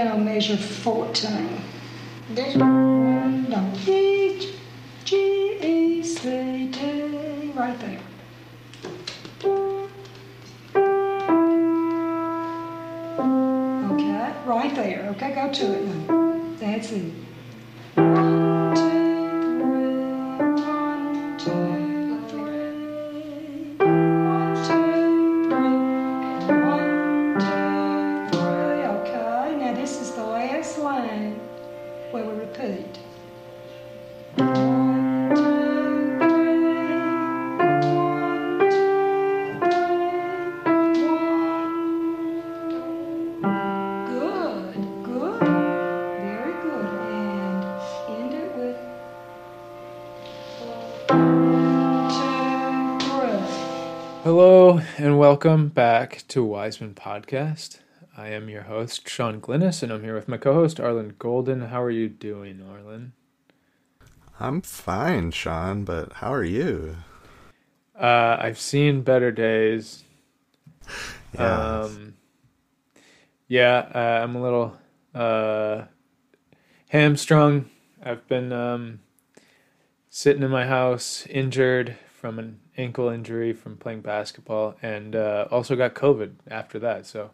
piano measure 14. This No, E, G, E, C, T, right there. Okay, right there. Okay, go to it now. That's it. Welcome back to Wiseman Podcast. I am your host, Sean Glynis, and I'm here with my co host, Arlen Golden. How are you doing, Arlen? I'm fine, Sean, but how are you? Uh, I've seen better days. Yeah. Um, yeah, uh, I'm a little uh, hamstrung. I've been um, sitting in my house, injured from an ankle injury from playing basketball, and uh, also got COVID after that. So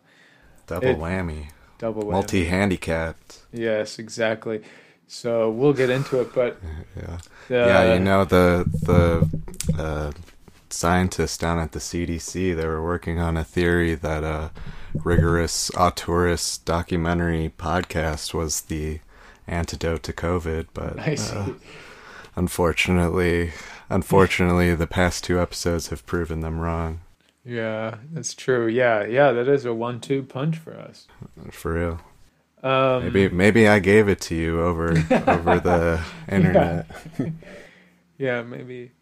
Double it- whammy. double whammy. Multi handicapped. Yes, exactly. So we'll get into it, but Yeah. uh, yeah, you know the the uh, scientists down at the CDC they were working on a theory that a rigorous auteurist documentary podcast was the antidote to COVID, but uh, unfortunately, unfortunately, the past two episodes have proven them wrong. yeah, that's true. Yeah, yeah, that is a one-two punch for us. For real. Um, Maybe maybe I gave it to you over over the internet. Yeah, maybe.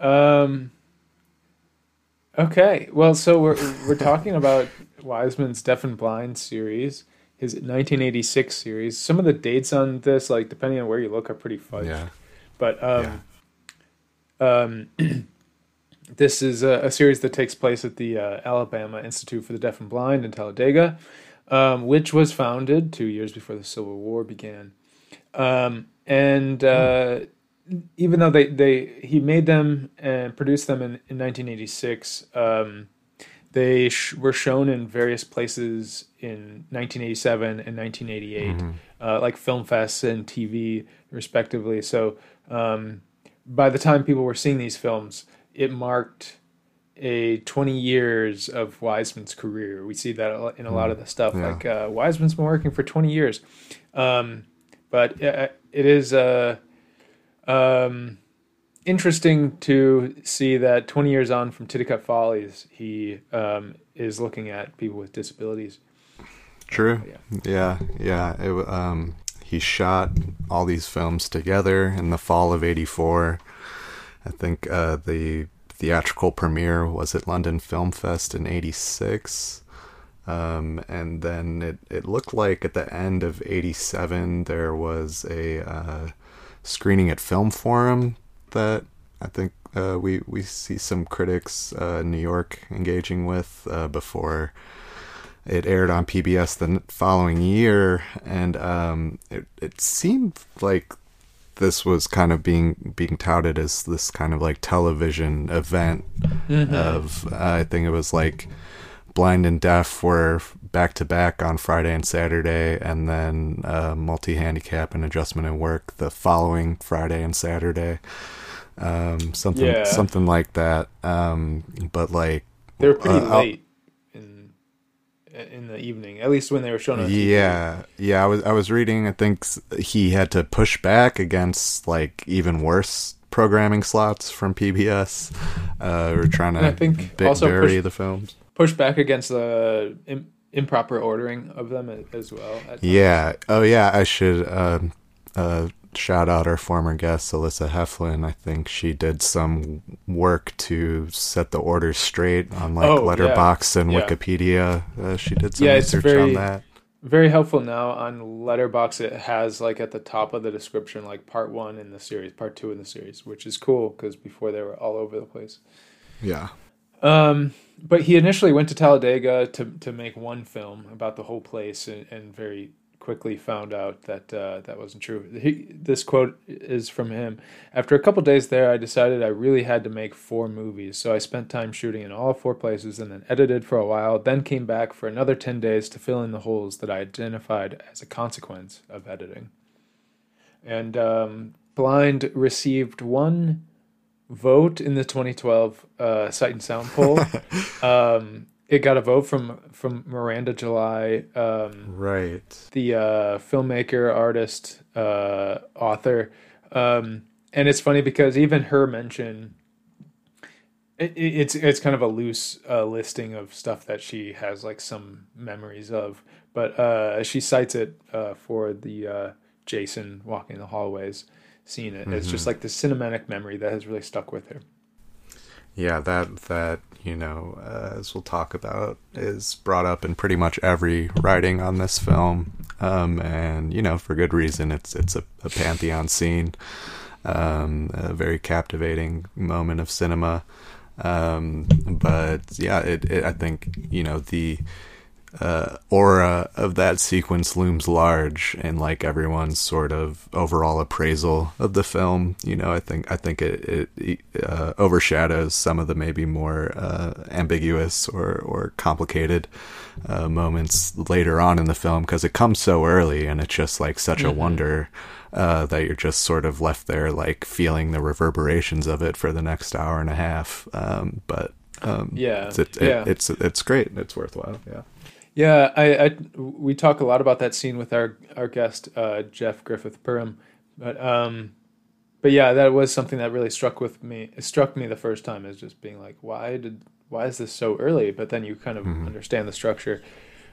Um. Okay, well, so we're we're talking about Wiseman's Deaf and Blind series, his 1986 series. Some of the dates on this, like depending on where you look, are pretty fudged. Yeah. But um, um, this is a, a series that takes place at the uh, Alabama Institute for the Deaf and Blind in Talladega, um, which was founded two years before the Civil War began. Um, and uh, even though they, they he made them and produced them in, in 1986, um, they sh- were shown in various places in 1987 and 1988, uh, like film fests and TV, respectively. So um, by the time people were seeing these films, it marked a 20 years of Wiseman's career. We see that in a lot of the stuff. Yeah. Like uh, Wiseman's been working for 20 years, um, but uh, it is uh, um, interesting to see that 20 years on from Titicut Follies, he um, is looking at people with disabilities. True. Yeah. Yeah, yeah. It, um, he shot all these films together in the fall of '84. I think uh, the theatrical premiere was at London Film Fest in '86. Um, and then it, it looked like at the end of 87 there was a uh, screening at Film Forum that I think uh, we, we see some critics uh, in New York engaging with uh, before it aired on PBS the following year, and um, it it seemed like this was kind of being being touted as this kind of like television event of uh, I think it was like blind and deaf were back to back on Friday and Saturday, and then uh, multi handicap and adjustment and work the following Friday and Saturday. Um, something Yeah. something like that. Um, but like They were pretty Uh, late in the evening, at least when they were shown on TV. Yeah, yeah. I was I was reading. I think he had to push back against like even worse programming slots from PBS. Uh, we're trying And I to think bi- also bury push- the films. Push back against the im- improper ordering of them as well. Yeah. Oh yeah. I should um, uh, shout out our former guest Alyssa Heflin. I think she did some work to set the orders straight on like Oh, yeah. Letterboxd and Yeah. Wikipedia. Uh, she did some Yeah, research on that. very helpful now on letterboxd it has like at the top of the description like part one in the series part two in the series which is cool because before they were all over the place Yeah. um, but he initially went to talladega to, to make one film about the whole place and, and very quickly found out that uh, that wasn't true. He, this quote is from him. After a couple days there, I decided I really had to make four movies, so I spent time shooting in all four places and then edited for a while, then came back for another 10 days to fill in the holes that I identified as a consequence of editing. And um, Blind received one vote in the 2012 uh, Sight and Sound poll. um, it got a vote from from Miranda July, um, Right. the uh, filmmaker, artist, uh, author, um, and it's funny because even her mention. It, it- it's it's kind of a loose uh, listing of stuff that she has like some memories of, but uh, she cites it uh, for the uh, Jason walking the hallways scene. It it's just like the cinematic memory that has really stuck with her. Yeah, that that you know, uh, as we'll talk about, is brought up in pretty much every writing on this film, um, and you know, for good reason. It's it's a, a pantheon scene, um, a very captivating moment of cinema. Um, but yeah, it, it I think you know the uh, aura of that sequence looms large in like everyone's sort of overall appraisal of the film. You know, I think I think it, it uh, overshadows some of the maybe more uh, ambiguous or or complicated uh, moments later on in the film because it comes so early and it's just like such a wonder. Uh, that you're just sort of left there, like feeling the reverberations of it for the next hour and a half. Um, but um, Yeah, it's, it, yeah. it's it's great. It's worthwhile. Yeah. Yeah, I, I we talk a lot about that scene with our our guest uh, Jeff Griffith Perham, but um, but yeah, that was something that really struck with me. It struck me the first time as just being like, why did why is this so early? But then you kind of understand the structure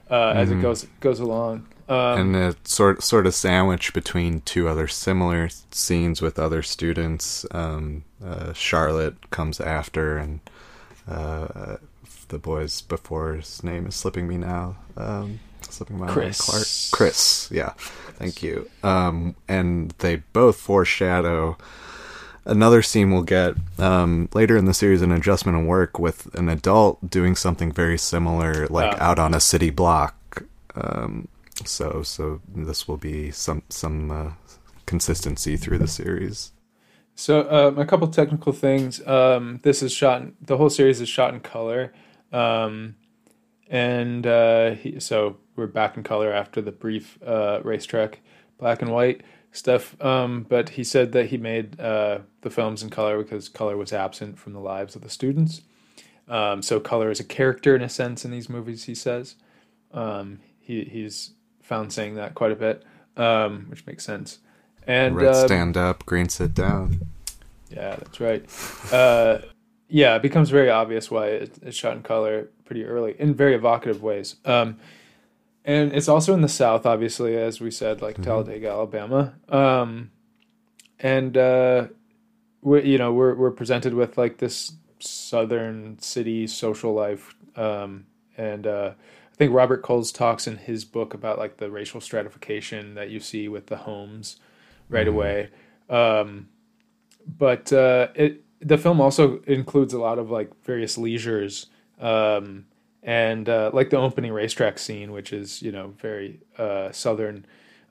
uh, as it goes goes along. Um, and it's sort sort of sandwiched between two other similar scenes with other students. Um, uh, Charlotte comes after, and uh, the boys before his name is slipping me now. Um, slipping my. Chris. Clark. Chris. Yeah, thank you. Um, and they both foreshadow another scene we'll get um, later in the series, an adjustment in work with an adult doing something very similar, like out on a city block. Um, so, so this will be some some uh, consistency through the series. So um, a couple technical things. Um, this is shot. In, the whole series is shot in color, um, and uh, he, so we're back in color after the brief uh, racetrack black and white stuff. Um, but he said that he made uh, the films in color because color was absent from the lives of the students. Um, so color is a character in a sense in these movies. He says um, he he's found saying that quite a bit, um, which makes sense. And Red uh, stand up, green sit down. yeah, that's right. Yeah, it becomes very obvious why it, it's shot in color pretty early in very evocative ways. Um, and it's also in the South, obviously, as we said, like Talladega, Alabama. Um, and uh, we, you know, we're we're presented with like this southern city social life, um, and uh, I think Robert Coles talks in his book about like the racial stratification that you see with the homes right away. Um, but uh, it the film also includes a lot of like various leisures um, and uh, like the opening racetrack scene, which is you know very uh, southern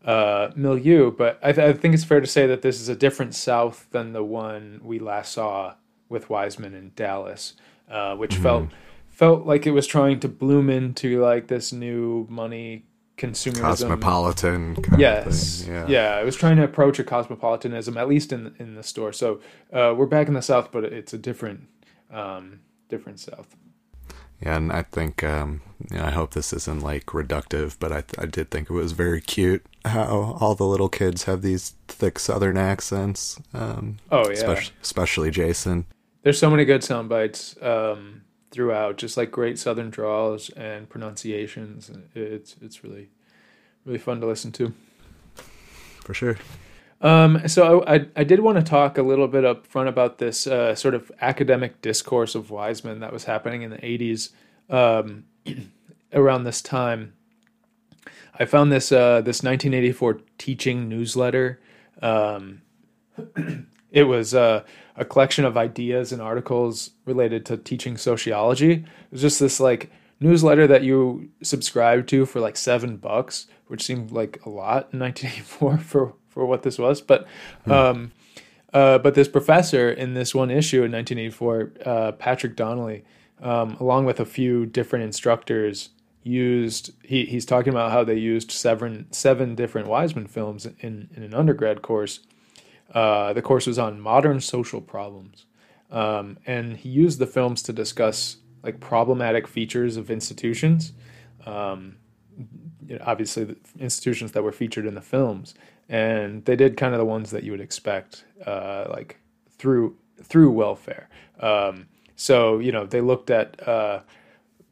uh, milieu. But I, th- I think it's fair to say that this is a different South than the one we last saw with Wiseman in Dallas, uh, which felt felt like it was trying to bloom into like this new money consumerism Cosmopolitan kind yes of thing. yeah. Yeah. i was trying to approach a cosmopolitanism at least in in the store so uh, we're back in the south but it's a different um different south Yeah, and I think um, you know, I hope this isn't like reductive, but I I did think it was very cute how all the little kids have these thick Southern accents. Um, oh yeah especially, especially Jason. there's so many good sound bites um throughout just like great southern draws and pronunciations it's it's really really fun to listen to For sure. Um, so I, I did want to talk a little bit up front about this uh, sort of academic discourse of Wiseman that was happening in the 80s um, around this time. I found this uh, this 1984 teaching newsletter. Um, it was uh, a collection of ideas and articles related to teaching sociology. It was just this like newsletter that you subscribed to for like seven bucks, which seemed like a lot in 1984 for for what this was. But Hmm. um, uh, but this professor in this one issue in 1984, uh, Patrick Donnelly, um, along with a few different instructors, used he, he's talking about how they used seven seven different Wiseman films in in an undergrad course. Uh, the course was on modern social problems, um, and he used the films to discuss like problematic features of institutions. Um, obviously, the institutions that were featured in the films, and they did kind of the ones that you would expect, uh, like through through welfare. Um, so you know, they looked at uh,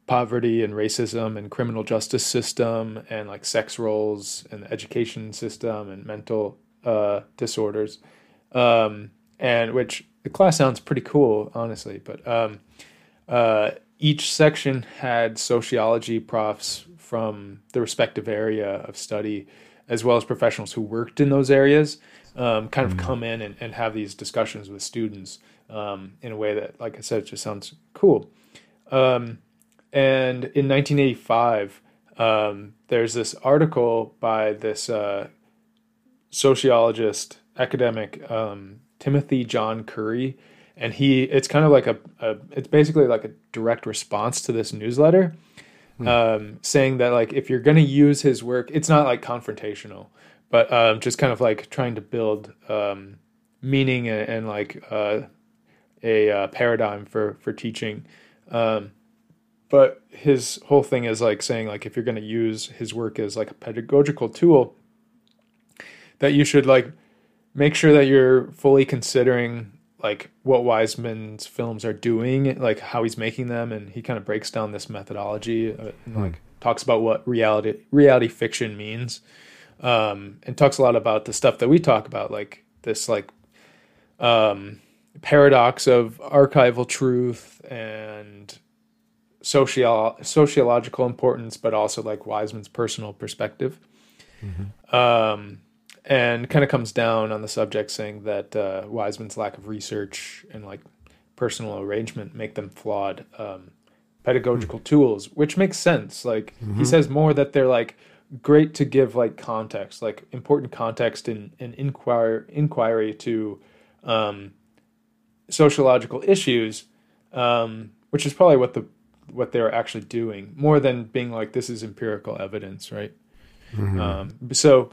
poverty and racism and criminal justice system and like sex roles and the education system and mental uh, disorders, um, and which the class sounds pretty cool, honestly. But um, uh, each section had sociology profs from the respective area of study, as well as professionals who worked in those areas, um, kind of come in and, and have these discussions with students um, in a way that, like I said, just sounds cool. Um, and in 1985, um, there's this article by this uh, sociologist, academic um, Timothy John Curry, and he it's kind of like a, a it's basically like a direct response to this newsletter, um, saying that like if you're going to use his work, it's not like confrontational, but um, just kind of like trying to build um, meaning and, and like uh, a uh, paradigm for for teaching. Um, but his whole thing is like saying like if you're going to use his work as like a pedagogical tool that you should like make sure that you're fully considering like what Wiseman's films are doing, like how he's making them, and he kind of breaks down this methodology uh, and like talks about what reality reality fiction means, um, and talks a lot about the stuff that we talk about, like this like um, paradox of archival truth and social sociological importance, but also like Wiseman's personal perspective. Um, and kind of comes down on the subject saying that uh, Wiseman's lack of research and like personal arrangement make them flawed um, pedagogical tools, which makes sense. Like he says more that they're like great to give like context, like important context and in, in inquire inquiry to um, sociological issues, um, which is probably what the what they're actually doing more than being like this is empirical evidence, right? Um, so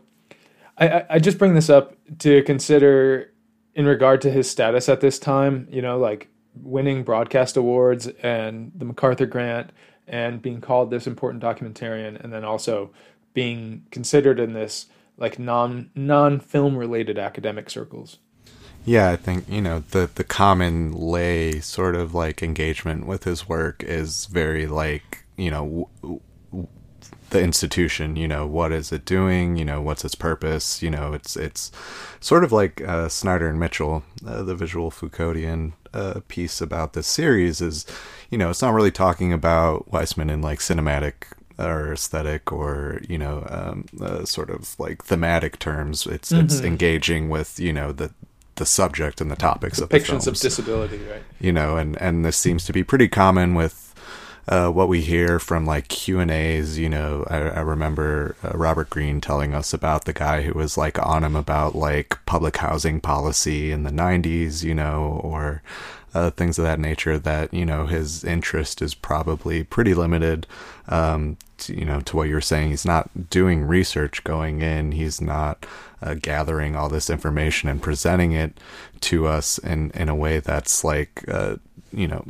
I, I- just bring this up to consider in regard to his status at this time, you know, like winning broadcast awards and the MacArthur Grant and being called this important documentarian and then also being considered in this like non non film related academic circles. Yeah, I think you know the the common lay sort of like engagement with his work is very like you know w- w- the institution. You know what is it doing? You know what's its purpose? You know it's it's sort of like uh, Snyder and Mitchell, uh, the visual Foucauldian uh, piece about this series is you know it's not really talking about Wiseman in like cinematic or aesthetic or you know um, uh, sort of like thematic terms. It's it's engaging with you know the the subject and the topics of the Depictions of disability, right? you know and and this seems to be pretty common with uh, what we hear from like Q and A's, you know, I, I remember uh, Robert Greene telling us about the guy who was like on him about like public housing policy in the '90s, you know, or uh, things of that nature. That you know his interest is probably pretty limited. Um, to, you know, to what you're saying, he's not doing research going in. He's not uh, gathering all this information and presenting it to us in in a way that's like uh, you know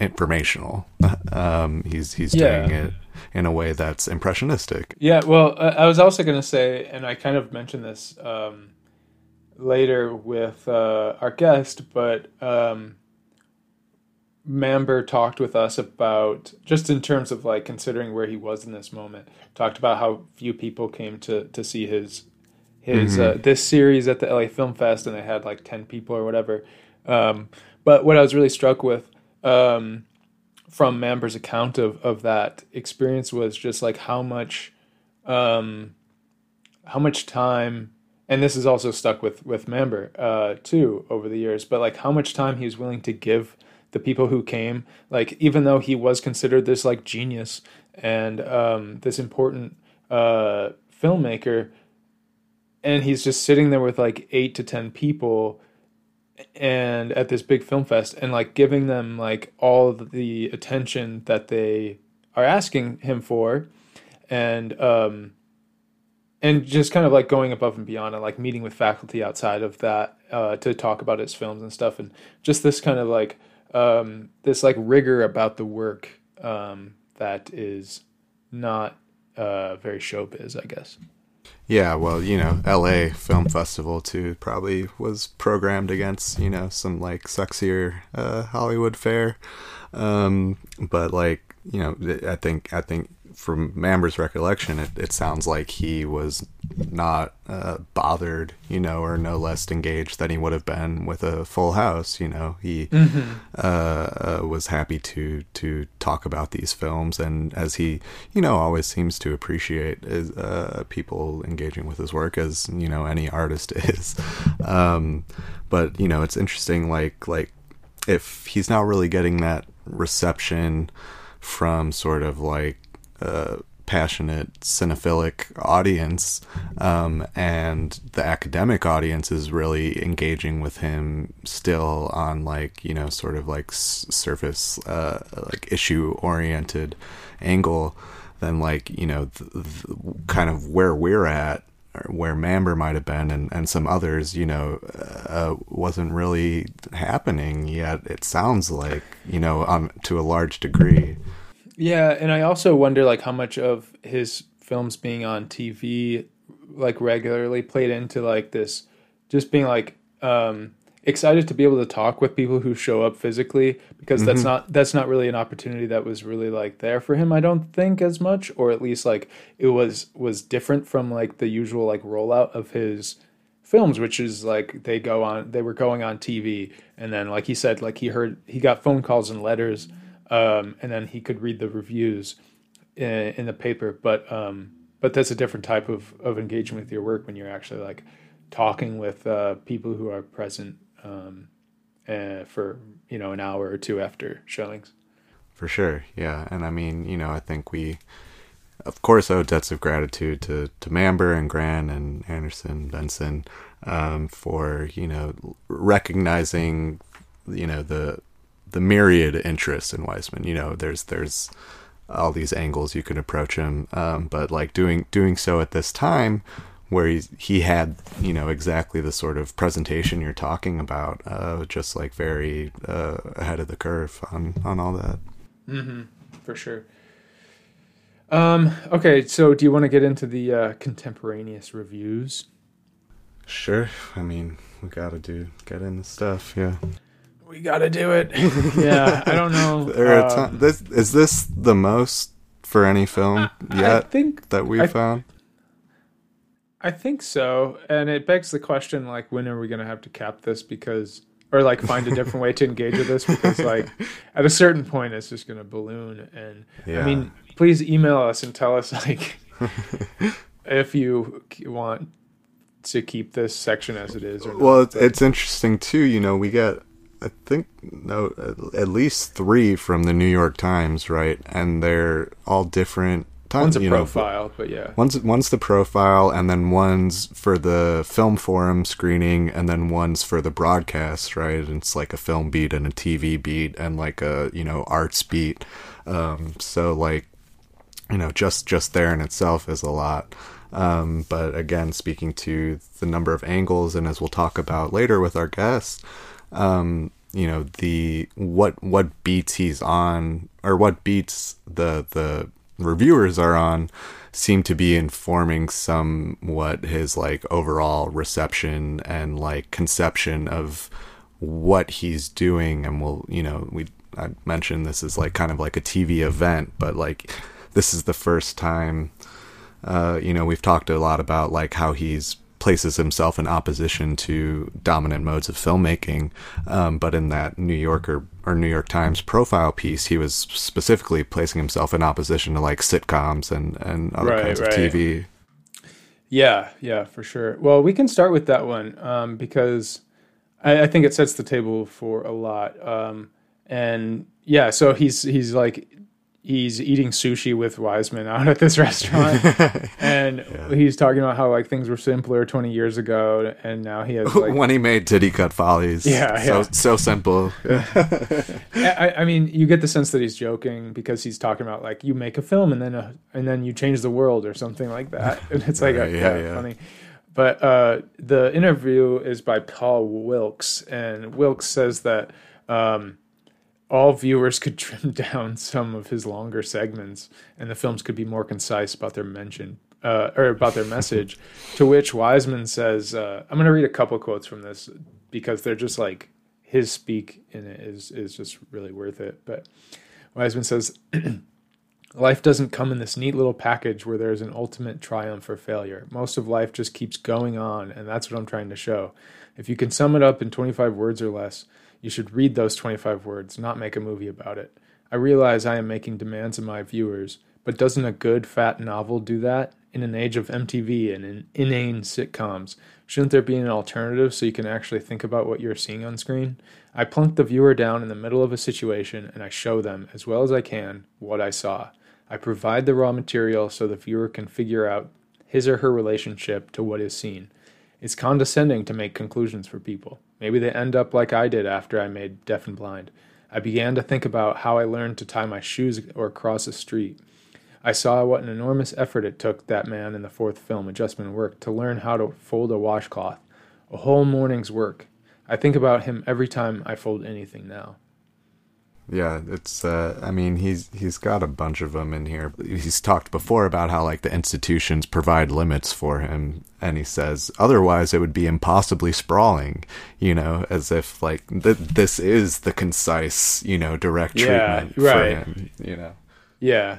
informational. um, he's he's Yeah. doing it in a way that's impressionistic. Yeah, well, I was also going to say, and I kind of mentioned this um, later with uh, our guest, but um, Mamber talked with us about just in terms of like considering where he was in this moment. Talked about how few people came to to see his his uh, this series at the LA Film Fest, and they had like ten people or whatever. Um, but what I was really struck with um, from Mamber's account of of that experience was just like how much um, how much time and this is also stuck with with Mamber uh, too over the years but like how much time he was willing to give the people who came. Like even though he was considered this like genius and um, this important uh, filmmaker, and he's just sitting there with like eight to ten people and at this big film fest and like giving them like all the attention that they are asking him for and um and just kind of like going above and beyond and like meeting with faculty outside of that uh to talk about his films and stuff and just this kind of like um this like rigor about the work um that is not uh very showbiz i guess Yeah, well, you know, L.A. Film Festival too probably was programmed against you know some like sexier uh, Hollywood fare, um, but like you know, I think I think from Mamber's recollection, it, it sounds like he was not uh, bothered, you know, or no less engaged than he would have been with a full house. You know, he uh, uh, was happy to to talk about these films, and as he, you know, always seems to appreciate is, uh, people engaging with his work, as you know, any artist is. Um, but you know, it's interesting, like like if he's not really getting that reception from sort of like passionate cinephilic audience um, and the academic audience is really engaging with him still on like you know sort of like s- surface uh, like issue oriented angle then like you know th- th- kind of where we're at where Mamber might have been and, and some others, you know, uh, wasn't really happening yet. It sounds like, you know, um, to a large degree. Yeah, and I also wonder like how much of his films being on TV like regularly played into like this just being like um excited to be able to talk with people who show up physically because that's not that's not really an opportunity that was really like there for him I don't think as much or at least like it was was different from like the usual like rollout of his films which is like they go on they were going on TV and then like he said like he heard he got phone calls and letters um and then he could read the reviews in, in the paper. But um but that's a different type of of engagement with your work when you're actually like talking with uh people who are present um uh, for you know an hour or two after showings. For sure, yeah. And I mean, you know, I think we, of course, owe debts of gratitude to, to Mamber and Grant and Anderson, Benson, um, for, you know, recognizing, you know, the the myriad interests in Wiseman. You know, there's there's all these angles you can approach him, um, but like doing doing so at this time where he's, he had you know exactly the sort of presentation you're talking about, uh, just like very uh, ahead of the curve on on all that. Mm-hmm, for sure um okay so do you want to get into the uh contemporaneous reviews Sure. I mean, we gotta do get into stuff. Yeah. We gotta do it yeah i don't know There are um, ton- this is this the most for any film yet? I yet think that we I- found? I think so, and it begs the question: like, when are we going to have to cap this? Because, or like, find a different way to engage with this? Because, like, at a certain point, it's just going to balloon. And Yeah. I mean, please email us and tell us like if you want to keep this section as it is. Or not. Well, it's, it's interesting too. You know, we get I think no at- least three from the New York Times, right? And they're all different. Times, one's a you know, profile, but yeah, One's one's the profile, and then one's for the film forum screening, and then one's for the broadcast. Right? And it's like a film beat and a TV beat, and like a you know arts beat. Um, so like you know just just there in itself is a lot. Um, but again, speaking to the number of angles, and as we'll talk about later with our guests, um, you know the what what beats he's on or what beats the the reviewers are on seem to be informing somewhat his like overall reception and like conception of what he's doing. And we'll you know we I mentioned this is like kind of like a TV event but like this is the first time uh, you know, we've talked a lot about like how he's places himself in opposition to dominant modes of filmmaking. Um, but in that New Yorker or New York Times profile piece, he was specifically placing himself in opposition to like sitcoms and, and other Right, kinds right. of TV. yeah, yeah, for sure. Well, we can start with that one um, because I, I think it sets the table for a lot. Um, and yeah, so he's he's like he's eating sushi with Wiseman out at this restaurant, and he's talking about how like things were simpler 20 years ago, and now he has like when he made Titicut Follies. Yeah, so, yeah. so simple. I, I mean, you get the sense that he's joking because he's talking about like you make a film and then uh and then you change the world or something like that, and it's like Right, yeah, yeah, yeah. funny. But uh, the interview is by Paul Wilkes, and Wilkes says that um, all viewers could trim down some of his longer segments, and the films could be more concise about their mention uh, or about their message. to which Wiseman says, uh, "I'm going to read a couple quotes from this because they're just like his speak in it is is just really worth it." But Wiseman says. Life doesn't come in this neat little package where there's an ultimate triumph or failure. Most of life just keeps going on, and that's what I'm trying to show. If you can sum it up in 25 words or less, you should read those 25 words, not make a movie about it. I realize I am making demands of my viewers, but doesn't a good fat novel do that? In an age of MTV and in inane sitcoms, shouldn't there be an alternative so you can actually think about what you're seeing on screen? I plunk the viewer down in the middle of a situation and I show them, as well as I can, what I saw. I provide the raw material so the viewer can figure out his or her relationship to what is seen. It's condescending to make conclusions for people. Maybe they end up like I did after I made Deaf and Blind. I began to think about how I learned to tie my shoes or cross a street. I saw what an enormous effort it took that man in the fourth film, Adjustment Work, to learn how to fold a washcloth. A whole morning's work. I think about him every time I fold anything now. Yeah, it's. Uh, I mean, he's he's got a bunch of them in here. He's talked before about how like the institutions provide limits for him, and he says otherwise it would be impossibly sprawling. You know, as if like th- this is the concise, you know, direct Yeah, treatment for right. him. You know. Yeah.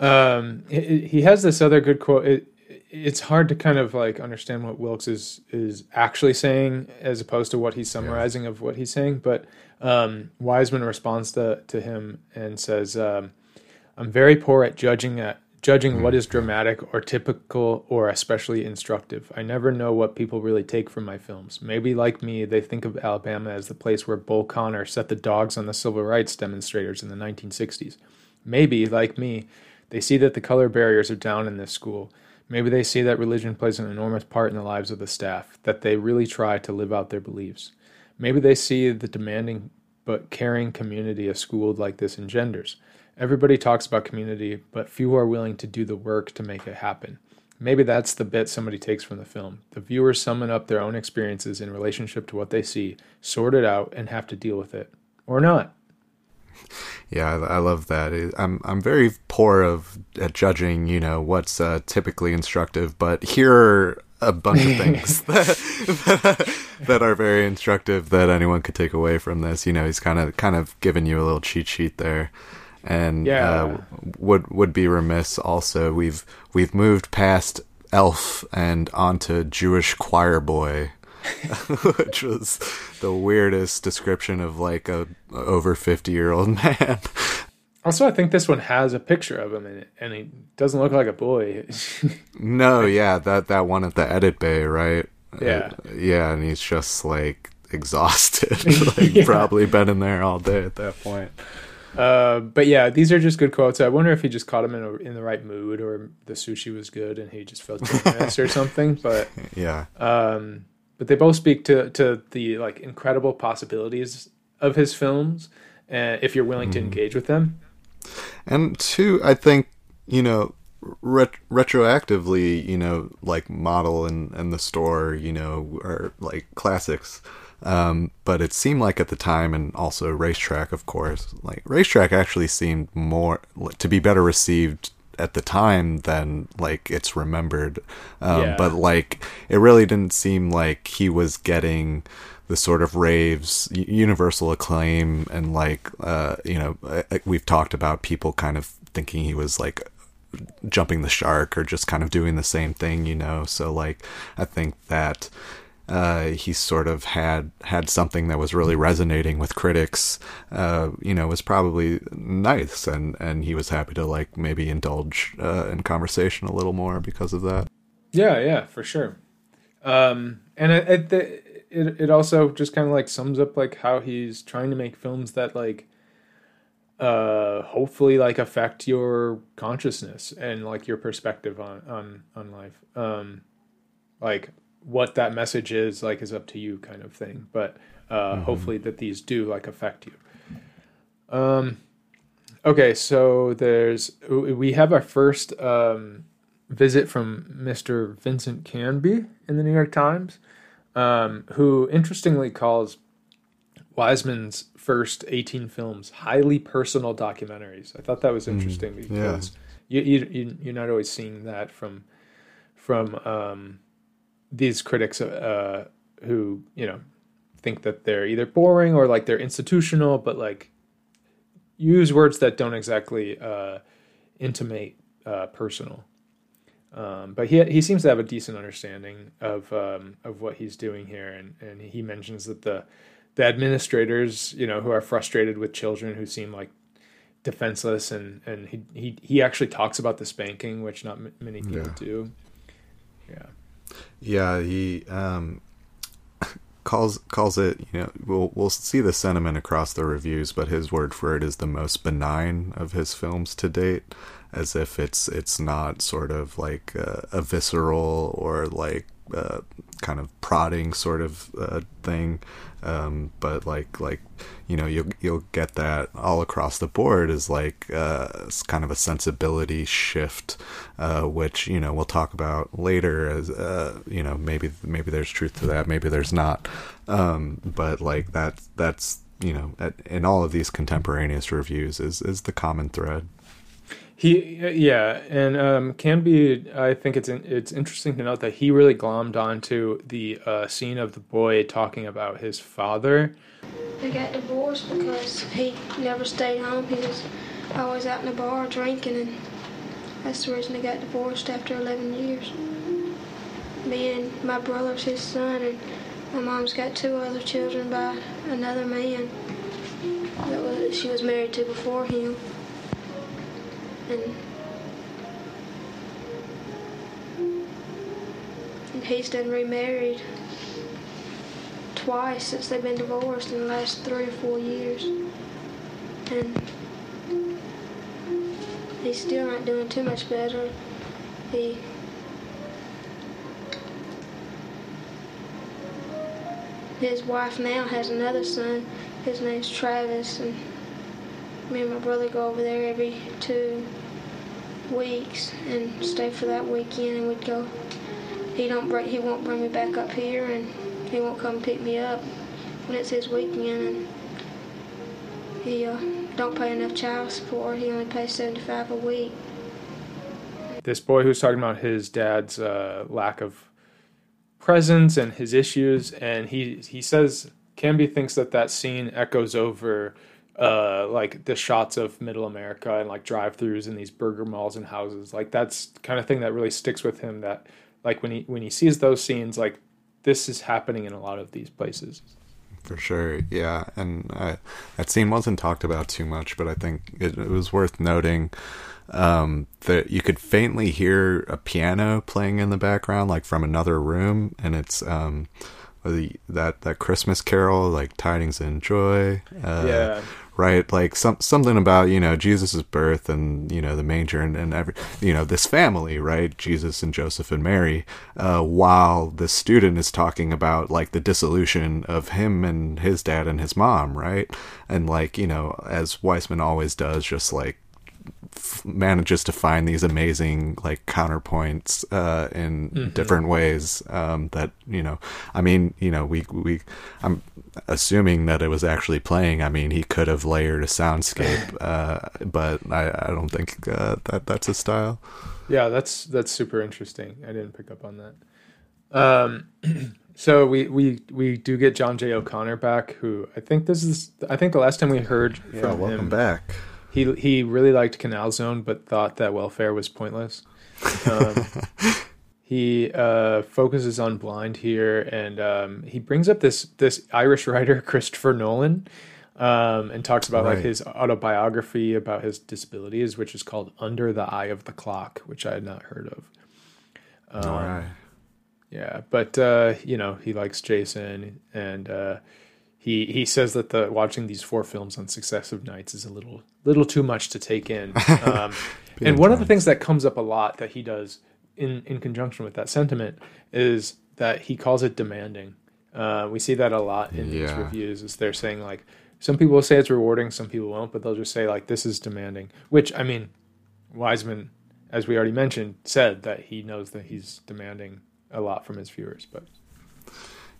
Um, he, he has this other good quote. It, it's hard to kind of like understand what Wilkes is is actually saying as opposed to what he's summarizing of what he's saying. But um, Wiseman responds to to him and says, um, "I'm very poor at judging at judging what is dramatic or typical or especially instructive. I never know what people really take from my films. Maybe like me, they think of Alabama as the place where Bull Connor set the dogs on the civil rights demonstrators in the 1960s. Maybe like me." They see that the color barriers are down in this school. Maybe they see that religion plays an enormous part in the lives of the staff, that they really try to live out their beliefs. Maybe they see the demanding but caring community a school like this engenders. Everybody talks about community, but few are willing to do the work to make it happen. Maybe that's the bit somebody takes from the film. The viewers summon up their own experiences in relationship to what they see, sort it out, and have to deal with it. Or not. Yeah, I, I love that. I'm I'm very poor of at judging, you know, what's uh, typically instructive, but here are a bunch of things that, that are very instructive that anyone could take away from this. You know, he's kind of kind of giving you a little cheat sheet there, and Yeah. uh, would would be remiss also. We've we've moved past elf and onto Jewish choir boy. which was the weirdest description of like a over 50 year old man Also, I think this one has a picture of him in it, and he doesn't look like a boy. no yeah that that one at the edit bay right Yeah. Uh, yeah and he's just like exhausted like Yeah. probably been in there all day at that point Uh, but yeah, these are just good quotes. I wonder if he just caught him in a, in the right mood, or the sushi was good and he just felt generous or something. But yeah um, but they both speak to to the like incredible possibilities of his films, uh, if you're willing to engage with them. and two i think you know ret- retroactively you know like model and and the store you know are like classics um but it seemed like at the time and also racetrack of course like racetrack actually seemed more to be better received at the time than like it's remembered um Yeah. but like it really didn't seem like he was getting the sort of raves universal acclaim and like uh you know uh, we've talked about people kind of thinking he was like jumping the shark or just kind of doing the same thing you know so like i think that uh, he sort of had had something that was really resonating with critics. Uh, you know, was probably nice, and and he was happy to like maybe indulge uh, in conversation a little more because of that. Yeah, yeah, for sure. Um, and it, it, it also just kind of like sums up like how he's trying to make films that like uh hopefully like affect your consciousness and like your perspective on on on life. Um like what that message is like is up to you kind of thing. But uh hopefully that these do like affect you. Um okay so there's we have our first um visit from mr vincent canby in the new york times um who interestingly calls Wiseman's first 18 films highly personal documentaries. I thought that was interesting because you, you, you you're not always seeing that from from um, these critics uh, who you know think that they're either boring or like they're institutional, but like use words that don't exactly uh, intimate uh, personal. Um, but he he seems to have a decent understanding of um, of what he's doing here, and, and he mentions that the the administrators, you know, who are frustrated with children who seem like defenseless, and and he he he actually talks about the spanking, which not m- many people Yeah. do. Yeah. Yeah, he um, calls calls it. You know, we'll we'll see the sentiment across the reviews, but his word for it is the most benign of his films to date, as if it's it's not sort of like uh, a visceral or like uh, kind of prodding sort of uh, thing, um, but like like you know you'll you'll get that all across the board is like uh, it's kind of a sensibility shift, uh, which you know we'll talk about later as uh, you know maybe maybe there's truth to that, maybe there's not, um, but like that that's you know at, in all of these contemporaneous reviews is is the common thread. He yeah, and um, Canby. I think it's it's interesting to note that he really glommed onto the uh, scene of the boy talking about his father. They got divorced because he never stayed home. He was always out in the bar drinking, and that's the reason they got divorced after 11 years. Me and my brother's his son, and my mom's got two other children by another man that was, she was married to before him. And, and he's done remarried twice since they've been divorced in the last three or four years. And he's still not doing too much better. He his wife now has another son. His name's Travis, and me and my brother go over there every two weeks and stay for that weekend, and we'd go. He don't bring, he won't bring me back up here, and he won't come pick me up when it's his weekend, and he uh, don't pay enough child support. He only pays seventy five a week. This boy who's talking about his dad's uh, lack of presence and his issues, and he he says Canby thinks that that scene echoes over uh, like the shots of Middle America and like drive-throughs in these burger malls and houses. Like that's kind of thing that really sticks with him. That like when he when he sees those scenes, like this is happening in a lot of these places. For sure, yeah, and uh, that scene wasn't talked about too much, but I think it, it was worth noting um, that you could faintly hear a piano playing in the background, like from another room, and it's um, the that that Christmas carol, like tidings and joy. Uh, Yeah. Right? Like some something about you know jesus's birth and you know the manger and, and every you know this family right? Jesus and joseph and mary uh while the student is talking about like the dissolution of him and his dad and his mom right? And like you know as Wiseman always does just like f- manages to find these amazing like counterpoints uh in different ways um that you know i mean you know we we i'm assuming that it was actually playing i mean he could have layered a soundscape uh but i i don't think uh, that that's his style Yeah, that's that's super interesting. I didn't pick up on that. Um, so we we we do get John J. O'Connor back, who I think this is I think the last time we heard from him, welcome back he he really liked Canal Zone, but thought that welfare was pointless. Um, he uh, focuses on Blind here, and um, he brings up this this Irish writer Christopher Nolan, um, and talks about like his autobiography about his disabilities, which is called Under the Eye of the Clock, which I had not heard of. all right Yeah. Yeah, but uh, you know he likes Jason, and uh, he he says that the watching these four films on successive nights is a little little too much to take in. Um, and one of the things that comes up a lot that he does in in conjunction with that sentiment is that he calls it demanding. Uh, we see that a lot in these reviews. Is they're saying like some people will say it's rewarding, some people won't, but they'll just say like this is demanding. Which I mean, Wiseman, as we already mentioned, said that he knows that he's demanding a lot from his viewers. But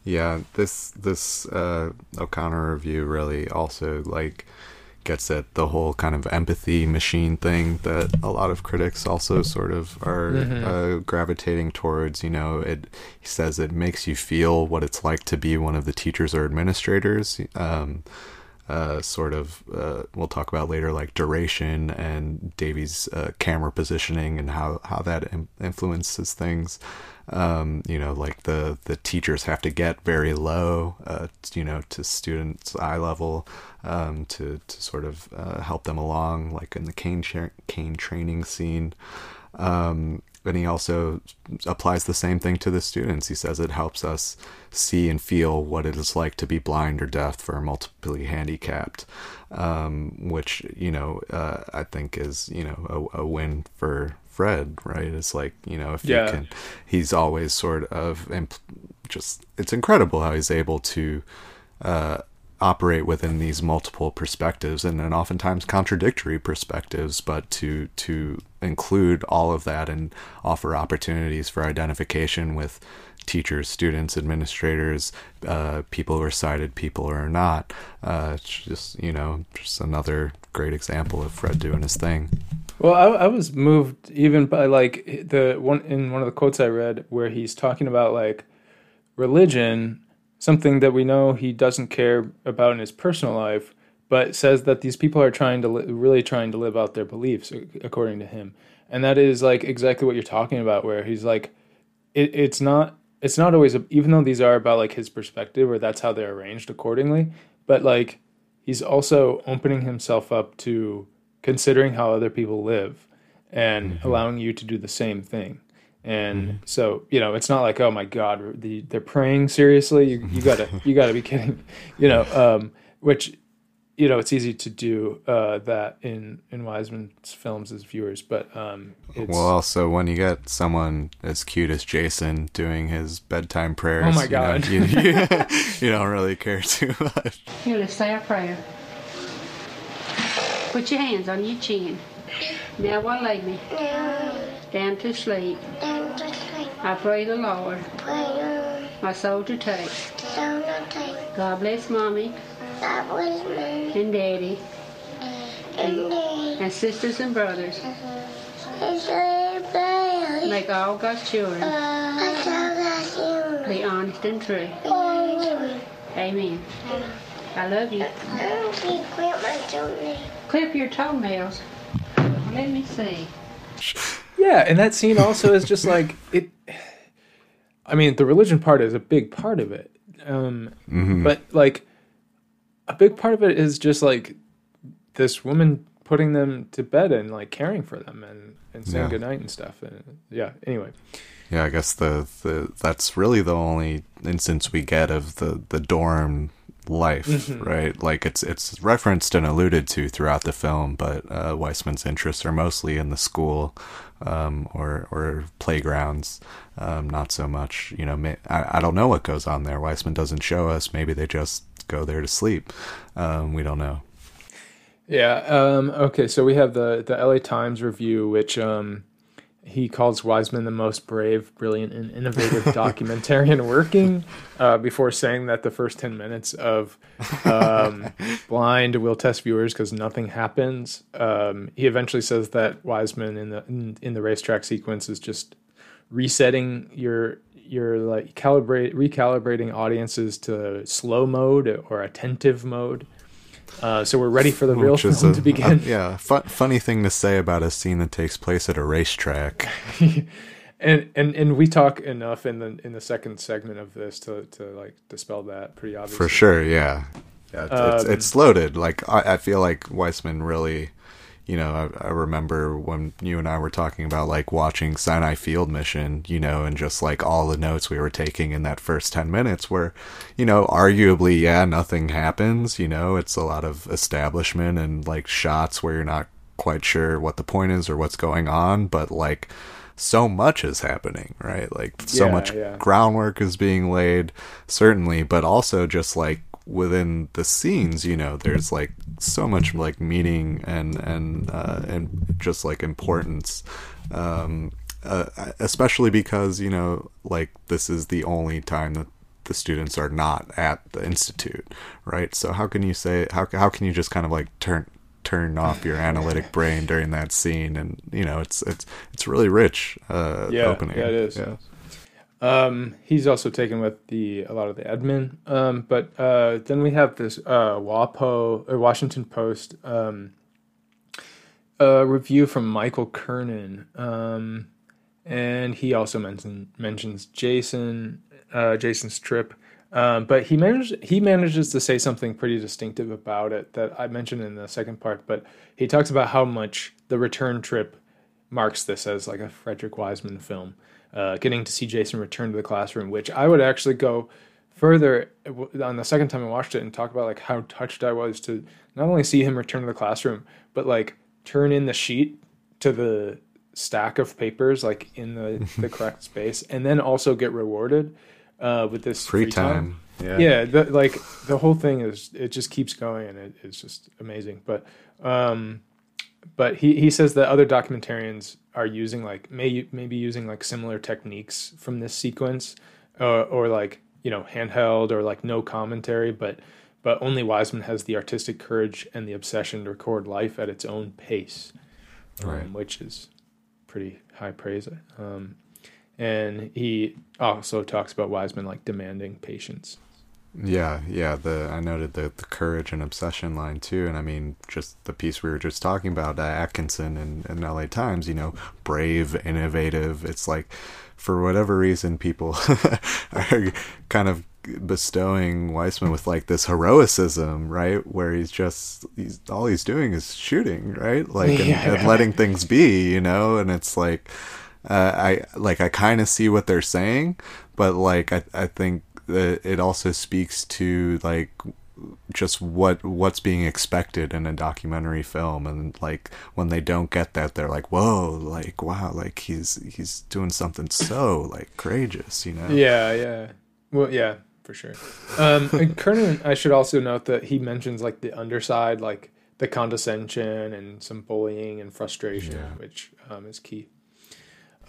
Yeah, this this uh, O'Connor review really also like gets at the whole kind of empathy machine thing that a lot of critics also sort of are uh, gravitating towards. You know, it he says it makes you feel what it's like to be one of the teachers or administrators. Um, uh, sort of uh, we'll talk about later like duration and Davey's uh, camera positioning and how how that Im- influences things um, you know like the the teachers have to get very low uh, you know to students eye level um, to to sort of uh, help them along like in the cane cha- cane training scene um, and he also applies the same thing to the students. He says it helps us see and feel what it is like to be blind or deaf or multiply handicapped, um, which you know uh, I think is you know a, a win for Fred. Right? It's like you know if Yeah. you can, he's always sort of imp- just it's incredible how he's able to. Uh, operate within these multiple perspectives and then oftentimes contradictory perspectives but to to include all of that and offer opportunities for identification with teachers students administrators uh, people who are sighted people who are not. Uh, just you know just another great example of fred doing his thing. Well, I, I was moved even by like the one in one of the quotes I read where he's talking about like religion, something that we know he doesn't care about in his personal life, but says that these people are trying to li- really trying to live out their beliefs according to him, and that is like exactly what you're talking about, where he's like, it, it's not it's not always a, even though these are about like his perspective or that's how they're arranged accordingly, but like he's also opening himself up to considering how other people live and allowing you to do the same thing. And so, you know, it's not like, oh my God, the, they're praying seriously. You, you gotta, you gotta be kidding, you know, um, which, you know, it's easy to do, uh, that in, in Wiseman's films as viewers, but, um, it's, well also when you get someone as cute as jason doing his bedtime prayers Oh my you know, God. you, you, you don't really care too much Here, let's say a prayer. Put your hands on your chin. Now what lay me? Down to sleep. I pray the Lord my soul to take. God bless mommy and daddy and sisters and brothers. like all God's children be honest and true. Amen. I love you. Clip your toenails. Let me see. Yeah, and that scene also is just like it. I mean, the religion part is a big part of it, um, but like a big part of it is just like this woman putting them to bed and like caring for them and and saying Yeah. goodnight and stuff. And yeah, anyway, Yeah, I guess the, the that's really the only instance we get of the, the dorm life, Mm-hmm. right? Like it's it's referenced and alluded to throughout the film, but uh, Wiseman's interests are mostly in the school um, or or playgrounds, um, not so much. You know, I I don't know what goes on there. Wiseman doesn't show us. Maybe they just go there to sleep. Um, we don't know. yeah. Um, okay, so we have the the L.A. Times review, which um, he calls Wiseman the most brave, brilliant, and innovative documentarian working. Uh, before saying that the first ten minutes of um, Blind will test viewers because nothing happens. Um, he eventually says that Wiseman in the in, in the racetrack sequence is just resetting your your like calibrate recalibrating audiences to slow mode or attentive mode. Uh, so we're ready for the real Which film a- to begin. a- yeah, fu- funny thing to say about a scene that takes place at a racetrack. and and and we talk enough in the in the second segment of this to to like dispel that pretty obviously. For sure, yeah. Yeah, it's, it's, Um, it's loaded. Like I, I feel like Wiseman really, you know, I, I remember when you and I were talking about like watching Sinai Field Mission, you know, and just like all the notes we were taking in that first 10 minutes where, you know, arguably, yeah, nothing happens, you know, it's a lot of establishment and like shots where you're not quite sure what the point is or what's going on, but like, so much is happening, right? Like so Yeah, much yeah. groundwork is being laid, certainly, but also just like within the scenes, you know, there's like so much like meaning and and uh, and just like importance. Um, uh, especially because you know, like this is the only time that the students are not at the institute, right? So how can you say how how can you just kind of like turn turn off your analytic brain during that scene and you know it's it's it's really rich uh Yeah, opening yeah, it is. yeah Um, he's also taken with the a lot of the admin. Um, but uh, then we have this uh, WAPO or Washington Post um, uh, review from Michael Kernan, um, and he also mention, mentions Jason uh, Jason's trip. Um, but he managed he manages to say something pretty distinctive about it that I mentioned in the second part. But he talks about how much the return trip marks this as like a Frederick Wiseman film. Uh, getting to see Jason return to the classroom, which I would actually go further on the second time I watched it and talk about like how touched I was to not only see him return to the classroom, but like turn in the sheet to the stack of papers like in the, the correct space, and then also get rewarded uh, with this free, time. yeah. Yeah the, like the whole thing is it just keeps going and it, it's just amazing. But um but he, he says that other documentarians are using like may, maybe using like similar techniques from this sequence uh, or like you know handheld or like no commentary but but only wiseman has the artistic courage and the obsession to record life at its own pace um, Right. which is pretty high praise um, and he also talks about wiseman like demanding patience Yeah, yeah. The I noted the the courage and obsession line too, and I mean just the piece we were just talking about, uh, Atkinson and, and L.A. Times. You know, brave, innovative. It's like for whatever reason, people are kind of bestowing Wiseman with like this heroicism, right? Where he's just he's all he's doing is shooting, right? Like and, Yeah. and letting things be, you know. And it's like uh, I like I kind of see what they're saying, but like I I think it also speaks to like just what what's being expected in a documentary film and like when they don't get that they're like whoa like wow like he's he's doing something so like courageous you know Yeah, yeah. Well, yeah, for sure. Um, and Kernan, I should also note that he mentions like the underside, like the condescension and some bullying and frustration, Yeah. which um, is key.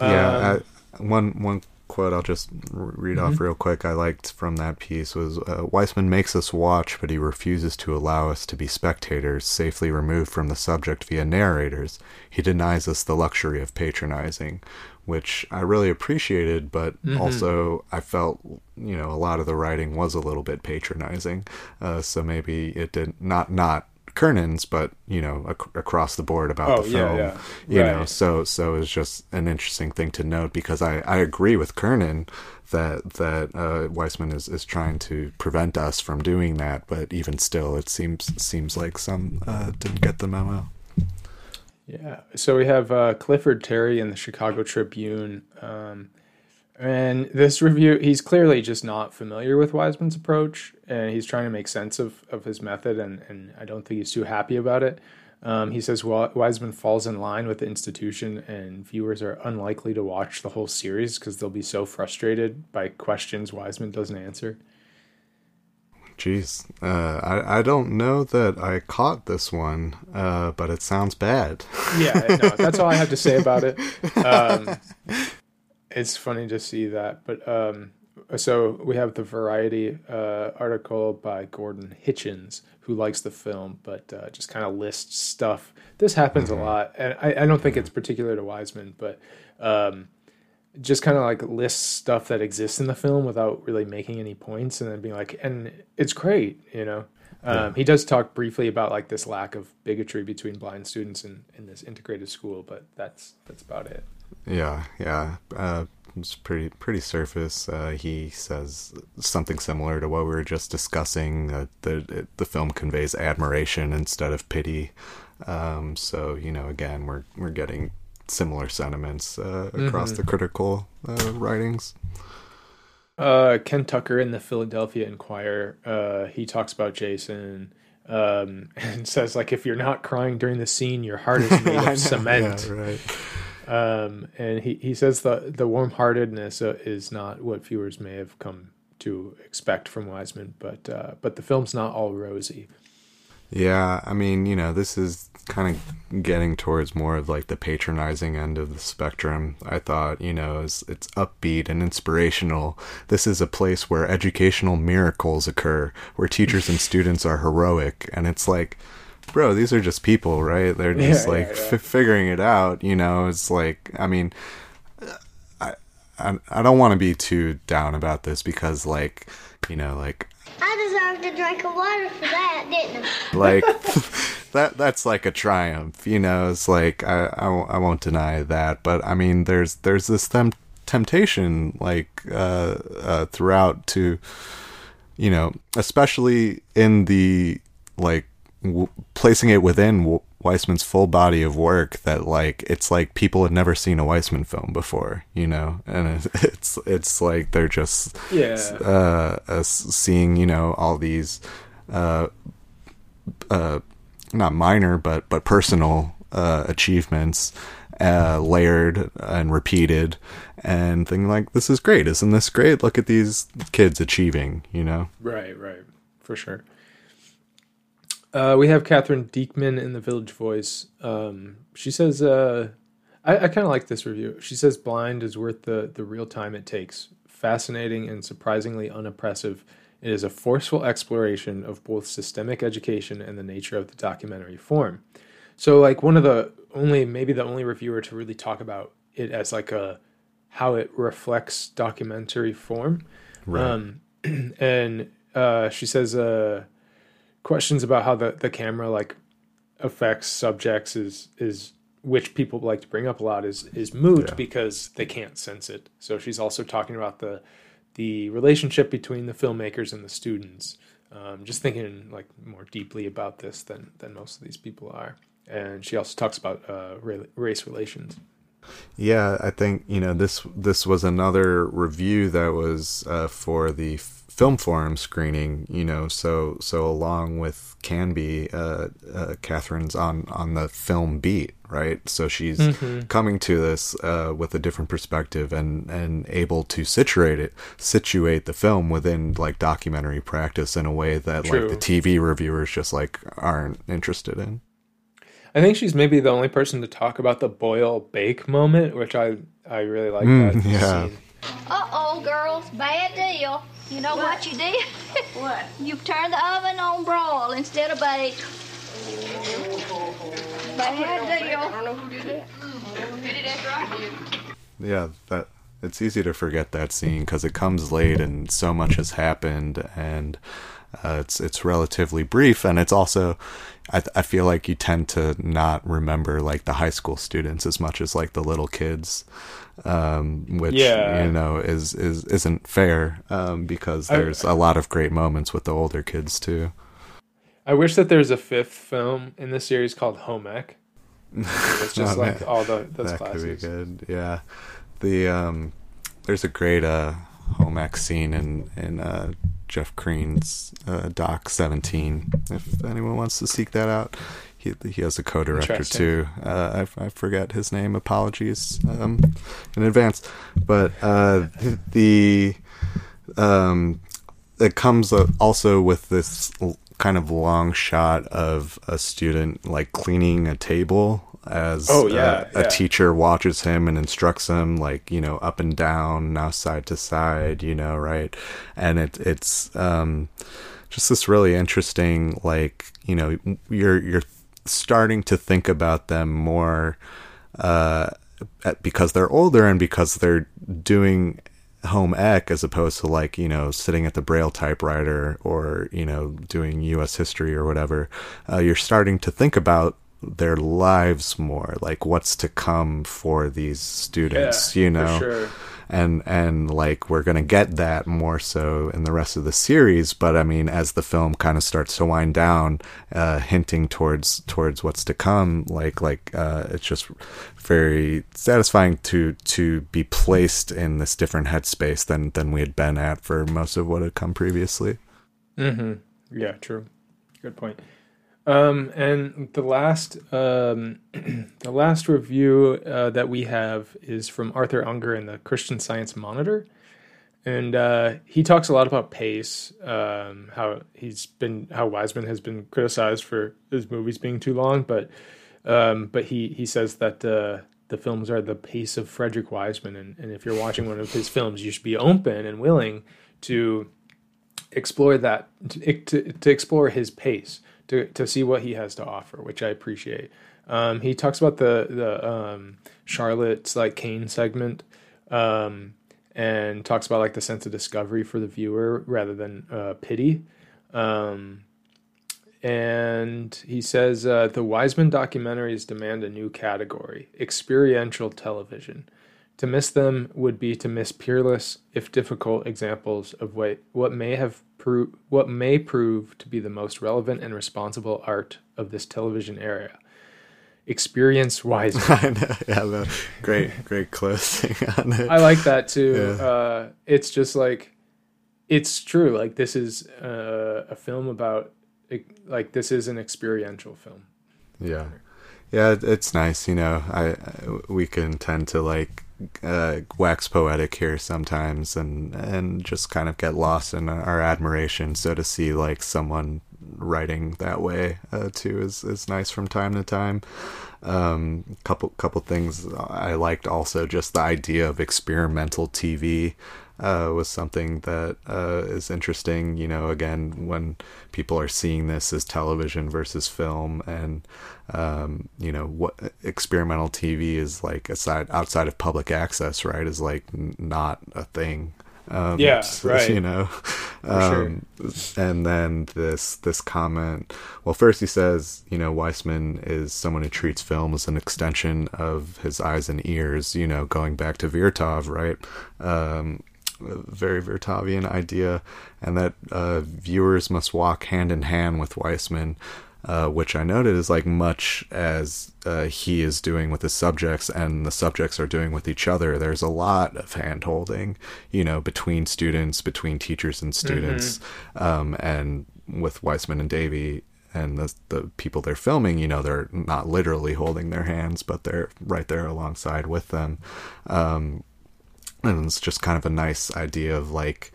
yeah Um, I, one one quote i'll just read off real quick. I liked from that piece was uh, wiseman makes us watch but he refuses to allow us to be spectators safely removed from the subject via narrators. He denies us the luxury of patronizing which i really appreciated but also i felt you know a lot of the writing was a little bit patronizing. Uh, so maybe it did not not Kernan's, but you know, ac- across the board about Oh, the film, yeah. you know, so so it's just an interesting thing to note because I, I agree with Kernan that that uh, Wiseman is, is trying to prevent us from doing that, but even still, it seems seems like some uh, didn't get the memo. Yeah. So we have uh, Clifford Terry in the Chicago Tribune. Um, and this review, he's clearly just not familiar with Wiseman's approach, and he's trying to make sense of, of his method, and, and I don't think he's too happy about it. Um, he says Wiseman falls in line with the institution, and viewers are unlikely to watch the whole series because they'll be so frustrated by questions Wiseman doesn't answer. Jeez, uh, I I don't know that I caught this one, uh, but it sounds bad. yeah, no, that's all I have to say about it. Um, it's funny to see that, but um, so we have the Variety uh, article by Gordon Hitchens, who likes the film, but uh, just kind of lists stuff. This happens a lot, and I, I don't think it's particular to Wiseman, but um, just kind of like lists stuff that exists in the film without really making any points, and then being like, and it's great, you know. Um, He does talk briefly about like this lack of bigotry between blind students in, in this integrated school, but that's that's about it. Yeah, yeah. Uh, it's pretty pretty surface. Uh, he says something similar to what we were just discussing. Uh, the the film conveys admiration instead of pity. Um, so you know, again, we're we're getting similar sentiments uh, across the critical uh, writings. Uh, Ken Tucker in the Philadelphia Inquirer, uh, he talks about Jason um, and says like, if you're not crying during the scene, your heart is made know, of cement. yeah, right. Um, and he, he says the the warm heartedness uh, is not what viewers may have come to expect from Wiseman, but uh, but the film's not all rosy. Yeah, I mean, you know, this is kind of getting towards more of like the patronizing end of the spectrum. I thought, you know, it's, it's upbeat and inspirational. This is a place where educational miracles occur, where teachers and students are heroic, and it's like, bro, these are just people, right? They're just Yeah, like yeah, yeah. F- figuring it out. You know, it's like, I mean, I I, I don't want to be too down about this because, like, you know, like I deserved a drink of water for that, didn't I? like that that's like a triumph you know it's like I, I, won't- I won't deny that but i mean there's there's this them temptation like uh, uh throughout to you know especially in the like w- placing it within w- Wiseman's full body of work that like it's like people had never seen a Wiseman film before, you know, and it, it's it's like they're just Yeah. uh, uh seeing you know all these uh uh not minor but but personal uh achievements uh layered and repeated. And thinking like this is great. Isn't this great? Look at these kids achieving you know? Right, right, for sure. Uh, we have Katherine Dieckmann in the Village Voice. Um, she says, uh, I, I kind of like this review. She says, "Blind is worth the the real time it takes. Fascinating and surprisingly unoppressive. It is a forceful exploration of both systemic education and the nature of the documentary form." So, like one of the only, maybe the only reviewer to really talk about it as like a how it reflects documentary form. Um, and uh, she says uh, questions about how the, the camera like affects subjects is is which people like to bring up a lot is is moot Yeah. because they can't sense it. So she's also talking about the the relationship between the filmmakers and the students. Um, just thinking like more deeply about this than than most of these people are. And she also talks about uh, race relations. Yeah, I think you know this. This was another review that was uh, for the film forum screening. You know, so so along with Canby, uh, uh, Katherine's on on the film beat, right? So she's coming to this uh, with a different perspective and and able to situate it, situate the film within like documentary practice in a way that True. like the TV reviewers just like aren't interested in. I think she's maybe the only person to talk about the boil bake moment, which I I really like that yeah. scene. Uh oh, girls, bad deal. You know what, you did? What? You've turned the oven on broil instead of bake. Bad deal. I don't know who did that. Who did it after I did? Yeah, that it's easy to forget that scene because it comes late and so much has happened, and uh, it's it's relatively brief, and it's also I I feel like you tend to not remember like the high school students as much as like the little kids, um, which Yeah. you know is is isn't fair um, because there's a lot of great moments with the older kids too. I wish that there's a fifth film in the series called Home Ec. It's just Oh, like man. all the those that could be good. Yeah, the um, there's a great uh home ec scene in in uh Jeff Green's uh, Doc 17. If anyone wants to seek that out, he he has a co-director too. Uh, I I forget his name. Apologies um in advance. But uh the um it comes also with this kind of long shot of a student like cleaning a table as Oh, yeah, uh, a yeah. teacher watches him and instructs him like you know up and down now side to side you know right and it it's um just this really interesting like you know you're you're starting to think about them more uh because they're older and because they're doing home ec as opposed to like you know sitting at the braille typewriter or you know doing us history or whatever uh, you're starting to think about their lives more, like what's to come for these students, Yeah, you for know sure. And and like we're gonna get that more so in the rest of the series but i mean as the film kind of starts to wind down uh hinting towards towards what's to come like like uh it's just very satisfying to to be placed in this different headspace than than we had been at for most of what had come previously Mm-hmm. Yeah, true. Good point. Um, and the last, um, the last review uh, that we have is from Arthur Unger in the Christian Science Monitor, and uh, he talks a lot about pace. Um, how he's been, how Wiseman has been criticized for his movies being too long, but um, but he he says that uh, the films are the pace of Frederick Wiseman, and, and if you're watching one of his films, you should be open and willing to explore that to, to, to explore his pace to, to see what he has to offer which i appreciate. Um, he talks about the the um, charlotte's like cane segment um, and talks about like the sense of discovery for the viewer rather than uh, pity. Um, and he says uh, the wiseman documentaries demand a new category experiential television to miss them would be to miss peerless, if difficult, examples of what, what may have pro- what may prove to be the most relevant and responsible art of this television era. Experience wisely. i know yeah the great great closing on it I like that too. Yeah. Uh, it's just like it's true. Like this is uh, a film about like this is an experiential film. Yeah, yeah, it's nice. You know, I, I we can tend to like uh, wax poetic here sometimes, and and just kind of get lost in our admiration. So to see like someone writing that way uh, too is is nice from time to time. Um, couple couple things I liked also just the idea of experimental TV uh, was something that uh, is interesting. You know, again, when people are seeing this as television versus film, and um, you know what experimental TV is like aside outside of public access, right? Is like n- not a thing. Um, Yeah, right. You know, sure. um, and then this this comment. Well, first he says, you know, Wiseman is someone who treats film as an extension of his eyes and ears. You know, going back to Vertov, right? Um, very Vertovian idea, and that uh, viewers must walk hand in hand with Wiseman. Uh, which I noted is like much as uh, he is doing with his subjects and the subjects are doing with each other. There's a lot of hand holding, you know, between students, between teachers and students, um, and with Wiseman and Davey and the the people they're filming, you know, they're not literally holding their hands, but they're right there alongside with them. Um, and it's just kind of a nice idea of like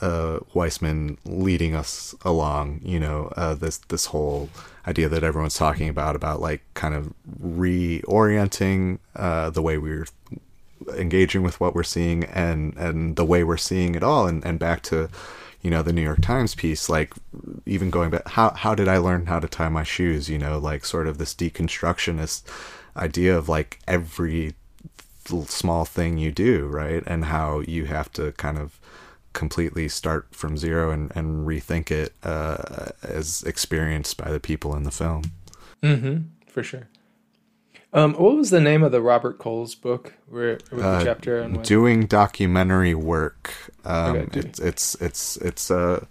uh, Wiseman leading us along. You know, uh, this this whole idea that everyone's talking about about like kind of reorienting uh, the way we're engaging with what we're seeing and and the way we're seeing it all, and and back to you know the New York Times piece, like even going back, how how did I learn how to tie my shoes? You know, like sort of this deconstructionist idea of like every small thing you do, right? And how you have to kind of completely start from zero and, and rethink it uh, as experienced by the people in the film. Mm-hmm. For sure. Um, what was the name of the Robert Coles book where with the Uh, chapter on Doing documentary work. Um, Okay, it's it's it's a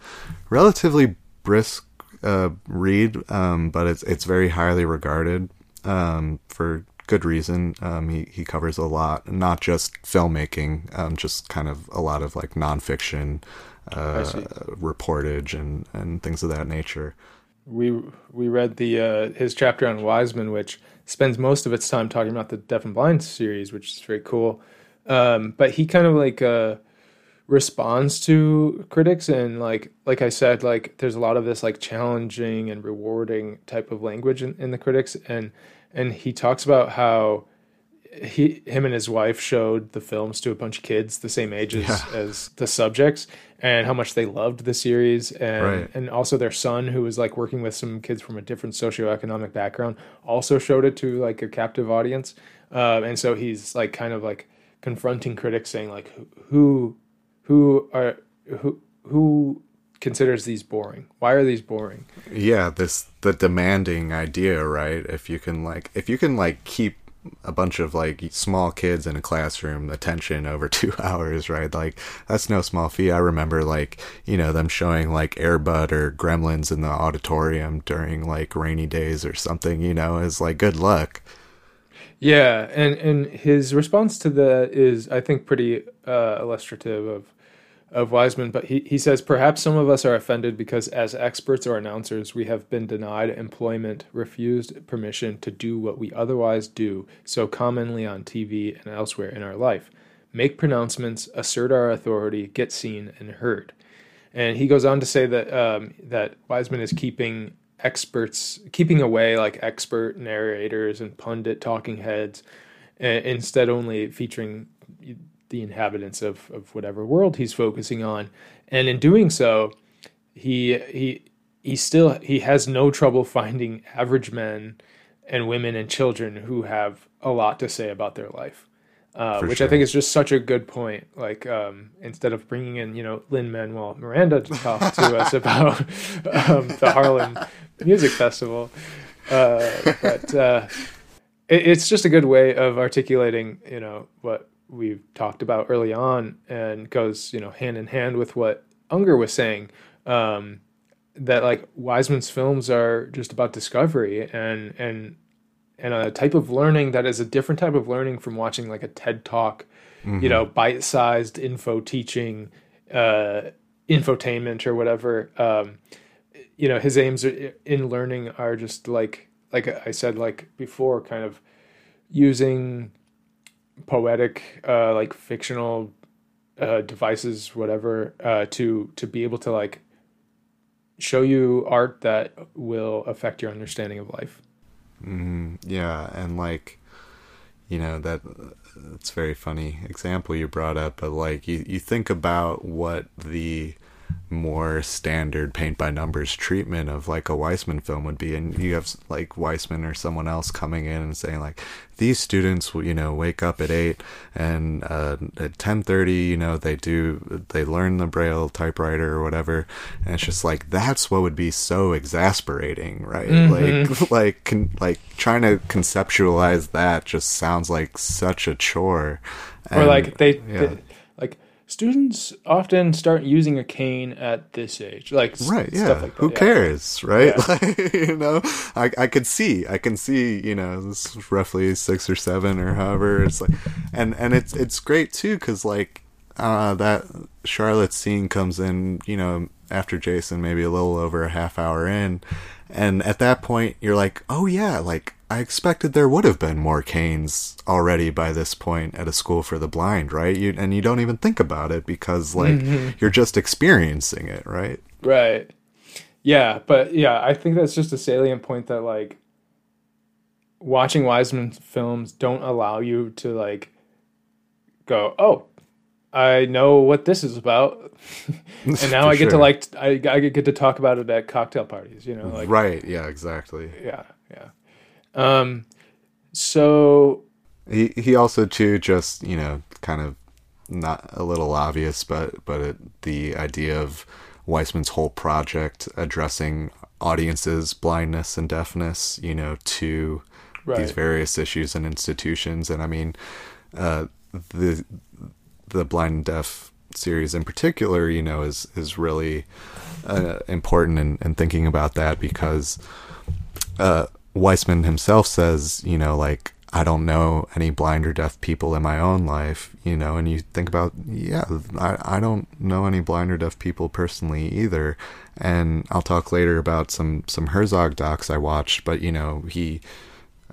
relatively brisk uh, read, um, but it's it's very highly regarded um, for good reason. Um, he he covers a lot, not just filmmaking, um, just kind of a lot of like nonfiction uh, reportage and and things of that nature. we we read the uh, his chapter on Wiseman, which spends most of its time talking about the Deaf and Blind series, which is very cool. Um, but he kind of like uh, responds to critics, and like like I said, like there's a lot of this like challenging and rewarding type of language in, in the critics, and and he talks about how he him and his wife showed the films to a bunch of kids the same ages Yeah. as the subjects and how much they loved the series and Right. and also their son who was like working with some kids from a different socioeconomic background also showed it to like a captive audience um, and so he's like kind of like confronting critics saying like who who are who who considers these boring. Why are these boring? Yeah, this the demanding idea, right? If you can like if you can like keep a bunch of like small kids in a classroom attention over two hours, right? Like that's no small feat. I remember like, you know, them showing like Airbud or Gremlins in the auditorium during like rainy days or something, you know, is like good luck. Yeah, and and his response to that is I think pretty uh, illustrative of of Wiseman, but he, he says perhaps some of us are offended because as experts or announcers we have been denied employment, refused permission to do what we otherwise do so commonly on TV and elsewhere in our life. Make pronouncements, assert our authority, get seen and heard. And he goes on to say that um, that Wiseman is keeping experts keeping away like expert narrators and pundit talking heads, instead only featuring the inhabitants of, of whatever world he's focusing on. And in doing so, he he he still he has no trouble finding average men and women and children who have a lot to say about their life. Uh, which sure. I think is just such a good point. Like um, instead of bringing in, you know, Lin Manuel Miranda to talk to us about um, the Harlem Music Festival, uh, but uh, it, it's just a good way of articulating, you know, what we've talked about early on and goes you know hand in hand with what Unger was saying um, that like Wiseman's films are just about discovery and and and a type of learning that is a different type of learning from watching like a TED talk, mm-hmm. you know, bite-sized info teaching, uh, infotainment or whatever. Um, you know, his aims in learning are just like like I said like before, kind of using poetic, uh, like fictional uh, devices, whatever, uh, to to be able to like show you art that will affect your understanding of life. Mm-hmm. yeah, and like you know that it's very funny example you brought up, but like you you think about what the more standard paint by numbers treatment of like a Wiseman film would be and you have like Wiseman or someone else coming in and saying like these students will you know wake up at 8 and uh, at 10:30 you know they do they learn the braille typewriter or whatever and it's just like that's what would be so exasperating right mm-hmm. like like con- like trying to conceptualize that just sounds like such a chore and, or like they, yeah. they students often start using a cane at this age like right yeah like who yeah. cares right yeah. like, you know I, I could see i can see you know this is roughly six or seven or however it's like and and it's it's great too because like uh that charlotte scene comes in you know after jason maybe a little over a half hour in and at that point you're like oh yeah like I expected there would have been more canes already by this point at a school for the blind, right? You and you don't even think about it because like mm-hmm. you're just experiencing it, right? Right. Yeah, but yeah, I think that's just a salient point that like watching Wiseman films don't allow you to like go, "Oh, I know what this is about," and now I get sure. to like I, I get to talk about it at cocktail parties. You know, like right? Yeah, exactly. Yeah, yeah. Um, so he he also too just you know kind of not a little obvious, but but it, the idea of Wiseman's whole project addressing audiences' blindness and deafness, you know, to right. these various issues and institutions, and I mean, uh, the the blind and deaf series in particular, you know, is is really uh, important in, in thinking about that because uh, Wiseman himself says, you know, like, I don't know any blind or deaf people in my own life, you know, and you think about, yeah, I, I don't know any blind or deaf people personally either. And I'll talk later about some, some Herzog docs I watched, but, you know, he,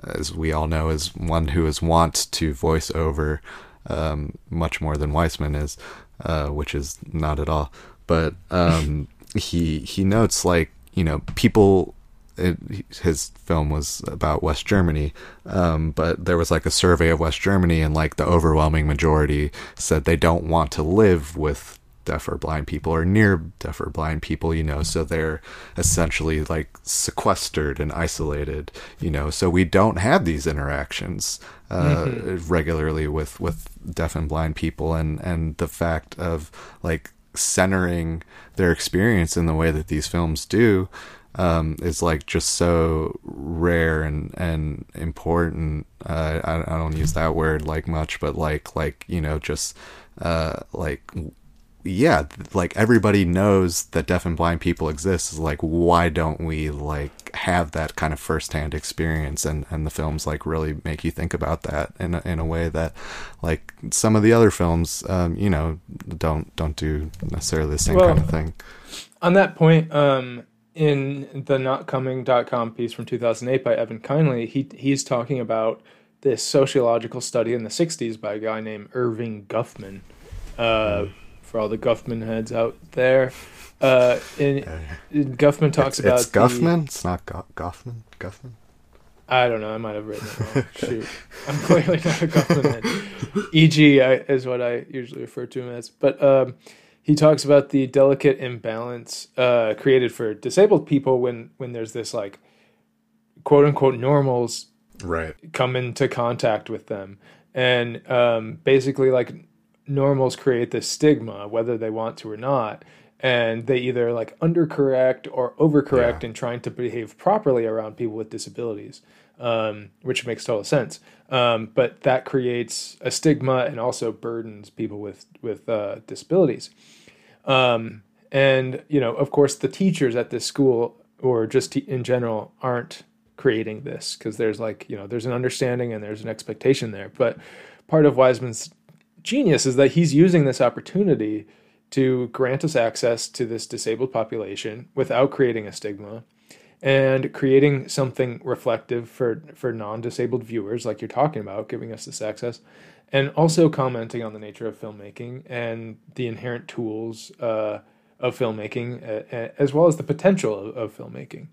as we all know, is one who is wont to voice over um, much more than Wiseman is, uh, which is not at all. But um, he he notes like you know people it, his film was about West Germany, um, but there was like a survey of West Germany, and like the overwhelming majority said they don't want to live with deaf or blind people or near deaf or blind people, you know, so they're essentially like sequestered and isolated, you know, so we don't have these interactions uh, mm-hmm. regularly with with deaf and blind people, and and the fact of like centering their experience in the way that these films do um, is like just so rare and and important. Uh, I, I don't use that word like much, but like like you know just uh, like yeah, like everybody knows that deaf and blind people exist. Is like why don't we like have that kind of firsthand experience? And and the films like really make you think about that in a, in a way that like some of the other films, um, you know, don't don't do necessarily the same Well, kind of thing. On that point, um, in the notcoming.com piece from 2008 by Evan Kindley, he he's talking about this sociological study in the 60s by a guy named Erving Guffman. Uh, for all the Guffman heads out there, uh, and, and Guffman talks It's, about it's the- It's not Go- Goffman. Guffman. I don't know. I might have written it wrong. Shoot, I'm clearly not a Guffman head. E.G. I, is what I usually refer to him as. But um, he talks about the delicate imbalance uh, created for disabled people when when there's this like quote unquote normals Right. come into contact with them, and um, basically like normals create this stigma whether they want to or not. And they either like undercorrect or overcorrect Yeah. in trying to behave properly around people with disabilities, um, which makes total sense. Um, but that creates a stigma and also burdens people with with uh, disabilities. Um, and you know, of course, the teachers at this school or just in general aren't creating this because there's like you know there's an understanding and there's an expectation there. But part of Wiseman's genius is that he's using this opportunity to grant us access to this disabled population without creating a stigma and creating something reflective for for non-disabled viewers like you're talking about giving us this access and also commenting on the nature of filmmaking and the inherent tools uh, of filmmaking uh, uh, as well as the potential of, of filmmaking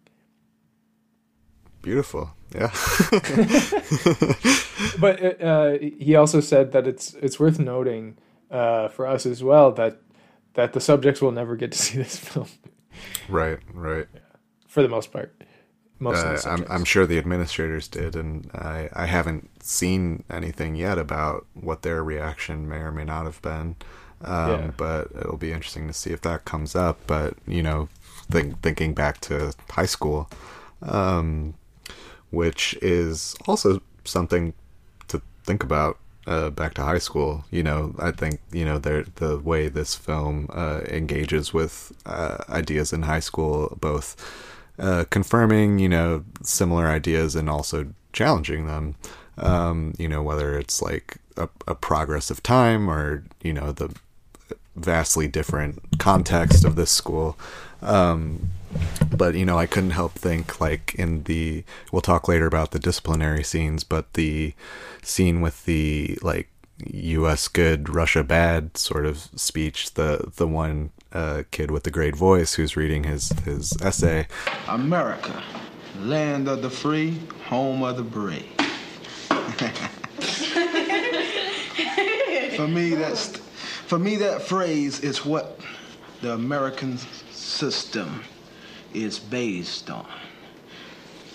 Beautiful. Yeah. but uh, he also said that it's it's worth noting uh, for us as well that that the subjects will never get to see this film right. Right. for the most part most of the Uh, I'm. I'm sure the administrators did, and I, I haven't seen anything yet about what their reaction may or may not have been. Um, Yeah. But it'll be interesting to see if that comes up. But you know, think, thinking back to high school, um, which is also something to think about. Uh, back to high school, you know, I think you know the the way this film uh, engages with uh, ideas in high school, both uh, confirming, you know, similar ideas and also challenging them. Um, you know, whether it's like a, a progress of time or you know the vastly different context of this school. Um, but you know, I couldn't help think like in the we'll talk later about the disciplinary scenes, but the scene with the like U.S. good, Russia bad sort of speech. The the one uh, kid with the great voice who's reading his his essay. America, land of the free, home of the brave. for me, that's for me that phrase is what the American system is based on.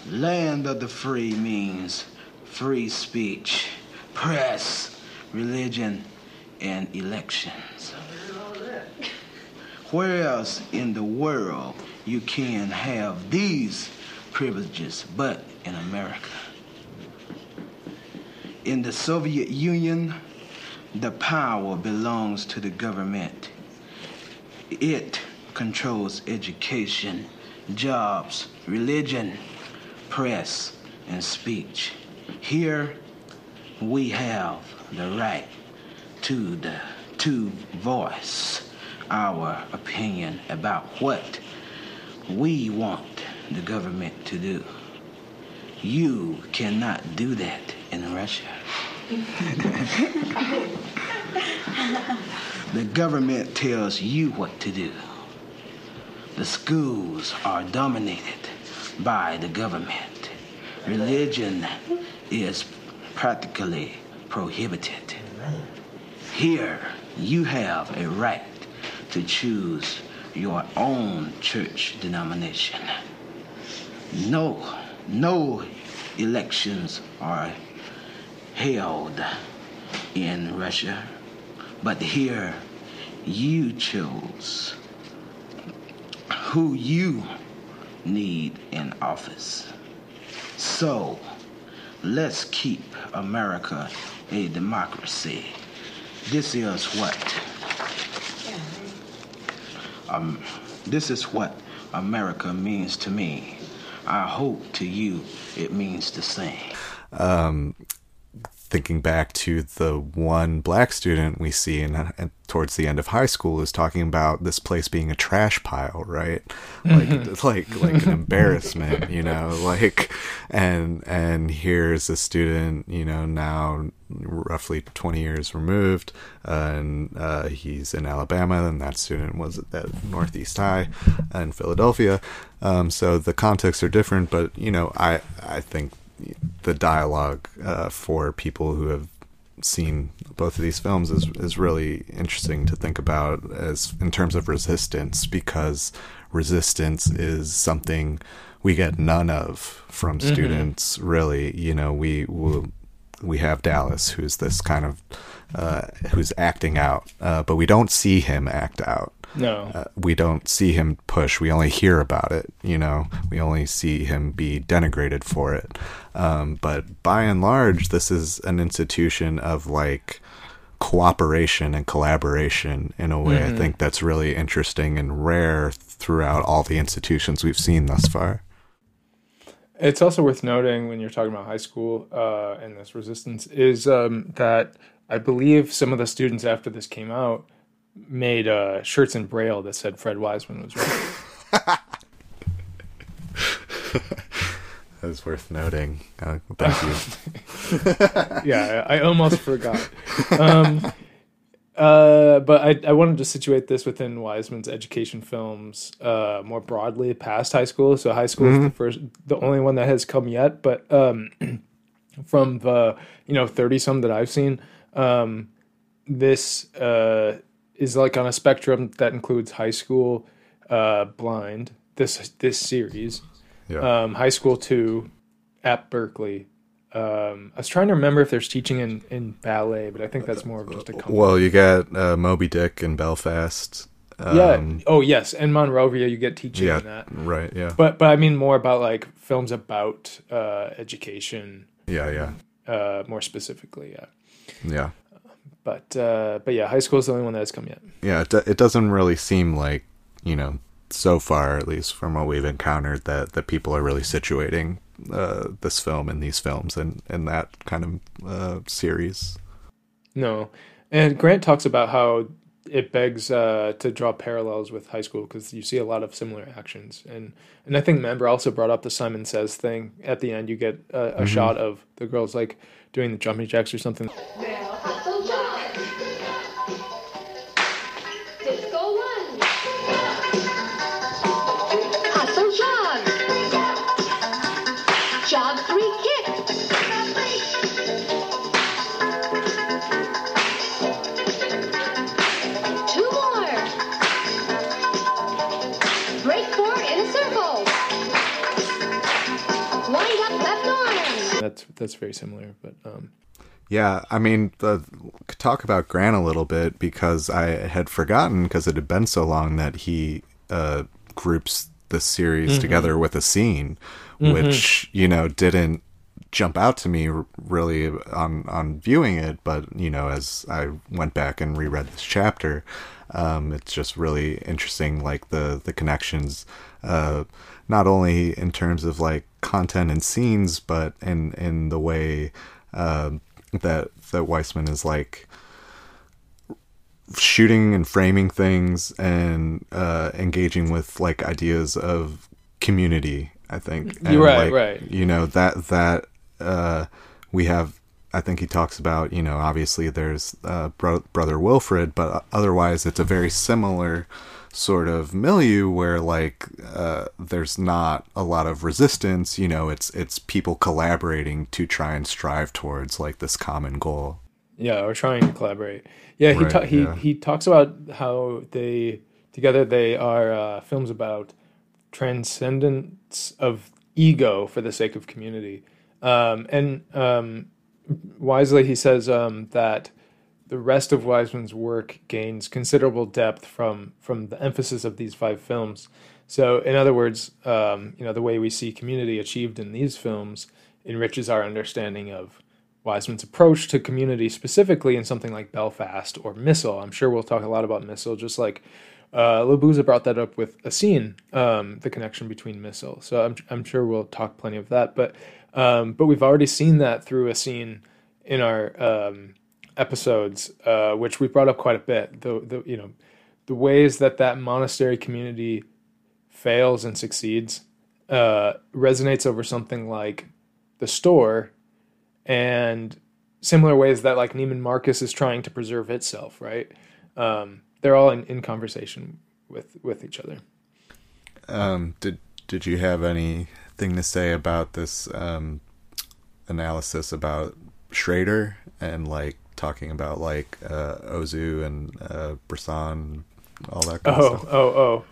Land of the free means free speech, press, religion, and elections. Where else in the world you can have these privileges but in America? In the Soviet Union, the power belongs to the government. It controls education, jobs, religion, press, and speech. Here, we have the right to the to voice our opinion about what we want the government to do. You cannot do that in Russia. the government tells you what to do. The schools are dominated by the government. Religion is practically prohibited. Here, you have a right to choose your own church denomination. No, no elections are held in Russia, but here you chose who you need in office. So let's keep America a democracy. This is what um, this is what America means to me. I hope to you it means the same. Um, thinking back to the one black student we see in, in, towards the end of high school is talking about this place being a trash pile, right? Like Mm-hmm. like like an embarrassment, you know, like and and here's a student, you know, now roughly 20 years removed, uh, and uh, he's in Alabama, and that student was at Northeast High in Philadelphia. Um, so the contexts are different, but you know, I I think the dialogue uh, for people who have seen both of these films is is really interesting to think about as in terms of resistance because resistance is something we get none of from Mm-hmm. students really you know we will we have Dallas who's this kind of uh, who's acting out uh, but we don't see him act out No. uh, we don't see him push. We only hear about it. You know, we only see him be denigrated for it. Um, but by and large, this is an institution of like cooperation and collaboration in a way. I think that's really interesting and rare throughout all the institutions we've seen thus far. It's also worth noting when you're talking about high school uh, and this resistance is um, that I believe some of the students after this came out made uh, shirts in braille that said Fred Wiseman was right. That's worth noting. Uh, thank you. yeah, I almost forgot. Um, uh, but I, I wanted to situate this within Wiseman's education films uh, more broadly past high school. So high school is the first, the only one that has come yet. But um, from the you know thirty some that I've seen, um, this uh, is like on a spectrum that includes high school, uh, blind. This this series, Yeah. um, high school two, at Berkeley. Um, I was trying to remember if there's teaching in, in ballet, but I think that's more of just a company. well, you got uh, Moby Dick in Belfast. Um, yeah. Oh, yes, and Monrovia, you get teaching Yeah. in that. Right. Yeah. But but I mean more about like films about uh, education, yeah. Yeah. uh, more specifically. Yeah. Yeah. But uh, but yeah, high school is the only one that has come yet. yeah it, it doesn't really seem like you know so far at least from what we've encountered that that people are really situating uh this film and these films and and that kind of uh series. No, and Grant talks about how it begs uh, to draw parallels with high school because you see a lot of similar actions, and and I think Member also brought up the Simon Says thing. At the end. You get a, a shot of the girls like doing the jumping jacks or something. Hustle That's very similar, but um, yeah i mean the talk about grant a little bit because i had forgotten because it had been so long that he uh groups the series together with Essene which you know didn't jump out to me really on on viewing it but you know as i went back and reread this chapter um it's just really interesting like the the connections uh not only in terms of like content and scenes but in in the way um that that Wiseman is like shooting and framing things and uh, engaging with like ideas of community. I think and, You're right, like, right. You know that that uh, we have. I think he talks about you know obviously there's uh, bro- brother Wilfred, but otherwise it's a very similar sort of milieu where like uh, there's not a lot of resistance. You know, it's it's people collaborating to try and strive towards like this common goal. yeah, or trying to collaborate. Yeah, he Right, ta- he yeah. he talks about how they together they are uh, films about transcendence of ego for the sake of community. Um, and um, wisely, he says um, that the rest of Wiseman's work gains considerable depth from from the emphasis of these five films. So, in other words, um, you know, the way we see community achieved in these films enriches our understanding of Wiseman's approach to community, specifically in something like Belfast or Missile. I'm sure we'll talk a lot about Missile, just like uh, Labuza brought that up with Essene, um, the connection between Missile. So I'm I'm sure we'll talk plenty of that. But um, but we've already seen that through Essene in our um, episodes, uh, which we brought up quite a bit. The the you know the ways that that monastery community fails and succeeds uh, resonates over something like the store and similar ways that like Neiman Marcus is trying to preserve itself, right? Um, they're all in, in conversation with with each other. Um, did did you have anything to say about this um, analysis about Schrader and like talking about like uh, Ozu and uh, Bresson, all that kind oh, of stuff? Oh,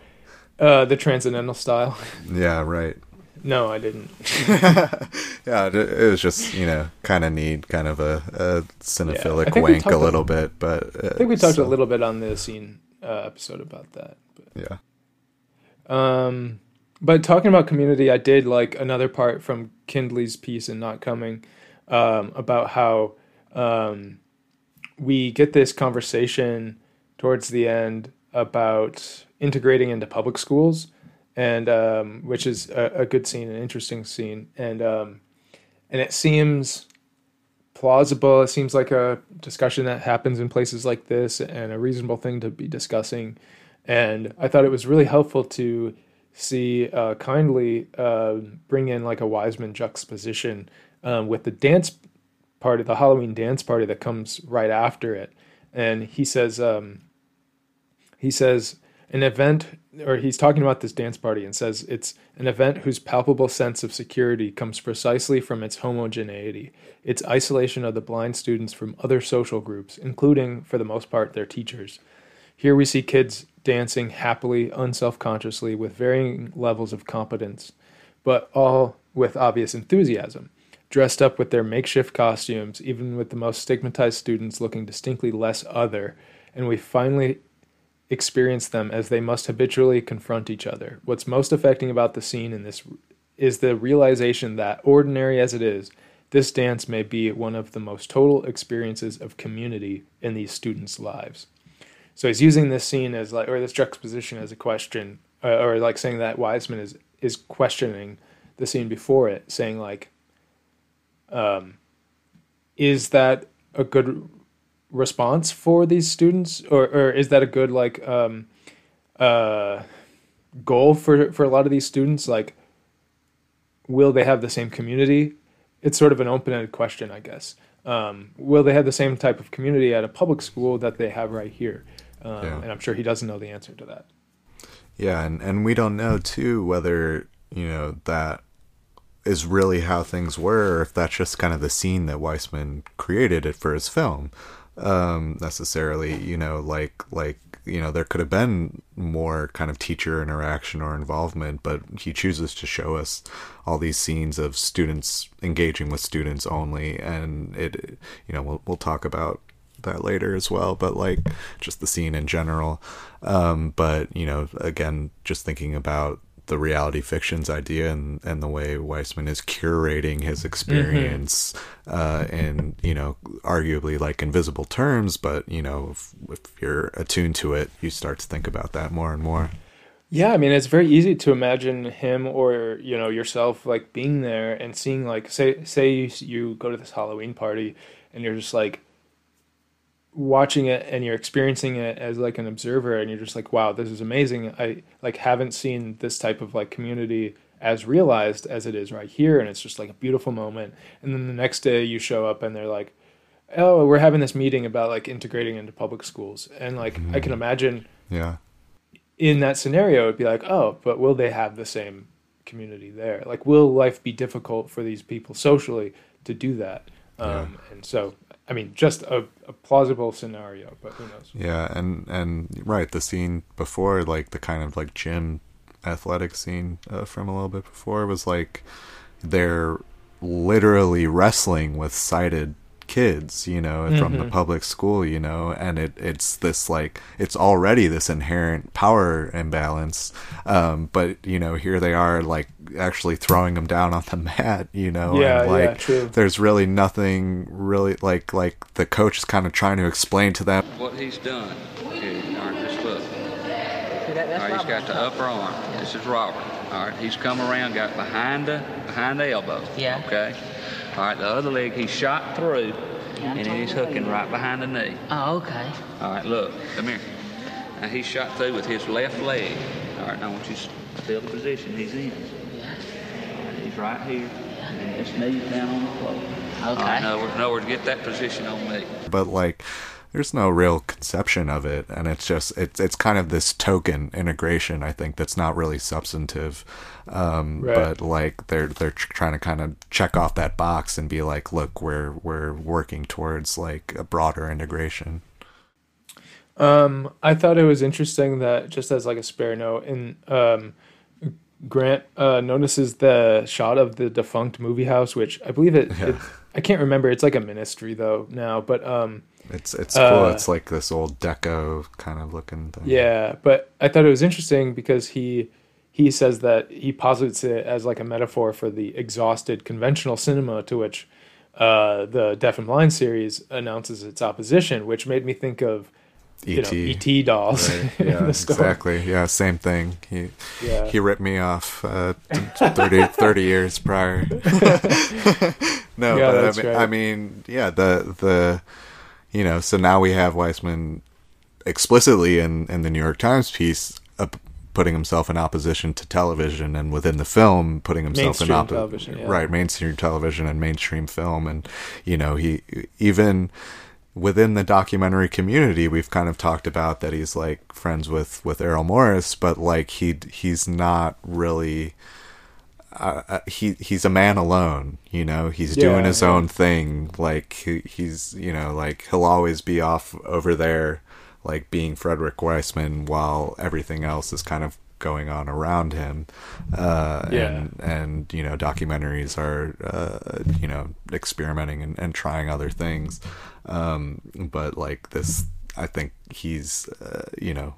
oh, uh, the transcendental style. Yeah, right. No, I didn't. yeah, it, was just you know kind of neat, kind of a, a cinephilic we wank a talked a- little bit, but uh, I think we talked so- a little bit on the Essene uh, episode about that. But. Yeah, Um, but talking about community, I did like another part from Kindley's piece in Not Coming um, about how um, we get this conversation towards the end about integrating into public schools, and um, which is a, a good scene, an interesting scene, and um, and it seems plausible. It seems like a discussion that happens in places like this, and a reasonable thing to be discussing. And I thought it was really helpful to see uh, Kindley uh, bring in like a Wiseman juxtaposition um, with the dance party, the Halloween dance party that comes right after it. And he says, um, he says, an event, or he's talking about this dance party and says it's an event whose palpable sense of security comes precisely from its homogeneity, its isolation of the blind students from other social groups, including, for the most part, their teachers. Here we see kids dancing happily, unself consciously, with varying levels of competence, but all with obvious enthusiasm, dressed up with their makeshift costumes, even with the most stigmatized students looking distinctly less other, and we finally experience them as they must habitually confront each other. What's most affecting about the scene in this is the realization that, ordinary as it is, this dance may be one of the most total experiences of community in these students' lives. So he's using this scene as like, or this juxtaposition as a question, uh, or like saying that Wiseman is is questioning the scene before it, saying like, um, is that a good response for these students, or or is that a good like um, uh, goal for for a lot of these students? Like, will they have the same community? It's sort of an open ended question, I guess. Um, will they have the same type of community at a public school that they have right here? Um, Yeah. And I'm sure he doesn't know the answer to that. yeah, and and we don't know too whether you know that is really how things were, if that's just kind of the scene that Wiseman created it for his film. Um, necessarily, you know, like like you know, there could have been more kind of teacher interaction or involvement, but he chooses to show us all these scenes of students engaging with students only, and it, you know, we'll we'll talk about that later as well, but like just the scene in general. Um, but you know, again, just thinking about the reality fictions idea and, and the way Wiseman is curating his experience uh, in, you know, arguably like invisible terms, but, you know, if, if you're attuned to it, you start to think about that more and more. Yeah, I mean, it's very easy to imagine him or you know yourself like being there and seeing like say say you, you go to this Halloween party and you're just like watching it and you're experiencing it as like an observer and you're just like wow this is amazing. I like haven't seen this type of like community as realized as it is right here and it's just like a beautiful moment. And then the next day you show up and they're like oh we're having this meeting about like integrating into public schools. And like i can imagine Yeah. in that scenario it'd be like oh but will they have the same community there? Like will life be difficult for these people socially to do that? Um, and so i mean just a, a plausible scenario but who knows? Yeah, and and right, the scene before, like the kind of like gym athletic scene uh, from a little bit before, was like they're literally wrestling with sighted kids, you know, from the public school, you know, and it it's this like it's already this inherent power imbalance. Um, but you know, here they are like actually throwing them down on the mat, you know, Yeah, and like yeah, true. there's really nothing really like like the coach is kind of trying to explain to them what he's done. Here, all right, just look. All right, he's got the upper arm. This is Robert. All right, he's come around, got behind the behind the elbow. Yeah. Okay. All right, the other leg he shot through, and then he's hooking right behind the knee. Oh, okay. All right, look, come here. Now he shot through with his left leg. All right, now I want you to feel the position he's in. Yeah. All right, he's right here, and his knee's down on the floor. All right, Okay. in other words, in other words, get that position on me. but like there's no real conception of it and it's just it's it's kind of this token integration i think that's not really substantive um Right. but like they're they're trying to kind of check off that box and be like look we're we're working towards like a broader integration Um, I thought it was interesting that just as like a spare note, in um, Grant uh, notices the shot of the defunct movie house, which I believe it, it. I can't remember. It's like a ministry though now, but um, it's it's cool Uh, it's like this old deco kind of looking thing yeah. But I thought it was interesting because he he says that he posits it as like a metaphor for the exhausted conventional cinema to which uh, the Deaf and Blind series announces its opposition, which made me think of you know, ET. ET dolls. Right. in Yeah, exactly. Yeah, same thing. He Yeah. he ripped me off uh, t- t- 30, 30 years prior. no, Yeah, but I mean, right. I mean, yeah, the the you know, so now we have Wiseman explicitly in in the New York Times piece putting himself in opposition to television and within the film putting himself in opposition yeah. right mainstream television and mainstream film and you know he even within the documentary community we've kind of talked about that he's like friends with with Errol Morris but like he he's not really uh, uh, he he's a man alone you know he's Yeah, doing his yeah. own thing like he, he's you know like he'll always be off over there like being Frederick Wiseman while everything else is kind of going on around him. Uh Yeah. and and you know documentaries are uh you know experimenting and, and trying other things. Um but like this i think he's uh, you know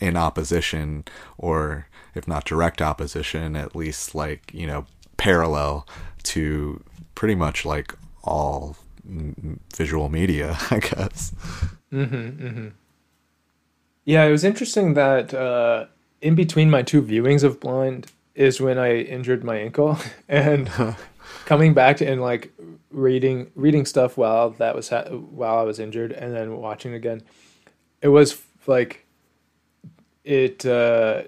in opposition or if not direct opposition at least like you know parallel to pretty much like all visual media i guess Yeah, it was interesting that uh, in between my two viewings of Blind is when I injured my ankle, and coming back and like reading reading stuff while that was ha- while I was injured, and then watching again, it was like it uh,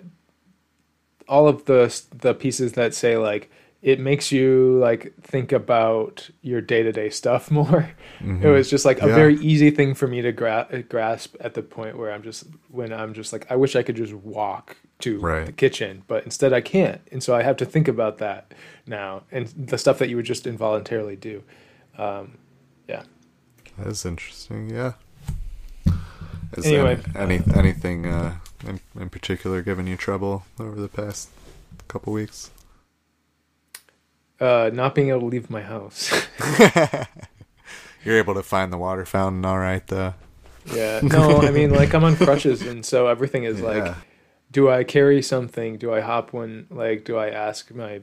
all of the the pieces that say like it makes you like think about your day-to-day stuff more it was just like a Yeah. very easy thing for me to gra- grasp at the point where i'm just when i'm just like i wish i could just walk to Right. the kitchen but instead i can't and so i have to think about that now and the stuff that you would just involuntarily do um, yeah That is interesting. Yeah. Is Anyway. any, any anything uh, in, in particular giving you trouble over the past couple weeks? Uh, not being able to leave my house You're able to find the water fountain, all right? Though. Yeah. No, I mean like I'm on crutches and so everything is like do I carry something? Do I hop one like do I ask my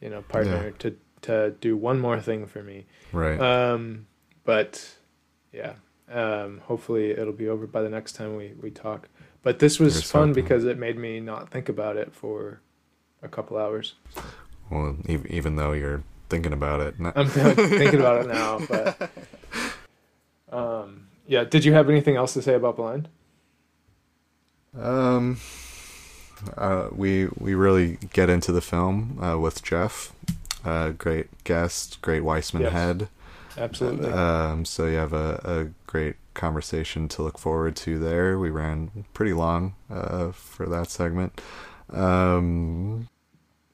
you know partner Yeah. to to do one more thing for me? Right. Um but yeah. Um hopefully it'll be over by the next time we we talk. But this was fun because it made me not think about it for a couple hours. Well, even though you're thinking about it, not- I'm thinking about it now, but um yeah, did you have anything else to say about blind? Um, uh, we we really get into the film uh, with Jeff. Uh, great guest, great Wiseman Yes. head. Absolutely. Um, so you have a, a great conversation to look forward to there. We ran pretty long uh, for that segment. Um,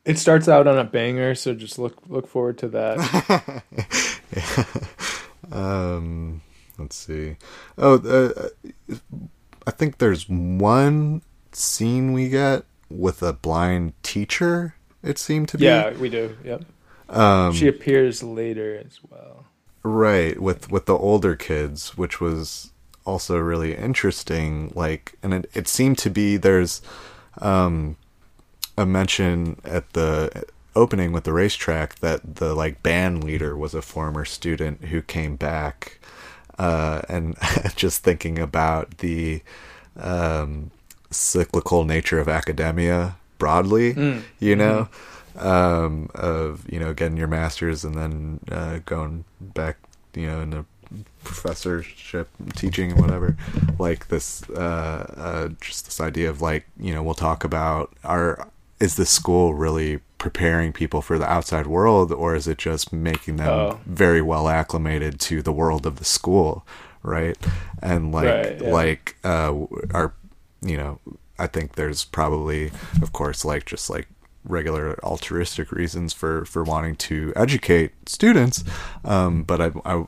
It starts out on a banger, so just look look forward to that. um, let's see. Oh, uh, I think there's one scene we get with a blind teacher. It seemed to be. yeah, we do. Yep. Um, she appears later as well. right with with the older kids, which was also really interesting. Like, and it, it seemed to be there's um, a mention at the opening with the racetrack that the like band leader was a former student who came back, uh, and just thinking about the um, cyclical nature of academia broadly, Mm. you know, um, of you know getting your master's and then uh, going back, you know, in a professorship, teaching, and whatever. Like this, uh, uh, just this idea of like you know we'll talk about our is the school really preparing people for the outside world or is it just making them Oh. very well acclimated to the world of the school right and like Right, yeah. like uh our you know i think there's probably of course like just like regular altruistic reasons for for wanting to educate students. Um but I, I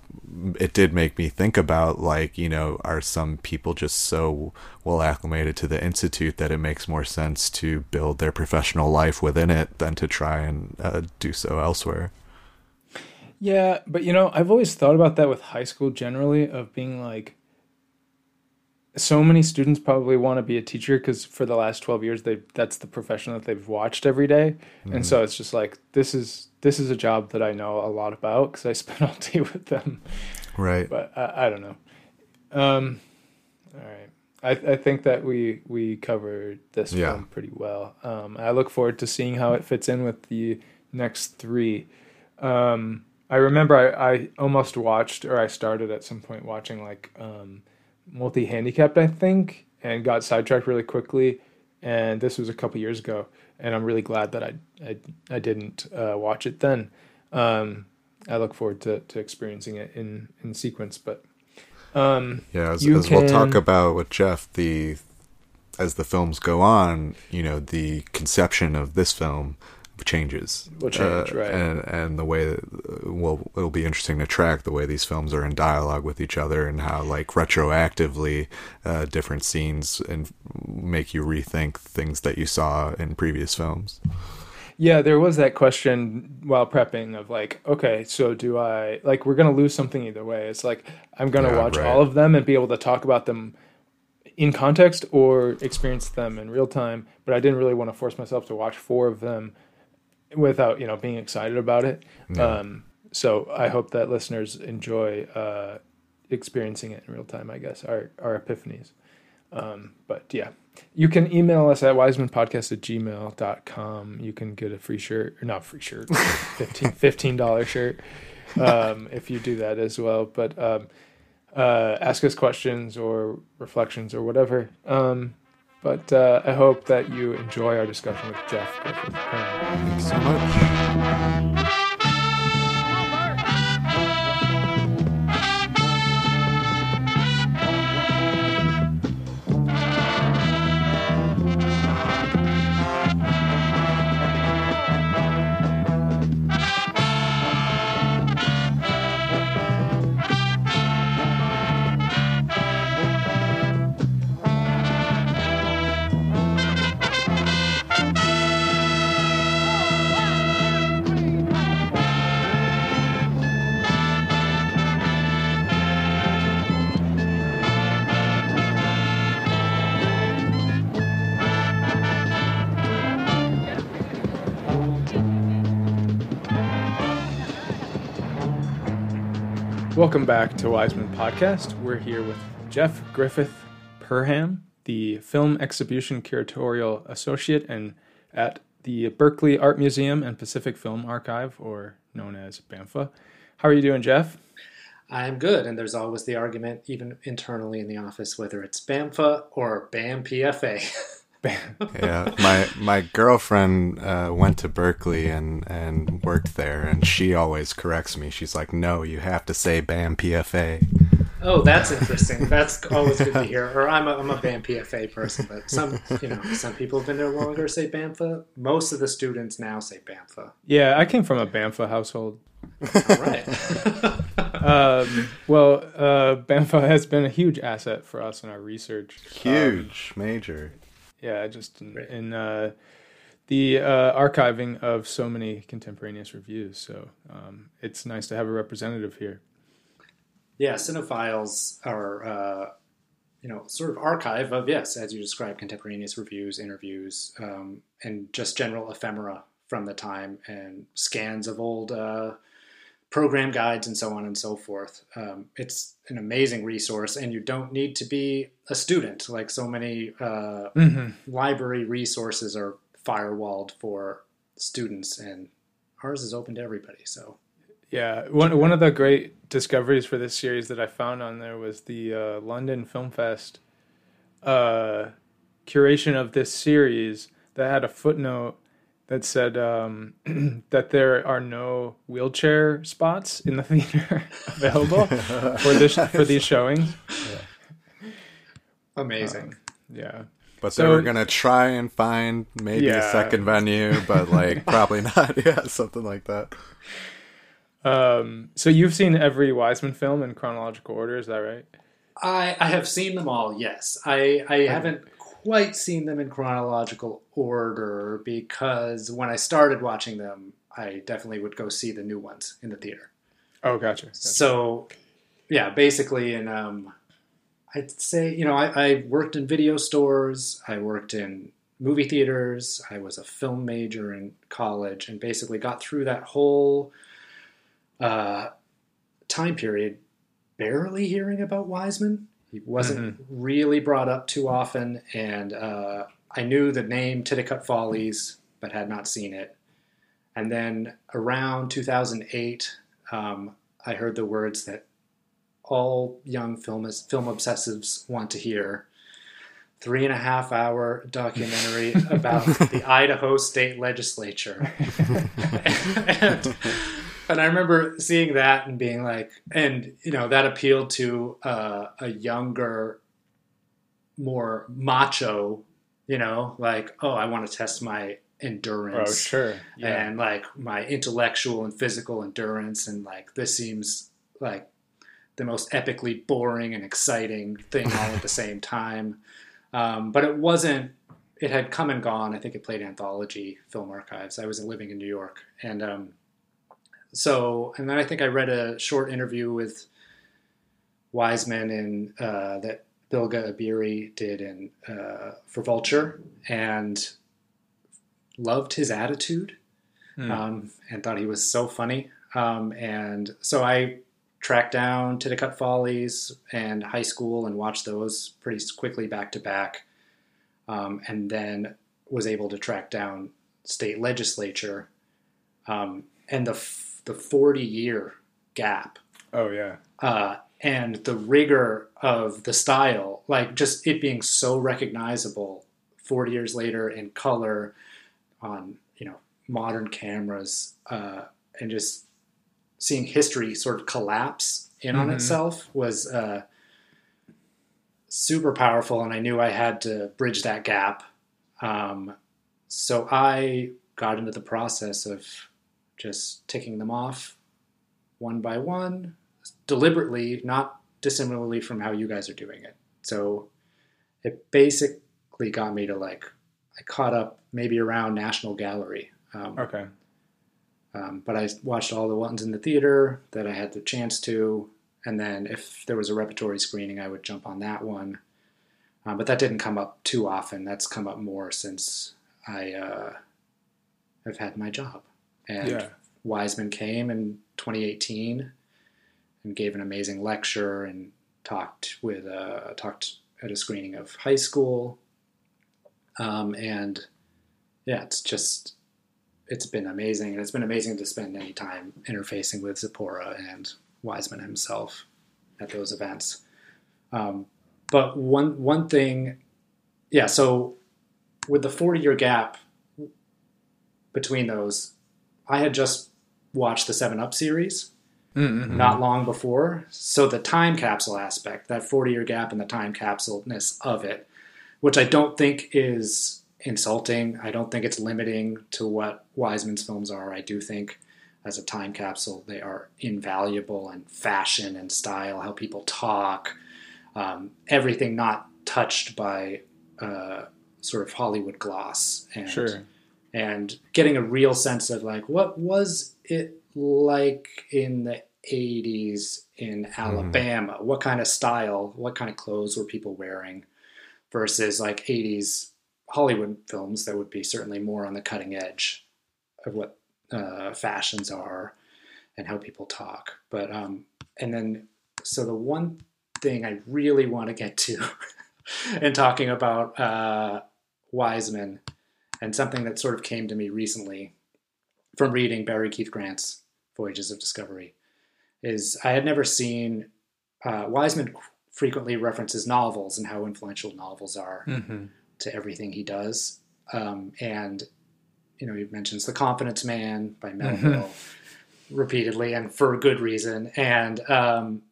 it did make me think about like you know are some people just so well acclimated to the institute that it makes more sense to build their professional life within it than to try and uh, do so elsewhere? Yeah, but you know, I've always thought about that with high school generally of being like so many students probably want to be a teacher because for the last 12 years they that's the profession that they've watched every day. and so it's just like this is this is a job that I know a lot about because I spent all day with them. Right. But I, I don't know. Um all right I, I think that we we covered this Yeah. film pretty well. Um I look forward to seeing how it fits in with the next three. Um I remember I, I almost watched or I started at some point watching like um multi handicapped I think and got sidetracked really quickly. And this was a couple years ago and I'm really glad that I I, I didn't uh, watch it then. Um I look forward to, to experiencing it in in sequence but um Yeah, as, as we'll talk about with Jeff, the as the films go on, you know, the conception of this film changes. Will change, right. And and the way that, well, it'll be interesting to track the way these films are in dialogue with each other and how like retroactively uh, different scenes and make you rethink things that you saw in previous films. Yeah, there was that question while prepping of like, okay, so do I like we're gonna lose something either way. It's like I'm gonna Yeah, watch right. all of them and be able to talk about them in context or experience them in real time. But I didn't really want to force myself to watch four of them without you know being excited about it. Um, so I hope that listeners enjoy uh, experiencing it in real time. I guess our our epiphanies. Um, but yeah, you can email us at wisemanpodcast at gmail.com. You can get a free shirt, or not free shirt, 15 $15 shirt um, if you do that as well. But um, uh, ask us questions or reflections or whatever. Um, but uh, I hope that you enjoy our discussion with Jeff Griffith. Thanks so much. Welcome back to Wiseman Podcast. We're here with Jeff Griffith Perham, the Film Exhibition Curatorial Associate and at the Berkeley Art Museum and Pacific Film Archive, or known as BAMFA. How are you doing, Jeff? I'm good, and there's always the argument, even internally in the office, whether it's BAMFA or BAMPFA. yeah, my my girlfriend uh, went to Berkeley and and worked there, and she always corrects me. She's like, "No, you have to say BAM PFA." oh, that's interesting. That's always good to hear. Or I'm a, I'm a BAMPFA person, but some you know some people have been there longer say BAMFA. Most of the students now say BAMFA. Yeah, I came from a BAMFA household. All right. Um, well, uh, BAMFA has been a huge asset for us in our research. Um, Huge, major. Yeah, just in, in uh, the uh, archiving of so many contemporaneous reviews. So um, it's nice to have a representative here. Yeah, cinephiles are, uh, you know, sort of archive of yes, as you described, contemporaneous reviews, interviews, um, and just general ephemera from the time and scans of old uh, program guides and so on and so forth. Um, it's an amazing resource, and you don't need to be a student. Like so many uh, Mhm. library resources are firewalled for students, and ours is open to everybody. So Yeah, one one of the great discoveries for this series that I found on there was the uh, London Film Fest uh, curation of this series that had a footnote that said um, that there are no wheelchair spots in the theater available for this for these showings. amazing. Yeah, But So- they were gonna try and find maybe a second venue, but like probably not. Yeah, something like that. Um, so you've seen every Wiseman film in chronological order, is that right? I, I have seen them all. Yes, I I haven't quite seen them in chronological order because when I started watching them, I definitely would go see the new ones in the theater. Oh, gotcha. gotcha. So, yeah, basically, in um, I'd say you know I, I worked in video stores, I worked in movie theaters, I was a film major in college, and basically got through that whole uh, time period barely hearing about Wiseman. He wasn't really brought up too often, and uh, I knew the name Titicut Follies, but had not seen it. And then around 2008, um, I heard the words that all young film film obsessives want to hear. Three and a half hour documentary about the Idaho state legislature. and, and I remember seeing that and being like, and you know, that appealed to uh, a younger, more macho, you know, like, oh, I want to test my endurance Oh, sure. Yeah. and like my intellectual and physical endurance and like this seems like the most epically boring and exciting thing all at the same time um, but it wasn't it had come and gone i think it played anthology film archives i was living in new york and um, so and then i think i read a short interview with wiseman in uh, that Bilge Ebiri did in uh, for vulture and loved his attitude Hmm. um, and thought he was so funny. Um, and so I tracked down Titicut Follies and High School and watched those pretty quickly back to back. Um, and then was able to track down state legislature um, and the f- the 40 year gap Oh yeah. uh, and the rigor of the style, like just it being so recognizable 40 years later in color on, you know, modern cameras, uh, and just seeing history sort of collapse in on Mhm. itself was uh, super powerful. And I knew I had to bridge that gap. Um, so I got into the process of just ticking them off one by one, deliberately, not dissimilarly from how you guys are doing it. So it basically got me to like, I caught up maybe around National Gallery. Um, Okay. um, but I watched all the ones in the theater that I had the chance to, and then if there was a repertory screening, I would jump on that one. Um, but that didn't come up too often. That's come up more since I uh, have had my job. And Yeah. Wiseman came in 2018 and gave an amazing lecture and talked with uh, talked at a screening of High School. Um, and yeah, it's just it's been amazing, and it's been amazing to spend any time interfacing with Zipporah and Wiseman himself at those events. Um, but one one thing, yeah. So with the forty year gap between those, I had just watched the Seven Up series Mm-hmm. not long before. So the time capsule aspect, that 40 year gap and the time capsuleness of it, which I don't think is insulting. I don't think it's limiting to what Wiseman's films are. I do think as a time capsule, they are invaluable in fashion and style, how people talk, um, everything not touched by uh, sort of Hollywood gloss. And, Sure. And getting a real sense of like what was it like in the 80s in Alabama? What kind of style, what kind of clothes were people wearing versus like 80s Hollywood films that would be certainly more on the cutting edge of what uh, fashions are and how people talk. But, um, and then, so the one thing I really want to get to in talking about uh, Wiseman and something that sort of came to me recently from reading Barry Keith Grant's Voyages of Discovery is I had never seen uh, Wiseman frequently references novels and how influential novels are Mm-hmm. to everything he does. Um, and you know, he mentions The Confidence Man by Melville repeatedly and for a good reason. And um,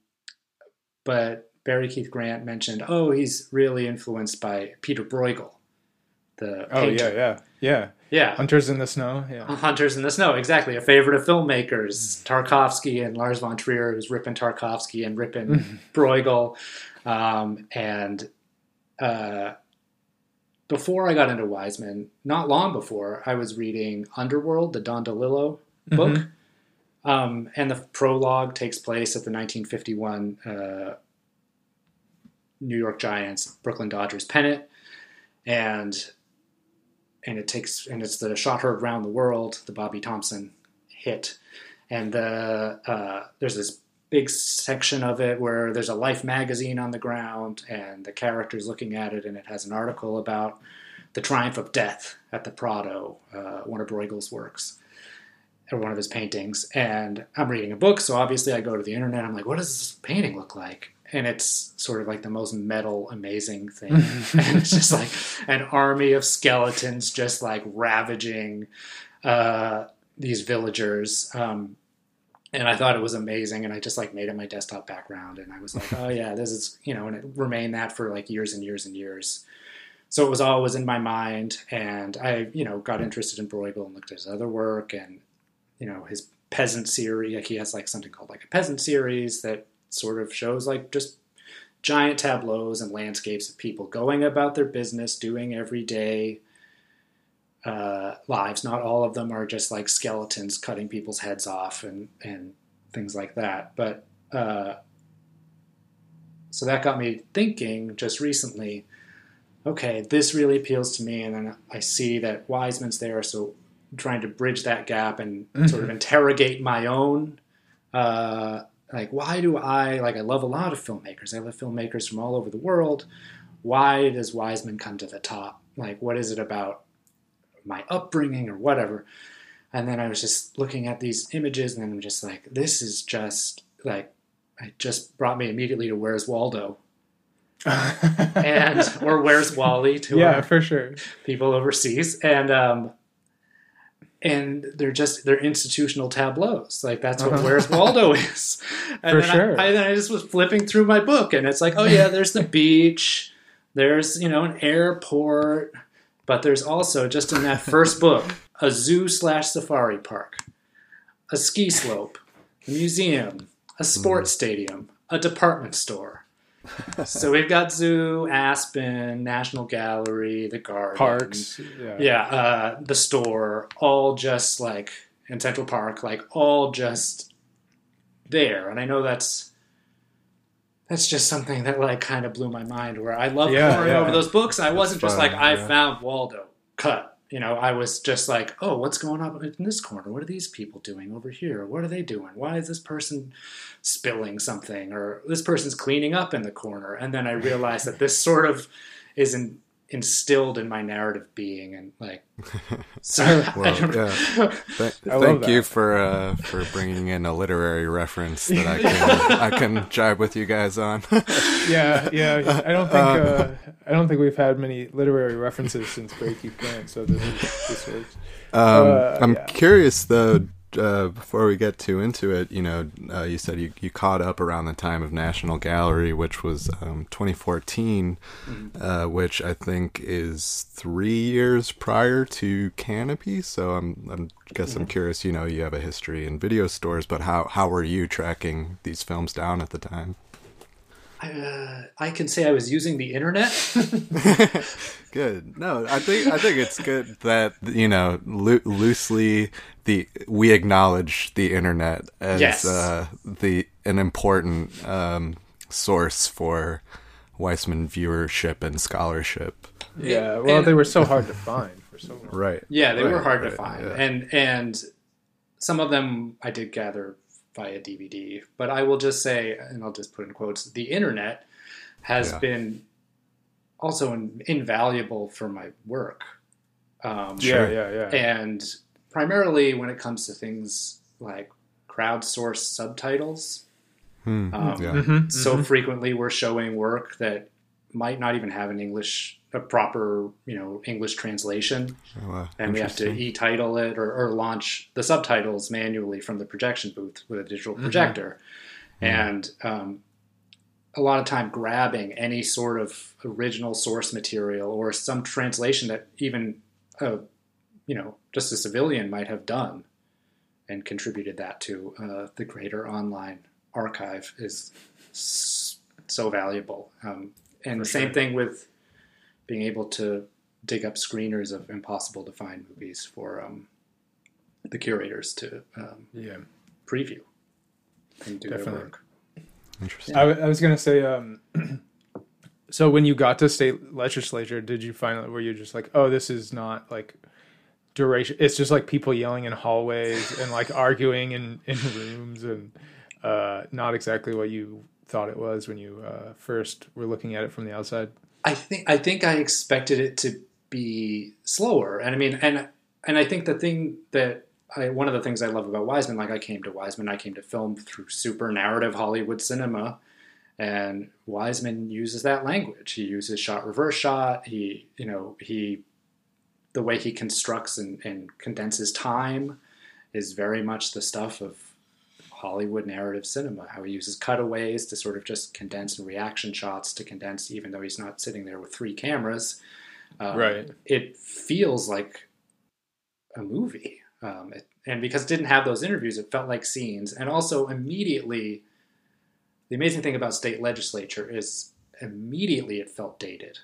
but Barry Keith Grant mentioned, oh, he's really influenced by Peter Bruegel, the Oh painter. yeah, yeah, yeah. yeah, Hunters in the Snow. Yeah. Hunters in the Snow, exactly. A favorite of filmmakers, Tarkovsky and Lars von Trier, who's ripping Tarkovsky and ripping Bruegel. Um, and uh, before I got into Wiseman, not long before, I was reading Underworld, the Don DeLillo book. Um, and the prologue takes place at the 1951 uh, New York Giants, Brooklyn Dodgers pennant. And and it takes and it's the shot heard round the world the Bobby Thomson hit. And the uh, there's this big section of it where there's a life magazine on the ground and the character's looking at it and it has an article about the triumph of death at the prado uh, one of bruegel's works or one of his paintings. And i'm reading a book so obviously i go to the internet. I'm like what does this painting look like and it's sort of like the most metal amazing thing. And it's just like an army of skeletons just like ravaging uh, these villagers um, and i thought it was amazing and i just like made it my desktop background and i was like oh yeah this is you know and it remained that for like years and years and years. So it was always in my mind and i you know got interested in bruegel and looked at his other work and you know his peasant series like he has like something called like a peasant series that sort of shows like just giant tableaus and landscapes of people going about their business doing everyday uh, lives. Not all of them are just like skeletons cutting people's heads off and and things like that. But uh, so that got me thinking just recently okay this really appeals to me. And then i see that wiseman's there so trying to bridge that gap and sort of interrogate my own uh, like why do i like i love a lot of filmmakers. I love filmmakers from all over the world. Why does wiseman come to the top? Like what is it about my upbringing or whatever? And then i was just looking at these images and then i'm just like this is just like it just brought me immediately to where's waldo? And or where's wally to yeah, for sure. people overseas. And um and they're just they're institutional tableaus. Like that's what Uh-huh. where's waldo is. And For then sure. I, I, then I just was flipping through my book and it's like oh yeah there's the beach. There's you know an airport. But there's also just in that first book a zoo slash safari park a ski slope a museum a sports stadium a department store so we've got zoo aspen national gallery the garden Parks. Yeah. yeah, uh, the store, all just like in Central Park, like all just there. And I know that's that's just something that like kind of blew my mind. Where I love Yeah, poring yeah. over those books. I wasn't just fun, like I found Waldo cut. You know, I was just like, oh, what's going on in this corner? What are these people doing over here? What are they doing? Why is this person spilling something? Or this person's cleaning up in the corner? And then I realized that this sort of is in, instilled in my narrative being, and like, so Well, yeah. Th- thank you for uh, for bringing in a literary reference that I can I can jive with you guys on. yeah, yeah. I don't think uh, I don't think we've had many literary references since Barry Keith Grant, so this is, this works. Um, Uh, I'm yeah. curious though. Uh, before we get too into it, you know, uh, you said you, you caught up around the time of National Gallery, which was um, 2014, uh, which I think is three years prior to Canopy. So I'm, I'm guess I'm curious. You know, you have a history in video stores, but how how were you tracking these films down at the time? Uh, I can say I was using the internet. good. No, I think I think it's good that you know loo- loosely the we acknowledge the internet as Yes. uh, the an important um, source for Wiseman viewership and scholarship. Yeah, well, And- they were so hard to find for so long. Right. Yeah, they were Right, hard to find, yeah. and and some of them I did gather via DVD. But I will just say, and I'll just put in quotes: the internet has Yeah. been also in, invaluable for my work. Um, Yeah, yeah, yeah. and primarily when it comes to things like crowdsourced subtitles. Hmm, Um, yeah. Mhm, So mhm. frequently we're showing work that might not even have an English, a proper, you know, English translation, Oh, wow. and we have to e-title it or, or launch the subtitles manually from the projection booth with a digital Mm-hmm. projector, and um, a lot of time grabbing any sort of original source material or some translation that even a, you know, just a civilian might have done and contributed that to uh, the greater online archive is so valuable. Um, and For the same sure. thing with being able to dig up screeners of impossible to find movies for um, the curators to um, Yeah. preview and do Definitely. their work. Interesting. I, w- I was gonna say, um, so when you got to state legislature, did you find were you just like, oh, this is not like duration? It's just like people yelling in hallways and like arguing in in rooms, and uh, not exactly what you thought it was when you uh, first were looking at it from the outside. I think I think I expected it to be slower, and I mean, and and I think the thing that I one of the things I love about Wiseman, like I came to Wiseman, I came to film through super narrative Hollywood cinema, and Wiseman uses that language. He uses shot reverse shot. He you know he the way he constructs and, and condenses time is very much the stuff of Hollywood narrative cinema, how he uses cutaways to sort of just condense and reaction shots to condense, even though he's not sitting there with three cameras. Um, Right. It feels like a movie. Um, it, and because it didn't have those interviews, it felt like scenes. And also, immediately, the amazing thing about state legislature is immediately it felt dated.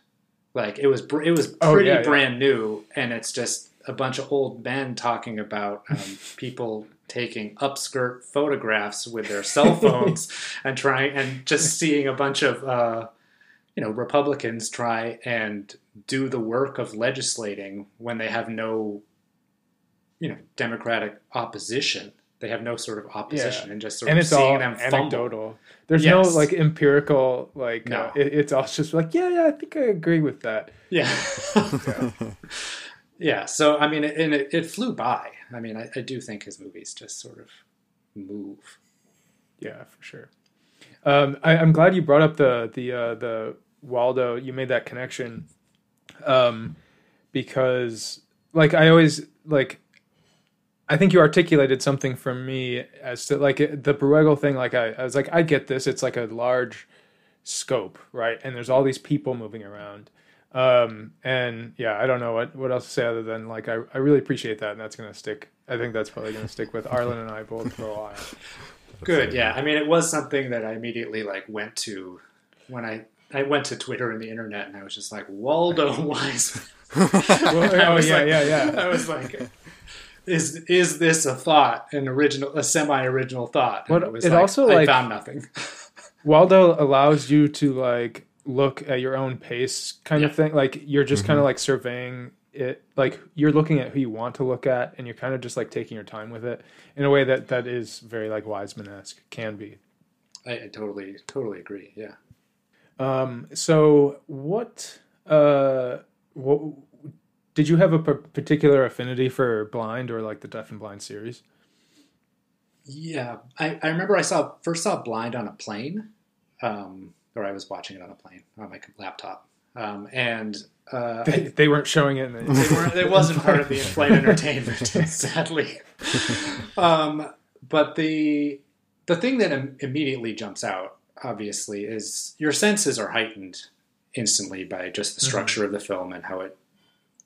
Like it was, br- it was Oh, pretty yeah, yeah. brand new, and it's just a bunch of old men talking about um, people taking upskirt photographs with their cell phones and trying and just seeing a bunch of uh, you know Republicans try and do the work of legislating when they have no you know Democratic opposition. They have no sort of opposition, and just sort and of it's seeing all them fumble. anecdotal. There's Yes. no like empirical like No. uh, it, it's all just like yeah yeah I think I agree with that. Yeah. yeah. So I mean, and it, it flew by. I mean, I, I do think his movies just sort of move. Yeah, for sure. Um, I, I'm glad you brought up the the uh, the Waldo. You made that connection, um, because like I always like. I think you articulated something for me as to like the Bruegel thing. Like I, I was like, I get this. It's like a large scope, right? And there's all these people moving around. Um, and yeah, I don't know what, what else to say other than like I, I really appreciate that, and that's gonna stick. I think that's probably gonna stick with Arlen and I both for a while. Good. Yeah. I mean, it was something that I immediately like went to when I I went to Twitter and the internet, and I was just like Waldo Wise. Well, oh yeah, like- yeah, yeah. I was like, is is this a thought, an original, a semi-original thought? And But it was it like, also, I like- found nothing. Waldo allows you to like look at your own pace kind of thing. Like you're just kind of like surveying it. Like you're looking at who you want to look at and you're kind of just like taking your time with it in a way that that is very like Wiseman-esque can be. I, I totally totally agree. Yeah. Um so what uh what did you have a particular affinity for Blind or like the Deaf and Blind series? Yeah, I, I remember I saw first saw Blind on a plane, um, or I was watching it on a plane on my laptop, um, and uh, They, they weren't showing it in the it wasn't part of the in-flight entertainment, sadly. Um, but the the thing that im- immediately jumps out, obviously, is your senses are heightened instantly by just the Mhm. structure of the film and how it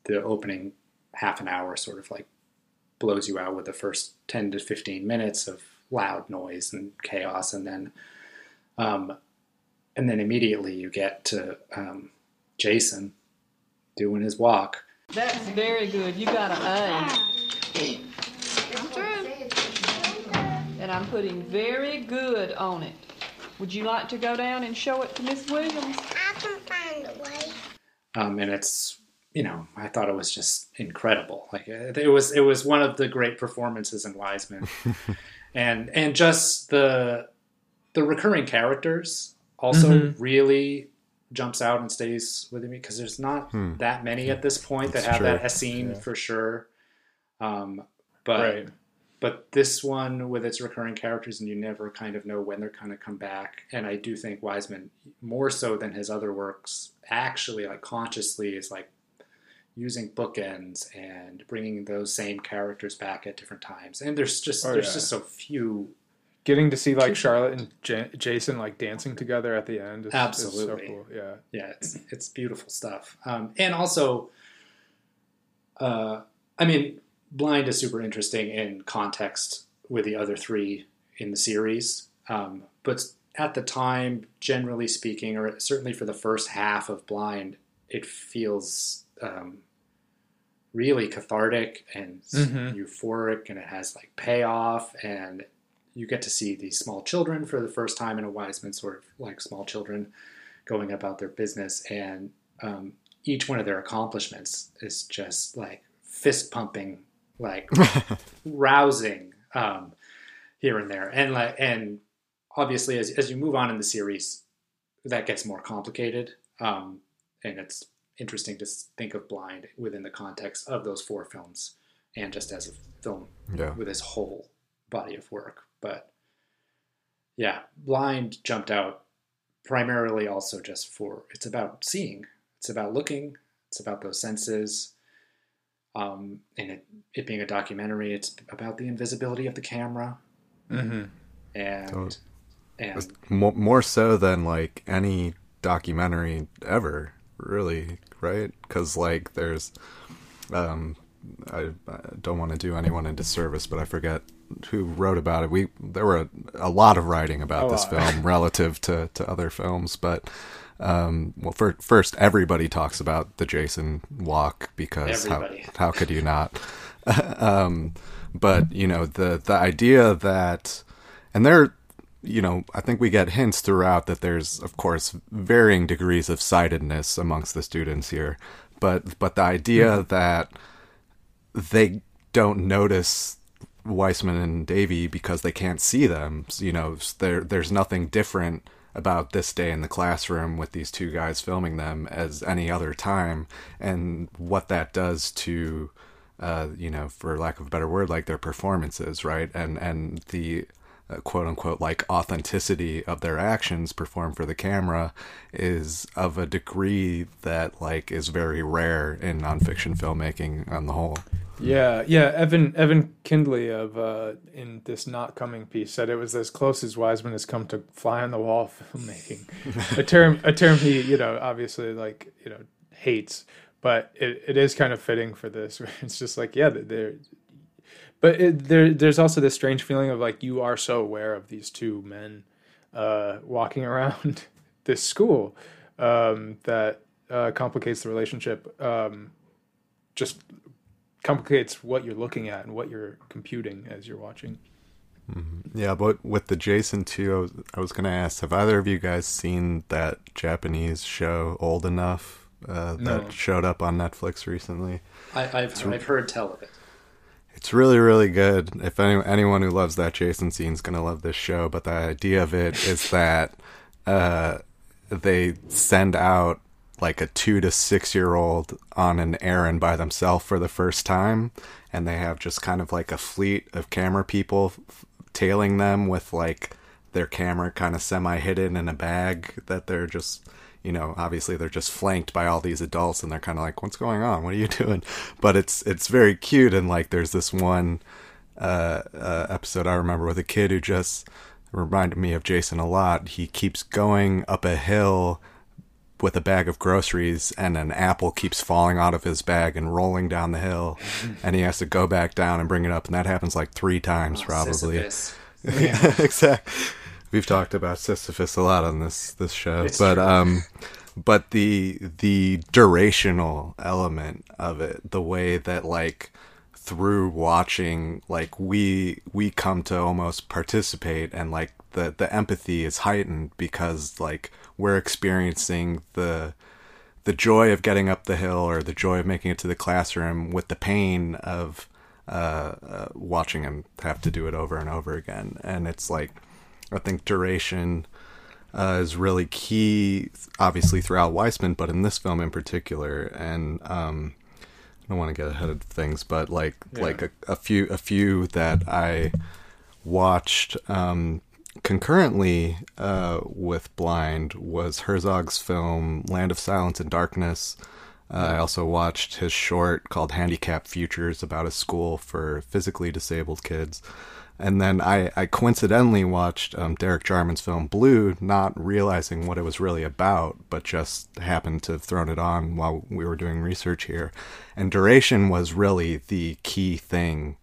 the opening half an hour sort of like blows you out with the first 10 to 15 minutes of loud noise and chaos and then um, and then immediately you get to um, Jason doing his walk. That's very good. You got an A. And I'm putting very good on it. Would you like to go down and show it to Miss Williams? I can find a way. um, and it's you know I thought it was just incredible. Like it it was it was one of the great performances in Wiseman, and and just the the recurring characters also Mhm. really jumps out and stays with me because there's not Hmm. that many at this point that That's have that true. Essene Yeah. for sure. Um, but Right. but this one with its recurring characters and you never kind of know when they're going to come back and i do think wiseman more so than his other works actually like consciously is like using bookends and bringing those same characters back at different times and there's just Oh, there's yeah. just so few Getting to see like Charlotte and J- Jason like dancing together at the end is, is so Absolutely. cool. Yeah. yeah it's it's beautiful stuff um, and also uh, i mean blind is super interesting in context with the other three in the series um, but at the time generally speaking or certainly for the first half of blind it feels um, really cathartic and Mhm. euphoric and it has like payoff and you get to see these small children for the first time in a Wiseman sort of like small children going about their business. And um, each one of their accomplishments is just like fist pumping like rousing um, here and there. And like and obviously as, as you move on in the series that gets more complicated um, and it's interesting to think of blind within the context of those four films and just as a film Yeah. with his whole body of work but yeah blind jumped out primarily also just for it's about seeing. It's about looking. It's about those senses. Um, and it, it being a documentary it's about the invisibility of the camera. Mm-hmm. and Totally. and more, more so than like any documentary ever really right? Because like there's um I, I don't want to do anyone a disservice but i forget who wrote about it we there were a, a lot of writing about this film relative to to other films but um well for, first everybody talks about the jason walk because how, Everybody. how could you not? Um but you know the the idea that and there you know i think we get hints throughout that there's of course varying degrees of sightedness amongst the students here but but the idea that they don't notice Wiseman and Davey because they can't see them. You know, there there's nothing different about this day in the classroom with these two guys filming them as any other time, and what that does to, uh, you know, for lack of a better word, like their performances, right? And and the uh, quote unquote like authenticity of their actions performed for the camera is of a degree that like is very rare in nonfiction filmmaking on the whole. Yeah, yeah. Evan Evan Kindley of uh, in this not coming piece said it was as close as Wiseman has come to fly on the wall filmmaking, a term a term he you know obviously like you know hates, but it, it is kind of fitting for this. It's just like yeah, they're, but it, there there's also this strange feeling of like you are so aware of these two men uh, walking around this school um, that uh, complicates the relationship. Um, just complicates what you're looking at and what you're computing as you're watching. Yeah, but with the Jason too, I was, I was gonna ask: Have either of you guys seen that Japanese show Old Enough uh, that No. showed up on Netflix recently? I, I've, I've heard tell of it It's really, really good. If any, anyone who loves that Jason scene is gonna love this show, but the idea of it is that uh, they send out like a two to six year old on an errand by themselves for the first time, and they have just kind of like a fleet of camera people f- tailing them with like their camera kind of semi hidden in a bag that they're just you know obviously they're just flanked by all these adults and they're kind of like what's going on? What are you doing? But it's it's very cute and like there's this one uh, uh episode i remember with a kid who just reminded me of jason a lot. He keeps going up a hill with a bag of groceries and an apple keeps falling out of his bag and rolling down the hill and he has to go back down and bring it up and that happens like three times Oh, probably. Yeah, exactly. We've talked about Sisyphus a lot on this this show, It's but true. um, but the the durational element of it, the way that like through watching, like we we come to almost participate, and like the the empathy is heightened because like we're experiencing the the joy of getting up the hill or the joy of making it to the classroom with the pain of uh, uh, watching him have to do it over and over again. And it's like, I think duration uh, is really key, obviously throughout Wiseman, but in this film in particular. And um, I don't want to get ahead of things, but like Yeah. like a, a few a few that I watched um, concurrently uh, with Blind was Herzog's film Land of Silence and Darkness. Uh, I also watched his short called Handicap Futures about a school for physically disabled kids. And then I, I coincidentally watched um, Derek Jarman's film Blue, not realizing what it was really about, but just happened to have thrown it on while we were doing research here. And duration was really the key thing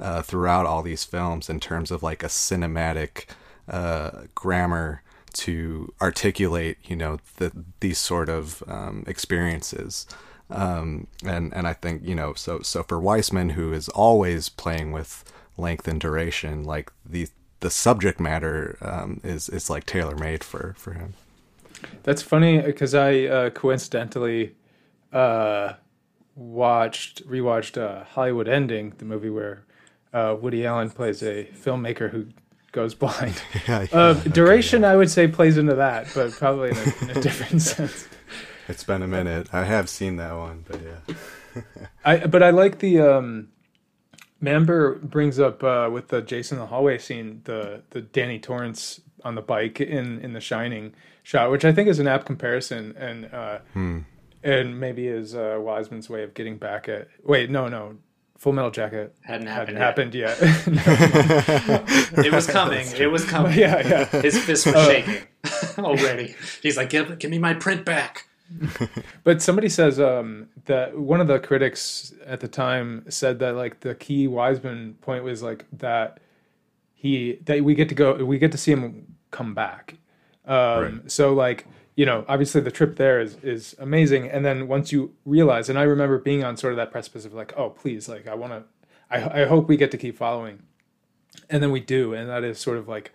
uh, throughout all these films in terms of like a cinematic uh, grammar to articulate, you know, the, these sort of um, experiences. Um, and and I think you know, so so for Wiseman, who is always playing with length and duration, like the the subject matter um, is is like tailor made for for him. That's funny because I uh, coincidentally uh, watched rewatched uh, Hollywood Ending, the movie where uh, Woody Allen plays a filmmaker who goes blind. Yeah, uh, yeah, duration, I would say, plays into that, but probably in a, in a different sense. It's been a minute. I have seen that one, but yeah. I but I like the um Mamber brings up uh with the Jason in the hallway scene the the Danny Torrance on the bike in in the Shining shot, which I think is an apt comparison and uh Hmm. and maybe is uh Wiseman's way of getting back at wait, no, no. Full Metal Jacket Hadn't hadn't happened happened yet. It was coming. It was coming. Yeah, yeah. His fist was Uh, shaking already. He's like, give, give me my print back. But somebody says um, that one of the critics at the time said that like the key Wiseman point was like that he that we get to go we get to see him come back. Um, So like you know obviously the trip there is is amazing, and then once you realize, and I remember being on sort of that precipice of like oh please like I want to I I hope we get to keep following, and then we do, and that is sort of like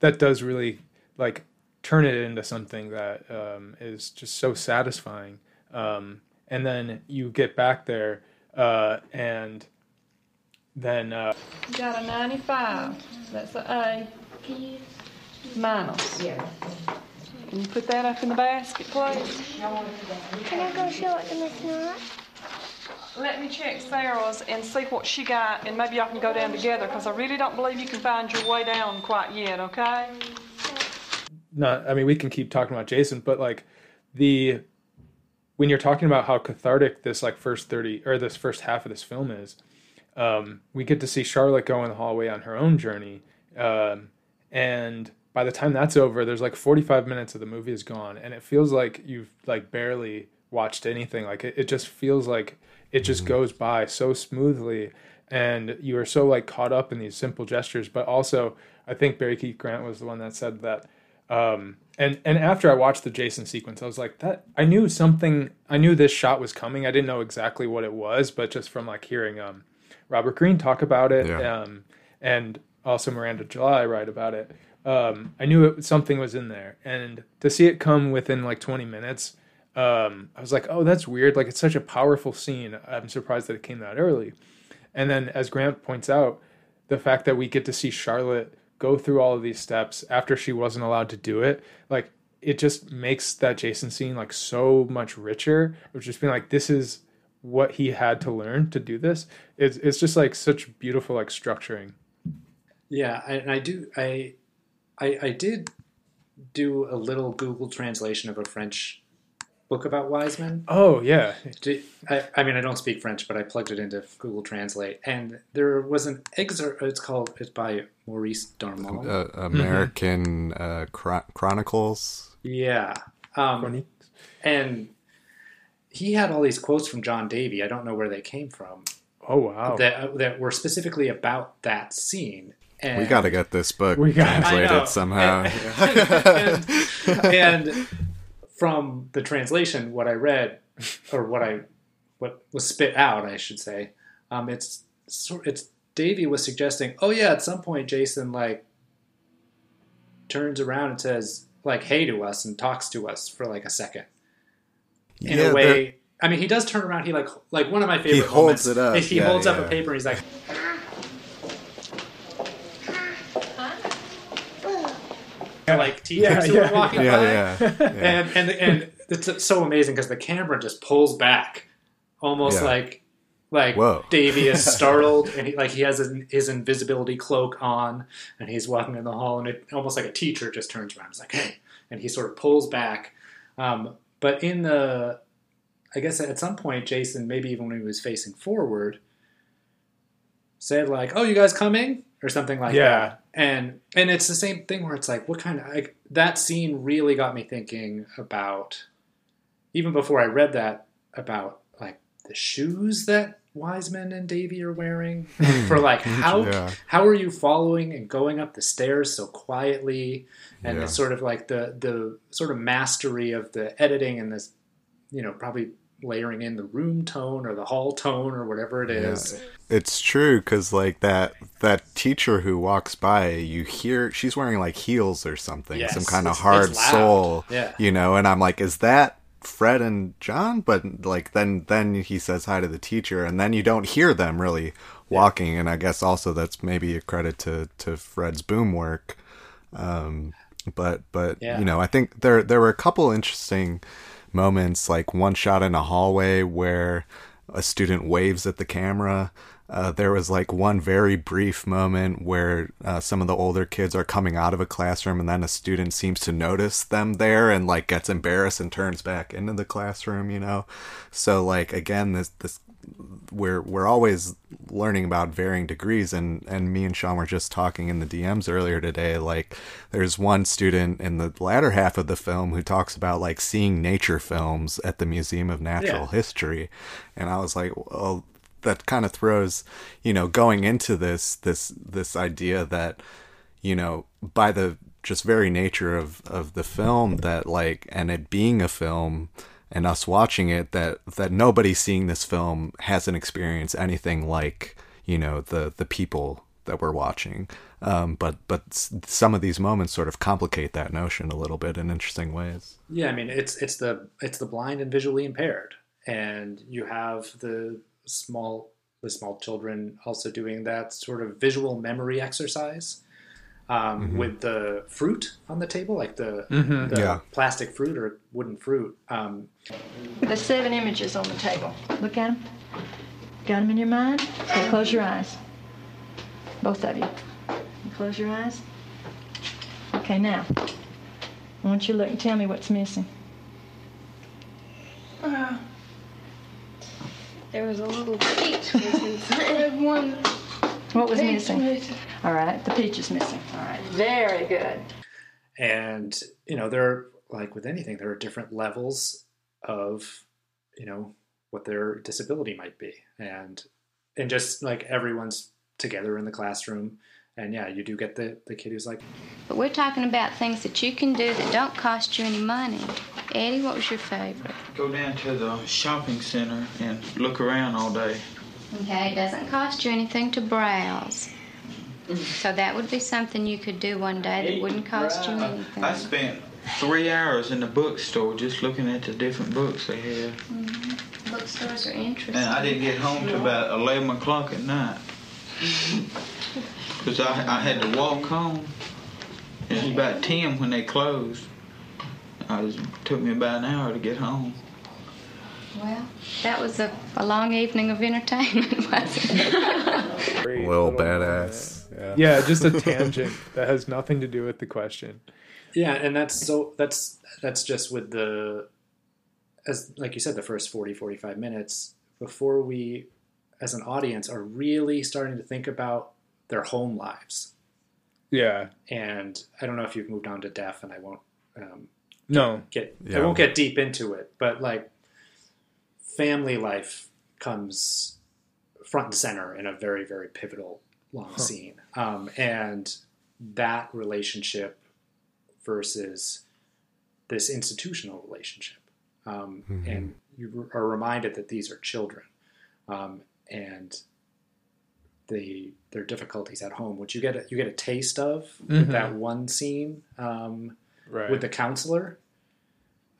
that does really like turn it into something that um, is just so satisfying. Um, and then you get back there, uh, and then uh, You got a 95. That's a A. Minus. Yeah. Can you put that up in the basket, please? Can I go show it to Miss Knott? Let me check Sarah's and see what she got, and maybe y'all can go down together, because I really don't believe you can find your way down quite yet, okay? Not. I mean, we can keep talking about Jason, but like the when you're talking about how cathartic this like first thirty or this first half of this film is, um, we get to see Charlotte go in the hallway on her own journey, um, and by the time that's over, there's like 45 minutes of the movie is gone, and it feels like you've like barely watched anything. Like it, it just feels like it just goes by so smoothly, and you are so like caught up in these simple gestures. But also, I think Barry Keith Grant was the one that said that. Um, and and after I watched the Jason sequence, I was like, that I knew something. I knew this shot was coming. I didn't know exactly what it was, but just from like hearing um, Robert Greene talk about it, Yeah. um, and also Miranda July write about it. Um, I knew it, something was in there, and to see it come within like 20 minutes, um, I was like, "Oh, that's weird." Like it's such a powerful scene. I'm surprised that it came that early. And then, as Grant points out, the fact that we get to see Charlotte go through all of these steps after she wasn't allowed to do it, like it just makes that Jason scene like so much richer. Of just being like, this is what he had to learn to do this. It's it's just like such beautiful like structuring. Yeah, I, and I do. I, I, I did do a little Google translation of a French book about Wiseman. Oh yeah, Do- I, I mean, I don't speak French, but I plugged it into Google Translate, and there was an excerpt. It's called. It's by Maurice Darmon. Uh, American uh, Chron- Chronicles. Yeah. Um, and he had all these quotes from John Davey. I don't know where they came from. Oh wow. That that were specifically about that scene. And we got to get this book We got- I know. translated somehow. and, and from the translation, what I read, or what I what was spit out, I should say, um, it's it's Davey was suggesting, oh yeah, at some point Jason like turns around and says like hey to us and talks to us for like a second. In Yeah, a way, I mean, he does turn around. He like like one of my favorite. He holds moments it up. He Yeah, holds up a paper and he's like, like teachers who are walking Yeah, by. yeah, yeah. And and and it's so amazing because the camera just pulls back, almost Yeah. like like Whoa. Davey is startled and he like he has his, his invisibility cloak on and he's walking in the hall and it almost like a teacher just turns around. He's like, hey, and he sort of pulls back. Um, but in the, I guess at some point, Jason, maybe even when he was facing forward, said like, "Oh, you guys coming?" or something like Yeah. that. And and it's the same thing where it's like, what kind of like, that scene really got me thinking about even before I read that about like the shoes that Wiseman and Davey are wearing for like how Yeah. how are you following and going up the stairs so quietly and Yeah. it's sort of like the the sort of mastery of the editing and this you know probably layering in the room tone or the hall tone or whatever it is It's true because like that that teacher who walks by, you hear she's wearing like heels or something, Yes, some kind of hard sole, Yeah. you know. And I'm like, is that Fred and John? But like then then he says hi to the teacher, and then you don't hear them really walking. And I guess also that's maybe a credit to to Fred's boom work. Um, but but Yeah. you know, I think there there were a couple interesting moments, like one shot in a hallway where a student waves at the camera. Uh, there was like one very brief moment where uh, some of the older kids are coming out of a classroom and then a student seems to notice them there and like gets embarrassed and turns back into the classroom, you know? So like again, this, this, we're, we're always learning about varying degrees and, and me and Sean were just talking in the DMs earlier today. Like there's one student in the latter half of the film who talks about like seeing nature films at the Museum of Natural Yeah. History. And I was like, well, that kind of throws, you know, going into this, this, this idea that, you know, by the just very nature of, of the film that like, and it being a film and us watching it, that, that nobody seeing this film hasn't experienced anything like, you know, the, the people that we're watching. Um, but, but some of these moments sort of complicate that notion a little bit in interesting ways. Yeah, I mean it's it's the it's the blind and visually impaired, and you have the small the small children also doing that sort of visual memory exercise um, Mhm. with the fruit on the table, like the, Mhm. the Yeah. plastic fruit or wooden fruit. Um, There's seven images on the table. Look at them. Got them in your mind? Okay, close your eyes. Both of you. You Close your eyes. Okay, now. I want you to look and tell me what's missing. Uh, there was a little peach missing. one. What was peach missing? All right, the peach is missing. All right, very good. and you know there are like with anything there are different levels of you know what their disability might be and and just like everyone's together in the classroom and yeah you do get the the kid who's like But we're talking about things that you can do that don't cost you any money. Eddie, what was your favorite? Go down to the shopping center and look around all day. Okay, it doesn't cost you anything to browse. So that would be something you could do one day that wouldn't cost you anything. I spent three hours in the bookstore just looking at the different books they had. Mhm. Bookstores are interesting. And I didn't get home till about 11 o'clock at night. Because I, I had to walk home. It was about 10 when they closed. I was, took me about an hour to get home. Well, that was a, a long evening of entertainment, wasn't it? well, badass. Yeah, just a tangent that has nothing to do with the question. Yeah and that's so that's that's just with the as like you said the first 40 45 minutes before we as an audience are really starting to think about their home lives Yeah. and i don't know if you've moved on to deaf and i won't um, No. get Yeah. I won't get deep into it, but like family life comes front and center in a very very pivotal long Huh. scene, um, and that relationship versus this institutional relationship, um, Mhm. and you are reminded that these are children, um, and the their difficulties at home, which you get a, you get a taste of with Mhm. that one scene um, Right. with the counselor.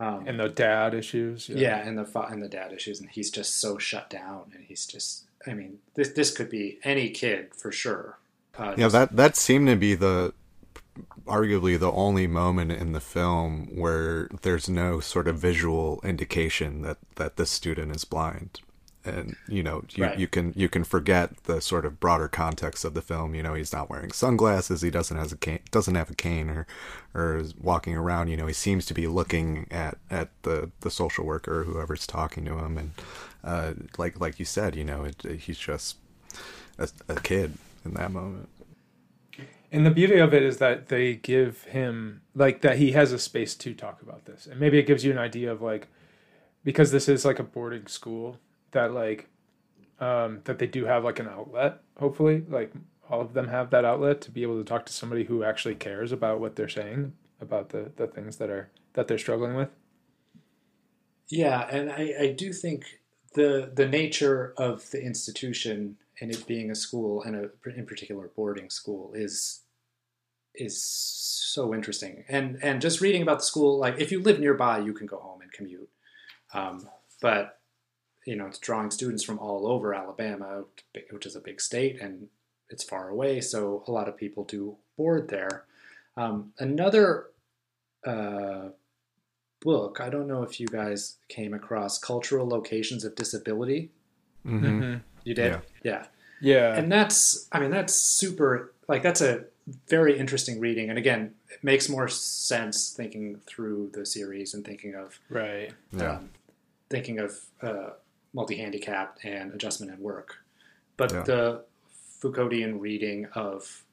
Um, and the dad issues. yeah. and the and the dad issues, and he's just so shut down, and he's just. I mean, this this could be any kid for sure. Uh, Yeah, just- that that seemed to be the arguably the only moment in the film where there's no sort of visual indication that that this student is blind. And you know, you, Right. you can you can forget the sort of broader context of the film. You know, he's not wearing sunglasses. He doesn't has a cane, doesn't have a cane, or or is walking around. You know, he seems to be looking at at the the social worker or whoever's talking to him. And uh, like like you said, you know, it, he's just a, a kid in that moment. And the beauty of it is that they give him like that he has a space to talk about this. And maybe it gives you an idea of like because this is like a boarding school that like um that they do have like an outlet, hopefully. Like all of them have that outlet to be able to talk to somebody who actually cares about what they're saying about the the things that are that they're struggling with. Yeah, and I, I do think the the nature of the institution and it being a school and a in particular boarding school is is so interesting. And and just reading about the school, like if you live nearby, you can go home and commute. Um, but you know, it's drawing students from all over Alabama, which is a big state, and it's far away. So a lot of people do board there. Um, another uh, book. I don't know if you guys came across Cultural Locations of Disability. Mhm. You did? Yeah. yeah. Yeah. And that's, I mean, that's super, like, that's a very interesting reading. And again, it makes more sense thinking through the series and thinking of, Right. Yeah. um, thinking of uh, multi handicapped and adjustment and work. But Yeah. the Foucauldian reading of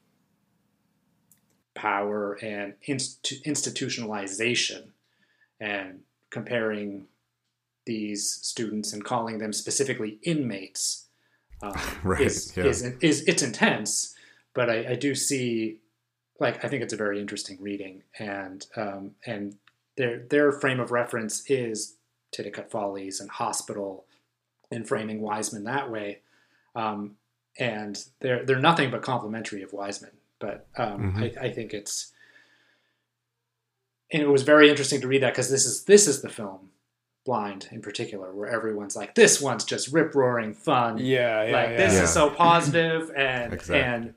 power and inst- institutionalization and comparing these students and calling them specifically inmates um, Right, is, yeah. is, is it's intense but I, I do see like I think it's a very interesting reading and um, and their their frame of reference is Titicut Follies and Hospital and framing Wiseman that way um, and they're they're nothing but complimentary of Wiseman but um, Mhm. I, I think it's and it was very interesting to read that because this is this is the film blind in particular where everyone's like this one's just rip roaring fun Yeah, yeah, like yeah. this Yeah. is so positive and Exactly. and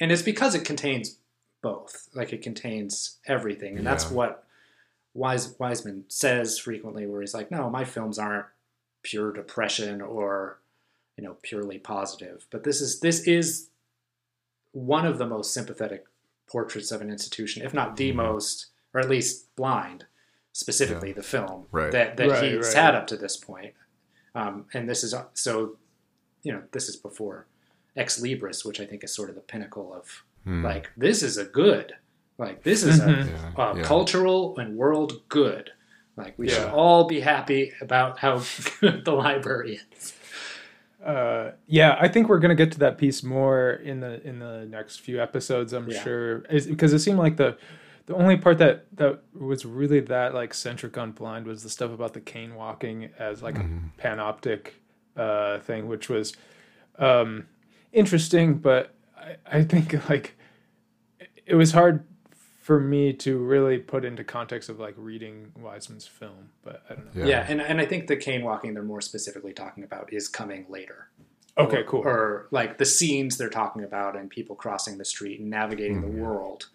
and it's because it contains both like it contains everything and that's what Wise, wiseman says frequently where he's like no my films aren't pure depression or you know purely positive but this is this is one of the most sympathetic portraits of an institution if not the Mhm. most or at least blind specifically Yeah. the film Right. that that Right, he's right. had up to this point um, and this is so you know this is before ex libris which i think is sort of the pinnacle of Hmm. like this is a good like this is a, Yeah, a yeah. cultural and world good like we should all be happy about how good the library is Uh, yeah, I think we're gonna get to that piece more in the in the next few episodes. I'm Yeah. sure, because it seemed like the the only part that that was really that like centric on blind was the stuff about the cane walking as like Mhm. a panoptic uh, thing, which was um, interesting, but I, I think like it was hard for me to really put into context of like reading Wiseman's film, but I don't know. Yeah. yeah, and, and i think the cane walking they're more specifically talking about is coming later Okay, or, cool. or like the scenes they're talking about and people crossing the street and navigating Mhm. the world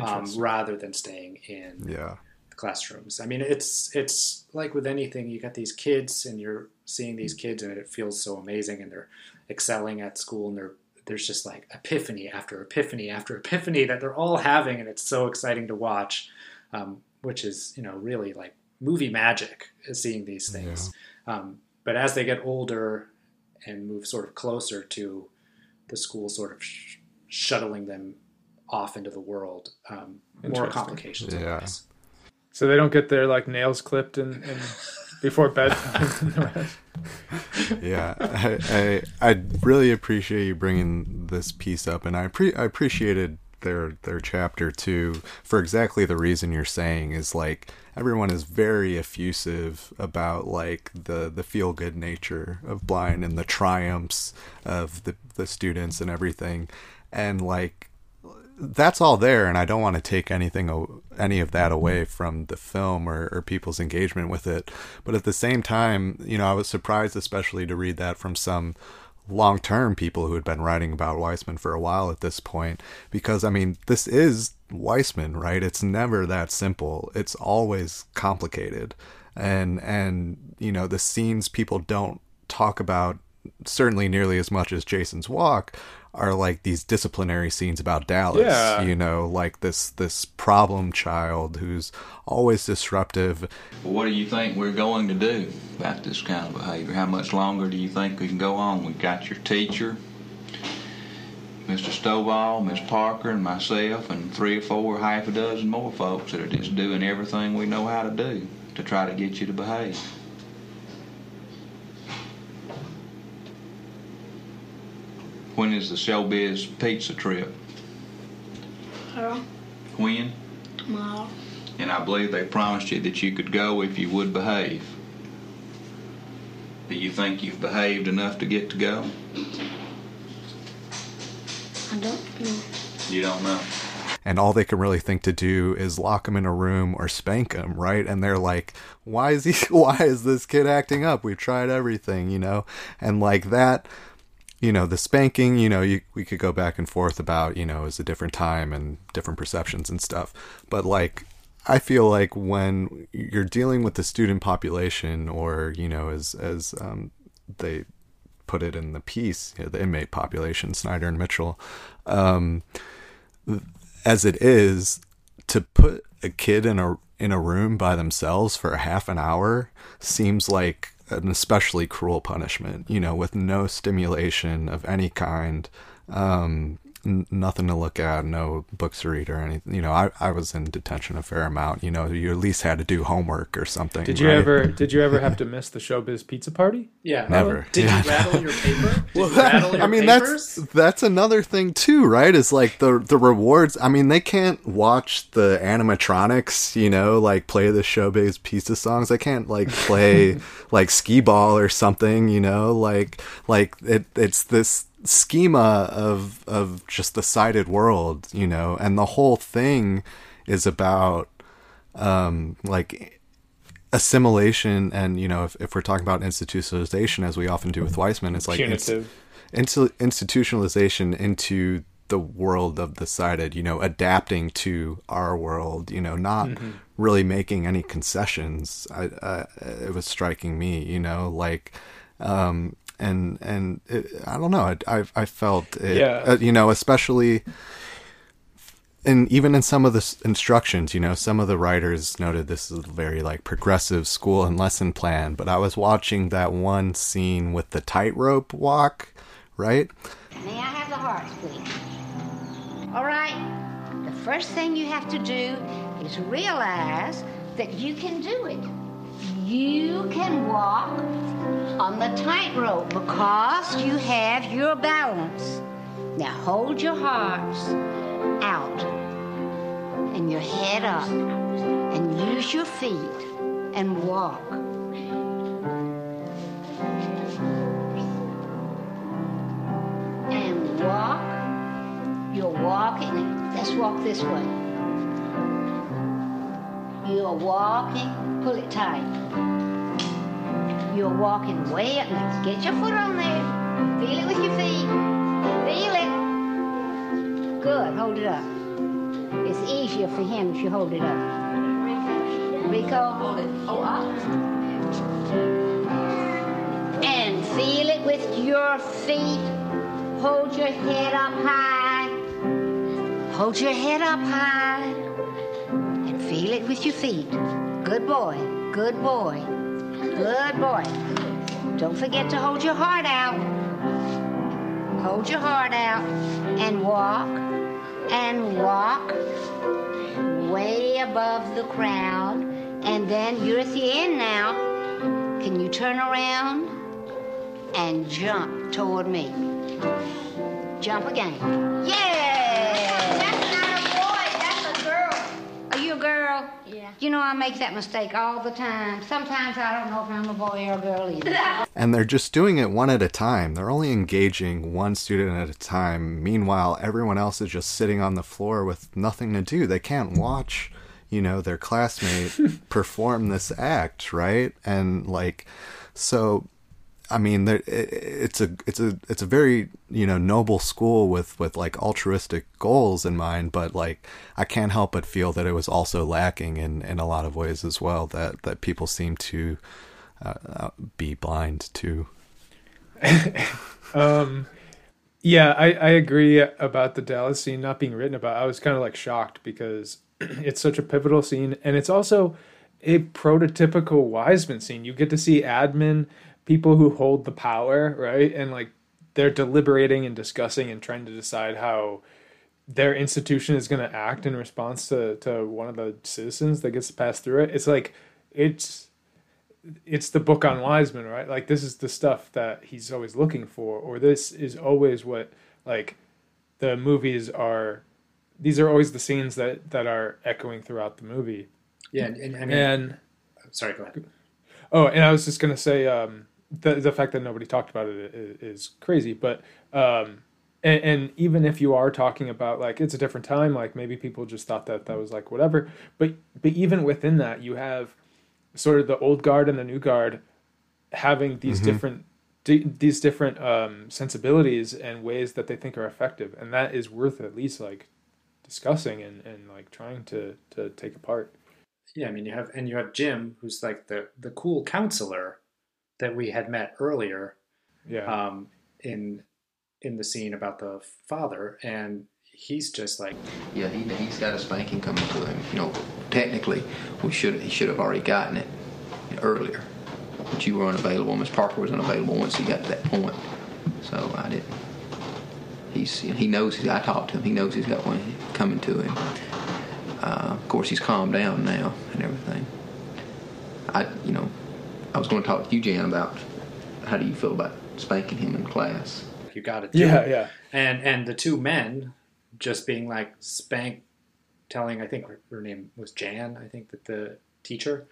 um, rather than staying in Yeah. classrooms. I mean, it's it's like with anything, you got these kids, and you're seeing these kids, and it feels so amazing, and they're excelling at school, and they're there's just like epiphany after epiphany after epiphany that they're all having, and it's so exciting to watch, um, which is you know really like movie magic seeing these things. Um, but as they get older and move sort of closer to the school, sort of sh- shuttling them off into the world, um, more complications Yeah. arise. So they don't get their like nails clipped and, and before bedtime. yeah, I, I I really appreciate you bringing this piece up, and I pre- I appreciated their their chapter too for exactly the reason you're saying is like everyone is very effusive about like the the feel good nature of blind and the triumphs of the the students and everything and like that's all there and i don't want to take anything any of that away mm-hmm. from the film or, or people's engagement with it but at the same time you know i was surprised especially to read that from some long term people who had been writing about Wiseman for a while at this point because I mean this is Wiseman, right? It's never that simple. It's always complicated. And and you know, the scenes people don't talk about certainly nearly as much as Jason's walk are like these disciplinary scenes about Dallas. Yeah. You know, like this this problem child who's always disruptive. What do you think we're going to do about this kind of behavior? How much longer do you think we can go on? We've got your teacher, Mr. Stovall, Miss Parker, and myself, and three or four, half a dozen more folks that are just doing everything we know how to do to try to get you to behave. When is the Showbiz pizza trip? Earl, When? tomorrow. And I believe they promised you that you could go if you would behave. Do you think you've behaved enough to get to go? I don't know. You don't know. and all they can really think to do is lock him in a room or spank him, right? And they're like, "Why is he? Why is this kid acting up? We've tried everything, you know." And like that, you know, the spanking, you know, you, we could go back and forth about, you know, is a different time and different perceptions and stuff, but like. I feel like when you're dealing with the student population, or you know, as as um, they put it in the piece, you know, the inmate population, Snyder and Mitchell, um, as it is to put a kid in a in a room by themselves for a half an hour seems like an especially cruel punishment you know with no stimulation of any kind. Um n- nothing to look at no books to read or anything you know I, I was in detention a fair amount you know you at least had to do homework or something Did you right? ever did you ever have to miss the showbiz pizza party? Yeah. Never. Did Yeah. you rattle your paper? Did Well, you rattle your I mean, papers? that's that's another thing too, right? Is like the the rewards. I mean, they can't watch the animatronics, you know, like play the showbiz pizza songs. They can't like play like skee ball or something, you know, like like it. It's this schema of of just the sighted world, you know, and the whole thing is about um like assimilation and you know if, if we're talking about institutionalization as we often do with Wiseman it's like Punitive. institutionalization into the world of the sighted you know adapting to our world you know not Mhm. really making any concessions I, I it was striking me you know like um and and it, I don't know I I, I felt it, Yeah. uh, you know especially and even in some of the instructions, you know, some of the writers noted this is a very like progressive school and lesson plan. But I was watching that one scene with the tightrope walk, right? May I have the hearts, please? All right. The first thing you have to do is realize that you can do it. You can walk on the tightrope because you have your balance. Now hold your hearts out and your head up and use your feet and walk. And walk. You're walking. Let's walk this way. You're walking. Pull it tight. You're walking way up. Now get your foot on there. Feel it with your feet. Feel it. Good. Hold it up. It's easier for him if you hold it up. Rico, hold it. Oh, up. And feel it with your feet. Hold your head up high. Hold your head up high. Feel it with your feet. Good boy. Good boy. Good boy. Don't forget to hold your heart out. Hold your heart out and walk and walk way above the crowd. And then you're at the end now. Can you turn around and jump toward me? Jump again. Yeah! Yeah. You know, I make that mistake all the time. Sometimes I don't know if I'm a boy or a girl either. And they're just doing it one at a time. They're only engaging one student at a time. Meanwhile, everyone else is just sitting on the floor with nothing to do. They can't watch, you know, their classmate perform this act, right? And like, so, I mean, there, it's a it's a it's a very you know noble school with with like altruistic goals in mind. But like, I can't help but feel that it was also lacking in in a lot of ways as well. That that people seem to uh, uh, be blind to. um, yeah, I, I agree about the Dallas scene not being written about. I was kind of like shocked because it's such a pivotal scene, and it's also a prototypical Wiseman scene. You get to see admin people who hold the power, right, and like they're deliberating and discussing and trying to decide how their institution is going to act in response to to one of the citizens that gets passed through it. It's like it's it's the book on Wiseman, right? Like this is the stuff that he's always looking for, or this is always what like the movies are. These are always the scenes that that are echoing throughout the movie. Yeah, and, and I mean, and sorry, go ahead. oh, and I was just gonna say um, the the fact that nobody talked about it is, is crazy, but um, and, and even if you are talking about like it's a different time, like maybe people just thought that that was like whatever, but but even within that, you have sort of the old guard and the new guard having these Mhm. different d- these different um, sensibilities and ways that they think are effective, and that is worth at least like discussing and, and like trying to to take apart. Yeah, I mean, you have and you have Jim, who's like the the cool counselor that we had met earlier. Yeah. Um, in in the scene about the father, and he's just like, Yeah, he, he's got a spanking coming to him. You know, technically, we should he should have already gotten it earlier, but you were unavailable. Miss Parker was unavailable once he got to that point, so I didn't. He's he knows. I talked to him. He knows he's got one coming to him. Uh, of course, he's calmed down now and everything. I, you know, I was going to talk to you, Jan, about how do you feel about spanking him in class. you got to Yeah, it. yeah. And and the two men just being like spank, telling I think her, her name was Jan. I think that the teacher,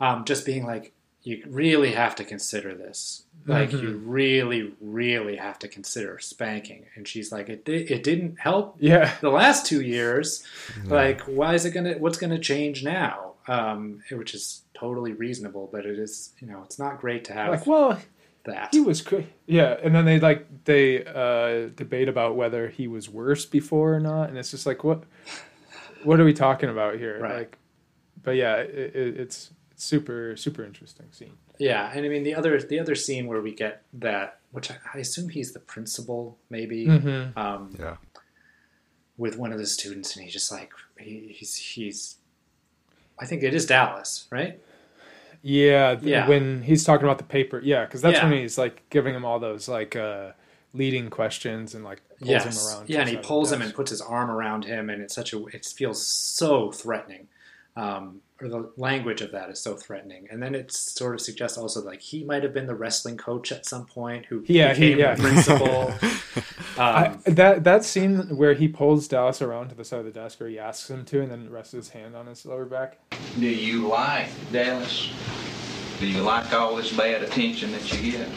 um, just being like, you really have to consider this. Like Mhm. you really, really have to consider spanking. And she's like, it it didn't help. Yeah. The last two years, like why is it gonna? What's gonna change now? Um, which is totally reasonable, but it is you know it's not great to have like well that. he was cra- yeah and then they like they uh debate about whether he was worse before or not and it's just like what what are we talking about here Right. like but yeah it, it, it's it's super super interesting scene Yeah, and I mean the other the other scene where we get that, which I, I assume he's the principal, maybe. Mhm. Um, yeah. With one of the students, and he's just like he, he's he's. I think it is Dallas, right? Yeah, th- Yeah. when he's talking about the paper yeah because that's Yeah. when he's like giving him all those like uh leading questions and like pulls yes. him around yeah, and he side of the pulls him and puts his arm around him, and it's such a it feels so threatening. Um, or the language of that is so threatening, and then it sort of suggests also like he might have been the wrestling coach at some point who yeah, he, became yeah. the principal. I, Um, that that scene where he pulls Dallas around to the side of the desk, or he asks him to, and then rests his hand on his lower back. Do you like Dallas? Do you like all this bad attention that you get?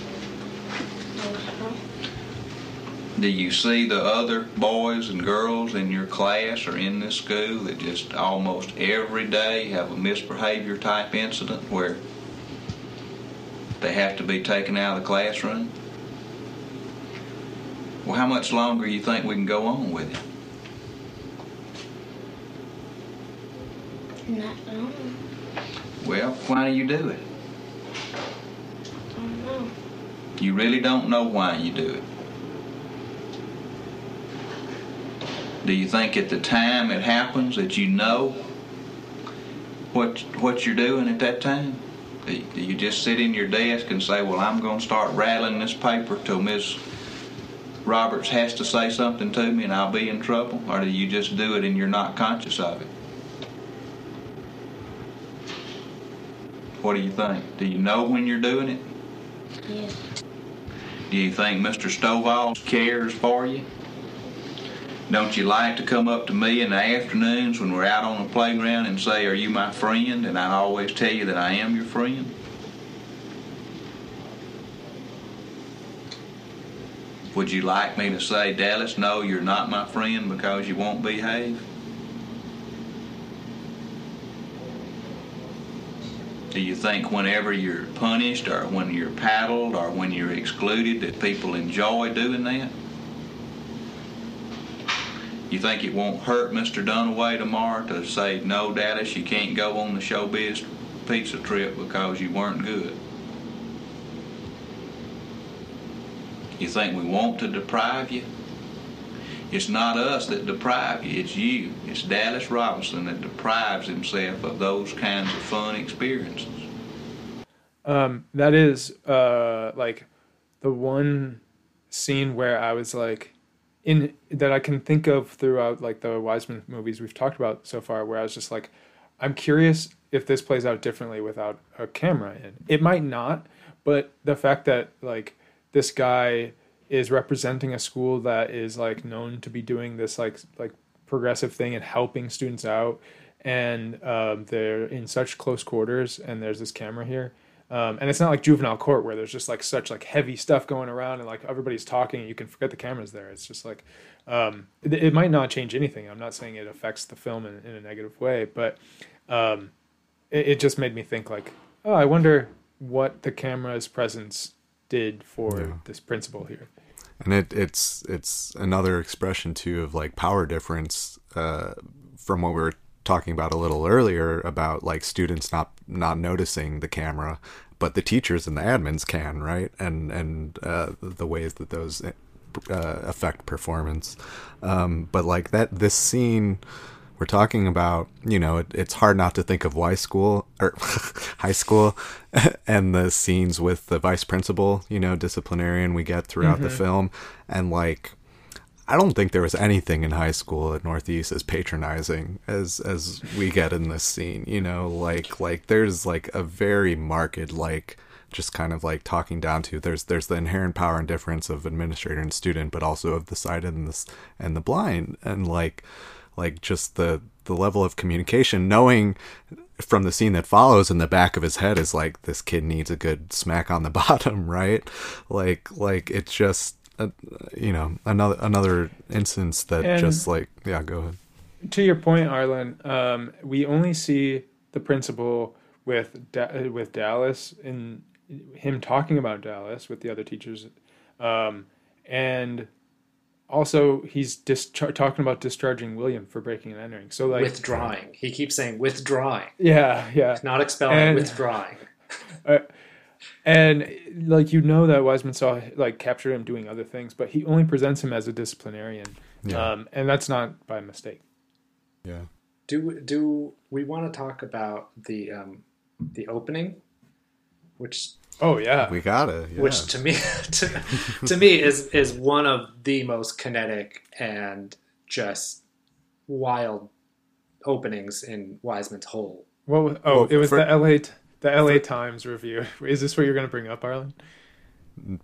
Do you see the other boys and girls in your class or in this school that just almost every day have a misbehavior type incident where they have to be taken out of the classroom? Well, how much longer you think we can go on with it? Not long. Well, why do you do it? I don't know. You really don't know why you do it. Do you think at the time it happens that you know what what you're doing at that time? Do you, just sit in your desk and say, "Well, I'm going to start rattling this paper till Miss Roberts has to say something to me, and I'll be in trouble," or do you just do it and you're not conscious of it? What do you think? Do you know when you're doing it? Yeah. Do you think Mr. Stovall cares for you? Don't you like to come up to me in the afternoons when we're out on the playground and say, Are you my friend? And I always tell you that I am your friend? Would you like me to say, Dallas, no, you're not my friend because you won't behave? Do you think whenever you're punished or when you're paddled or when you're excluded that people enjoy doing that? You think it won't hurt Mr. Dunaway tomorrow to say, no, Dallas, you can't go on the showbiz pizza trip because you weren't good? You think we want to deprive you? It's not us that deprive you, it's you. It's Dallas Robinson that deprives himself of those kinds of fun experiences. Um, that is uh, like the one scene where I was like, in that I can think of throughout like the Wiseman movies we've talked about so far, where I was just like, I'm curious if this plays out differently without a camera in. It might not, but the fact that like this guy is representing a school that is like known to be doing this like like progressive thing and helping students out and um, they're in such close quarters and there's this camera here um, and it's not like juvenile court where there's just like such like heavy stuff going around and like everybody's talking and you can forget the cameras there. It's just like um, it, it, might not change anything. I'm not saying it affects the film in, in a negative way but um, it, it, just made me think like oh i wonder what the camera's presence did for yeah. this principal here. And it it's it's another expression too of like power difference uh, from what we were talking about a little earlier about like students not not noticing the camera but the teachers and the admins can right? And and uh, the ways that those uh, affect performance. Um, but like that this scene we're talking about you know it, it's hard not to think of y school or high school and the scenes with the vice principal you know disciplinarian we get throughout mm-hmm. the film. And like i don't think there was anything in high school at northeast as patronizing as as we get in this scene you know? Like like there's like a very marked like just kind of like talking down to there's there's the inherent power and difference of administrator and student but also of the sighted and this and the blind. And like like just the the level of communication knowing from the scene that follows in the back of his head is like this kid needs a good smack on the bottom right? Like like it's just uh, you know another another instance that and just like yeah go ahead to your point arlen um, we only see the principal with da- with dallas and him talking about dallas with the other teachers um, and also he's dis- talking about discharging William for breaking and entering. So like withdrawing. He keeps saying withdrawing. Yeah, yeah. not expelling, and, withdrawing. Uh, and like you know that Wiseman saw like captured him doing other things, but he only presents him as a disciplinarian, yeah. um, and that's not by mistake. Yeah. Do do we want to talk about the um, the opening, which Oh yeah, we got it. Yeah. Which to me, to, to me is is one of the most kinetic and just wild openings in Wiseman's whole. Well, oh, well, it was for, the LA the LA for, Times review. Is this what you're going to bring up, Arlen?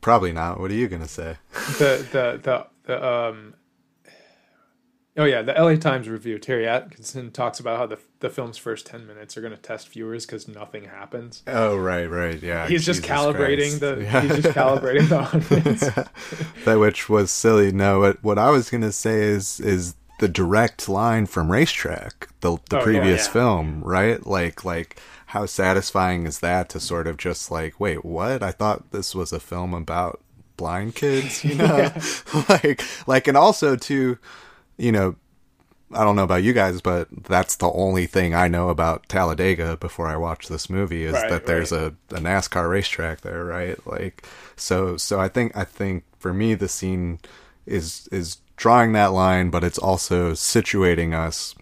Probably not. What are you going to say? The the the the um Oh yeah, the LA Times review. Terry Atkinson talks about how the the film's first ten minutes are going to test viewers because nothing happens. Oh right, right, yeah. He's Jesus just calibrating Christ. the. Yeah. He's just calibrating the audience. that which was silly. No, what what I was going to say is is the direct line from Racetrack, the the oh, previous yeah, yeah. film, right? Like like how satisfying is that to sort of just like, wait, what? I thought this was a film about blind kids, you know? like like and also to you know, I don't know about you guys, but that's the only thing I know about Talladega before I watch this movie is right, that there's right. a, a NASCAR racetrack there, right? Like, so, so I think, I think for me, the scene is, is drawing that line, but it's also situating us.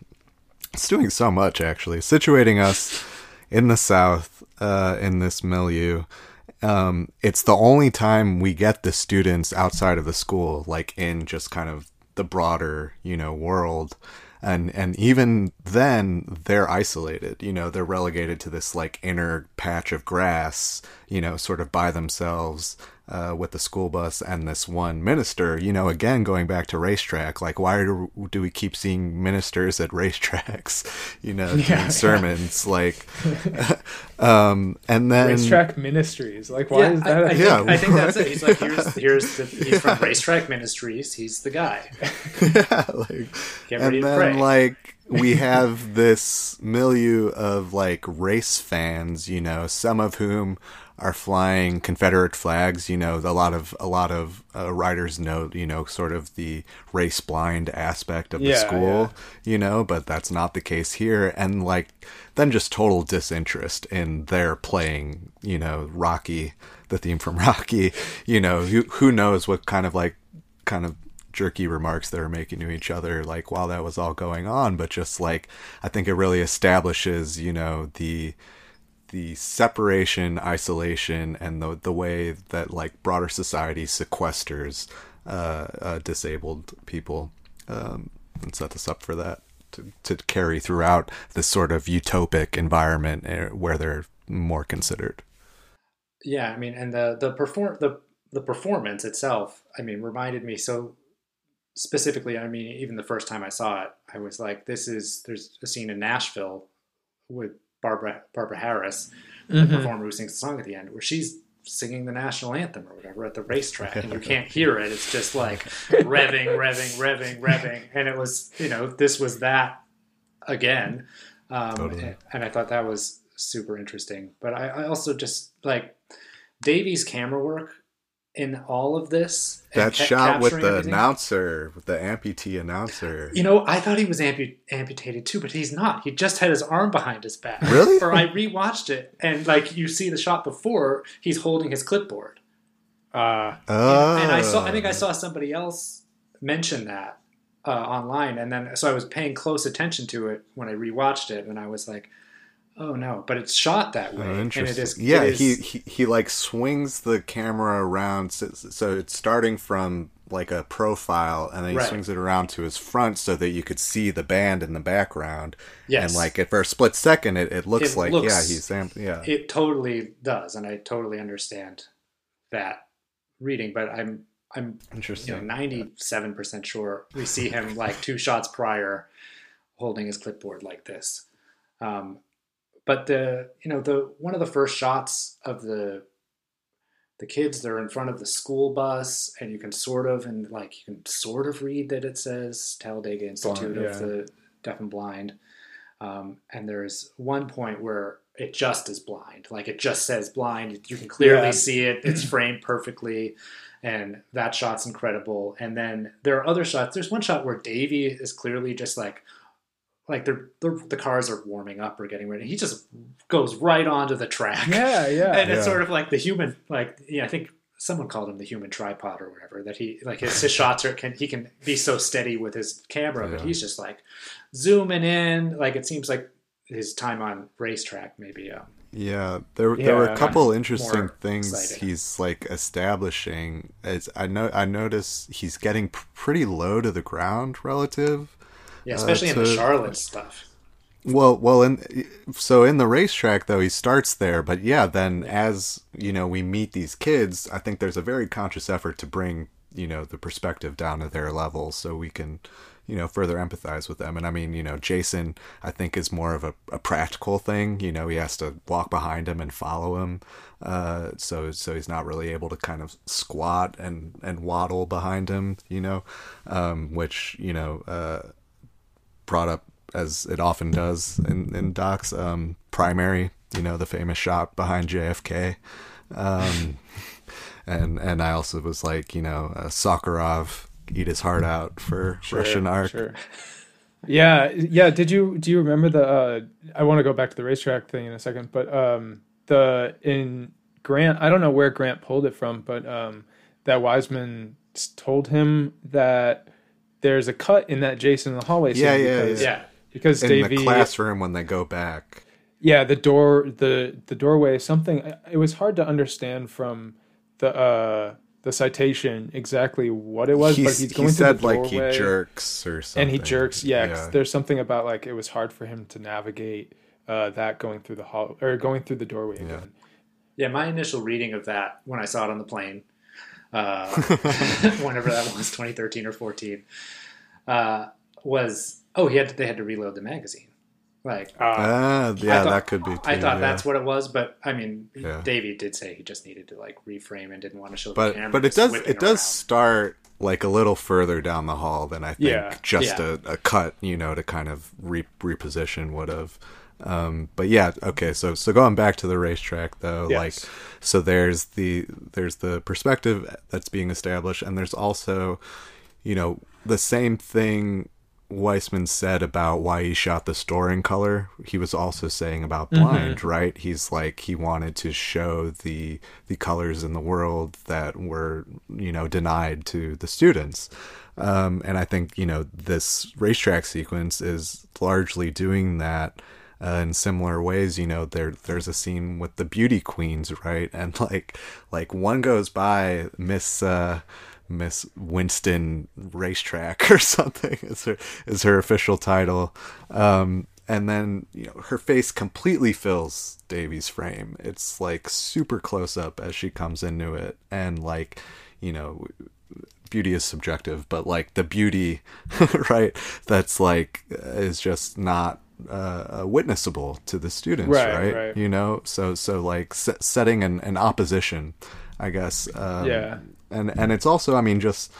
It's doing so much actually, situating us in the South, uh, in this milieu. Um, it's the only time we get the students outside of the school, like in just kind of the broader you know world and and even then they're isolated you know they're relegated to this like inner patch of grass you know sort of by themselves uh, with the school bus and this one minister, you know, again going back to racetrack, like why do, do we keep seeing ministers at racetracks, you know, Yeah, doing sermons, like, um, and then racetrack ministries. Like, why is that? I, a I thing? think, I think that's it. He's like, here's, here's the, he's from Racetrack Ministries. He's the guy. yeah, like, Get ready and to then pray. like we have this milieu of like race fans, you know, some of whom are flying Confederate flags. You know, a lot of a lot of uh, writers know, you know, sort of the race blind aspect of the Yeah, school, you know, but that's not the case here. And like then just total disinterest in their playing, you know, Rocky, the theme from Rocky. You know, who who knows what kind of like kind of jerky remarks they were making to each other like while that was all going on but just like i think it really establishes you know the the separation isolation and the the way that like broader society sequesters uh, uh disabled people um and set us up for that to, to carry throughout this sort of utopic environment eh, where they're more considered Yeah, I mean, and the the perform the the performance itself, I mean, reminded me so specifically. I mean, even the first time I saw it, I was like, "This is." There's a scene in Nashville with Barbara Barbara Harris, the Mhm. performer who sings the song at the end, where she's singing the national anthem or whatever at the racetrack, and you can't hear it. It's just like revving, revving, revving, revving, and it was, you know, this was that again, um, Totally. and, and I thought that was super interesting. But I, I also just like Davey's camera work in all of this. that ca- shot with the everything. announcer with the amputee announcer You know, I thought he was ampu- amputated too, but he's not. He just had his arm behind his back. Really? or I rewatched it, and like you see the shot before, he's holding his clipboard. Uh, oh. And I saw, I think I saw somebody else mention that uh, online, and then so I was paying close attention to it when I rewatched it, and I was like, "Oh no!" But it's shot that way, Oh, and it interesting. is. yeah, is- he, he he like swings the camera around, so, so it's starting from like a profile, and then he Right. swings it around to his front so that you could see the band in the background. Yes. and like for a split second, it, it looks It like looks- yeah, he's yeah. It totally does, and I totally understand that reading, but I'm I'm Interesting. you know ninety seven percent sure we see him like two shots prior holding his clipboard like this. Um, but the you know the one of the first shots of the the kids they're in front of the school bus and you can sort of and like you can sort of read that it says Talladega Institute Blind, of the Deaf and Blind. Um, and there's one point where it just is blind, like it just says blind. You can clearly Yeah. see it. It's framed perfectly, and that shot's incredible. And then there are other shots. There's one shot where Davey is clearly just like, like they're, they're the cars are warming up or getting ready. He just goes right onto the track. Yeah, yeah. and it's sort of like the human, like yeah, I think someone called him the human tripod or whatever. That he like his, his shots are can he can be so steady with his camera, but he's just like zooming in. Like it seems like his time on racetrack maybe. Um, Yeah, there there were a couple More interesting things exciting. he's like establishing. As I know, I notice he's getting pretty low to the ground relative. Yeah, uh, especially in the Charlotte stuff. Well, well, in so in the racetrack though he starts there, but yeah, then as you know we meet these kids, I think there's a very conscious effort to bring you know the perspective down to their level, so we can you know further empathize with them. And I mean, you know, Jason, I think is more of a, a practical thing. You know, he has to walk behind him and follow him, uh, so so he's not really able to kind of squat and and waddle behind him. You know, um, which you know. Uh, brought up as it often does in, in docs um, primary you know the famous shot behind jfk um, and and i also was like you know uh, Sokurov eat his heart out for Russian Ark Sure. Yeah, yeah. Did you do you remember the? Uh, I want to go back to the racetrack thing in a second, but um, the in Grant, I don't know where Grant pulled it from, but um, that Wiseman told him that there's a cut in that Jason in the hallway. scene yeah yeah because, yeah, Yeah. because in Davey, the classroom when they go back yeah, the door, the the doorway, something. It was hard to understand from the uh the citation exactly what it was, but He's- he's he going through said, the like, he doorway, jerks or something, And he jerks, yeah. 'cause Yeah. There's something about like it was hard for him to navigate uh, that going through the hall or going through the doorway again. Yeah, my initial reading of that when I saw it on the plane, uh, whenever that was, 2013 or 14, uh, was oh he had to, they had to reload the magazine. Like Ah, I yeah, thought- that could be I thought yeah. that's what it was, but I mean, Yeah. Davey did say he just needed to like reframe and didn't want to show the but camera. but it does whipping it does start like a little further down the hall than I think Yeah. just Yeah. a, a cut, you know, to kind of re- reposition would have. Um, but yeah, okay. So so going back to the racetrack though, Yes. like so there's the there's the perspective that's being established, and there's also, you know, the same thing Wiseman said about why he shot the store in color. He was also saying about Mhm. blind, right? He's like he wanted to show the the colors in the world that were you know denied to the students. Um, and I think you know this racetrack sequence is largely doing that uh, in similar ways. You know, there there's a scene with the beauty queens, right? And like like one goes by Miss. Uh, Miss Winston Racetrack or something is her is her official title. Um, and then you know her face completely fills Davey's frame. It's like super close up as she comes into it, and like you know, beauty is subjective, but like the beauty, right? That's like is just not uh, witnessable to the students, Right, right? right. You know, so so like se- setting an, an opposition, I guess. Um, Yeah. and and it's also, I mean, just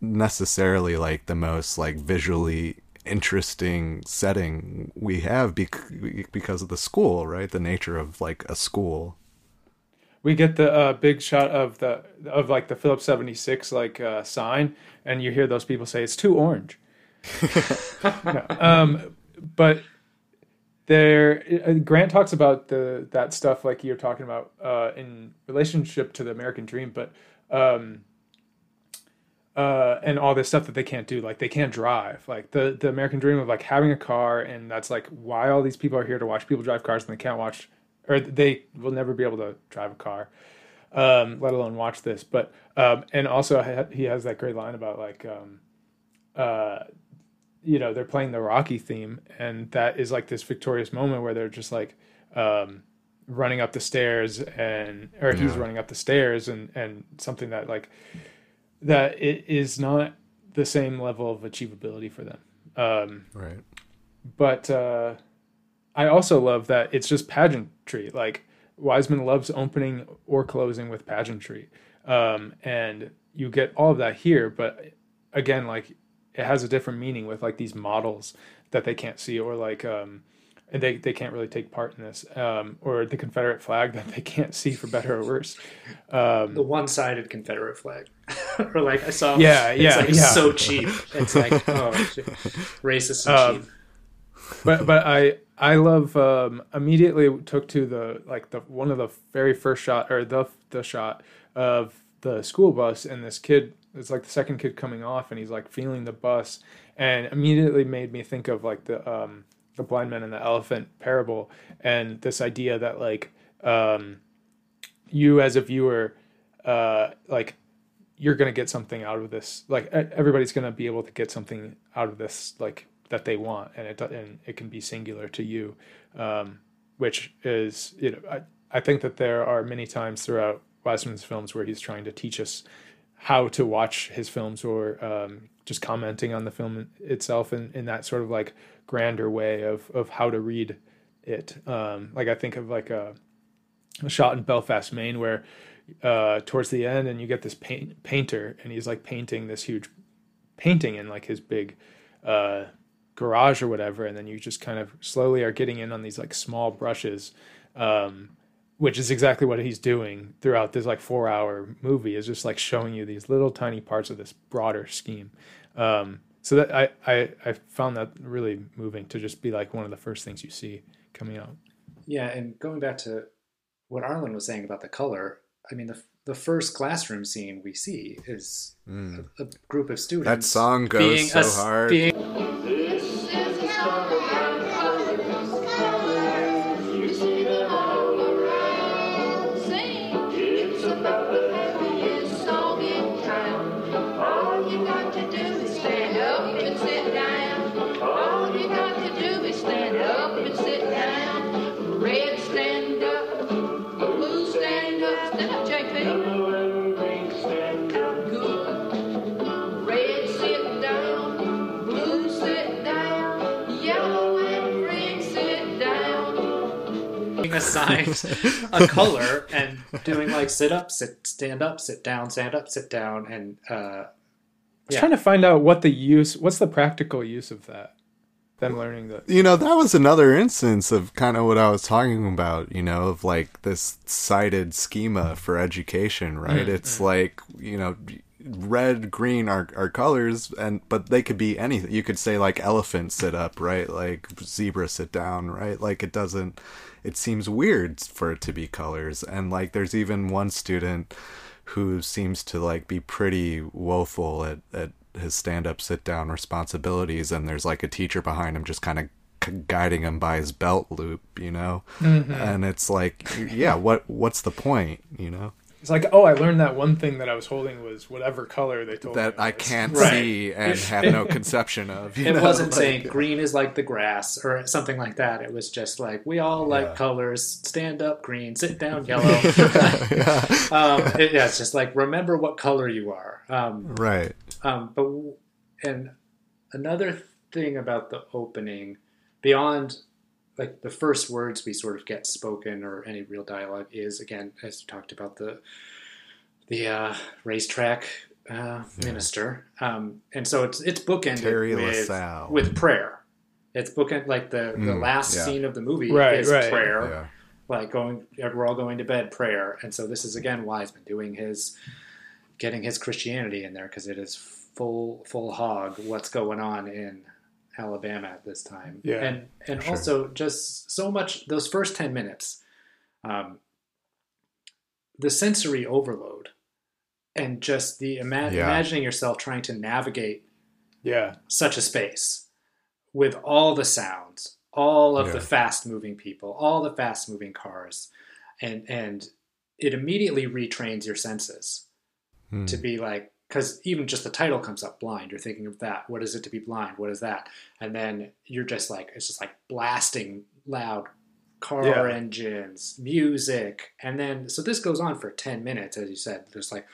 necessarily like the most like visually interesting setting we have bec- because of the school, right? The nature of like a school. We get the uh, big shot of the of like the Phillips 76 like uh, sign, and you hear those people say it's too orange. No, um, but there, uh, Grant talks about the that stuff like you're talking about uh, in relationship to the American Dream, but um, uh, and all this stuff that they can't do, like they can't drive, like the the American Dream of like having a car, and that's like why all these people are here to watch people drive cars, and they can't watch, or they will never be able to drive a car, um, let alone watch this. But um, and also he has that great line about like. Um, uh, you know they're playing the rocky theme and that is like this victorious moment where they're just like um running up the stairs and or he's running up the stairs and and something that like that it is not the same level of achievability for them. Um Right. but uh i also love that it's just pageantry. Like wiseman loves opening or closing with pageantry. Um and you get all of that here but again like it has a different meaning with like these models that they can't see or like um and they, they can't really take part in this um or the confederate flag that they can't see for better or worse um the one-sided Confederate flag, or like I saw. Yeah, it's yeah, like yeah. so cheap. It's like oh, shit. racist and Um, cheap. but but I I love um, immediately took to the like the one of the very first shot or the the shot of the school bus and this kid it's like the second kid coming off and he's like feeling the bus and immediately made me think of like the um the blind man and the elephant parable and this idea that like um you as a viewer uh like you're gonna get something out of this like everybody's gonna be able to get something out of this like that they want and it and it can be singular to you um which is you know I, I think that there are many times throughout Wiseman's films where he's trying to teach us how to watch his films or um, just commenting on the film itself in, in that sort of like grander way of, of how to read it. Um, like I think of like a, a shot in Belfast, Maine, where uh, towards the end, and you get this paint, painter, and he's like painting this huge painting in like his big uh, garage or whatever, and then you just kind of slowly are getting in on these like small brushes, um, which is exactly what he's doing throughout this like four hour movie is just like showing you these little tiny parts of this broader scheme. Um, so that I, I I found that really moving to just be like one of the first things you see coming out. Yeah, and going back to what Arlen was saying about the color, I mean the the first classroom scene we see is Mm. a, a group of students. That song goes being so us- hard. being- assigned a color and doing like sit up, sit, stand up, sit down, stand up, sit down, and uh, I was yeah. trying to find out what the use, what's the practical use of that. Them learning that. You know, that was another instance of kind of what I was talking about, you know, of like this sighted schema for education, right? Mm, it's like, you know, red, green are, are colors and but they could be anything. You could say like elephant sit up, right? Like zebra sit down, right? Like it doesn't it seems weird for it to be colors. And like there's even one student who seems to like be pretty woeful at, at his stand up sit down responsibilities and there's like a teacher behind him just kind of guiding him by his belt loop you know Mhm. and it's like yeah what what's the point you know It's like, oh, I learned that one thing that I was holding was whatever color they told me. that me. i can't Right. see and have no conception of you it know? wasn't Like- saying green is like the grass or something like that. It was just like we all like Yeah. colors. Stand up, green. Sit down, yellow. um, it- yeah, it's just like remember what color you are. Um, right um, but w- and another thing about the opening, beyond like the first words we sort of get spoken or any real dialogue is again as you talked about the the uh, racetrack uh, minister, um, and so it's it's bookended Terry with, LaSalle. with prayer. It's bookend like the the Mm, last yeah. scene of the movie Right, is right. prayer Yeah. like going we're all going to bed prayer and so this is again wiseman doing his getting his christianity in there because it is full full hog what's going on in alabama at this time Yeah, and and sure. also just so much those first 10 minutes um the sensory overload and just the ima- Yeah. imagining yourself trying to navigate Yeah. such a space with all the sounds, all of Yeah. the fast moving people, all the fast moving cars, and and it immediately retrains your senses Hmm. to be like because even just the title comes up blind. You're thinking of that. What is it to be blind? What is that? And then you're just like it's just like blasting loud car Yeah. engines music. And then so this goes on for 10 minutes as you said. There's like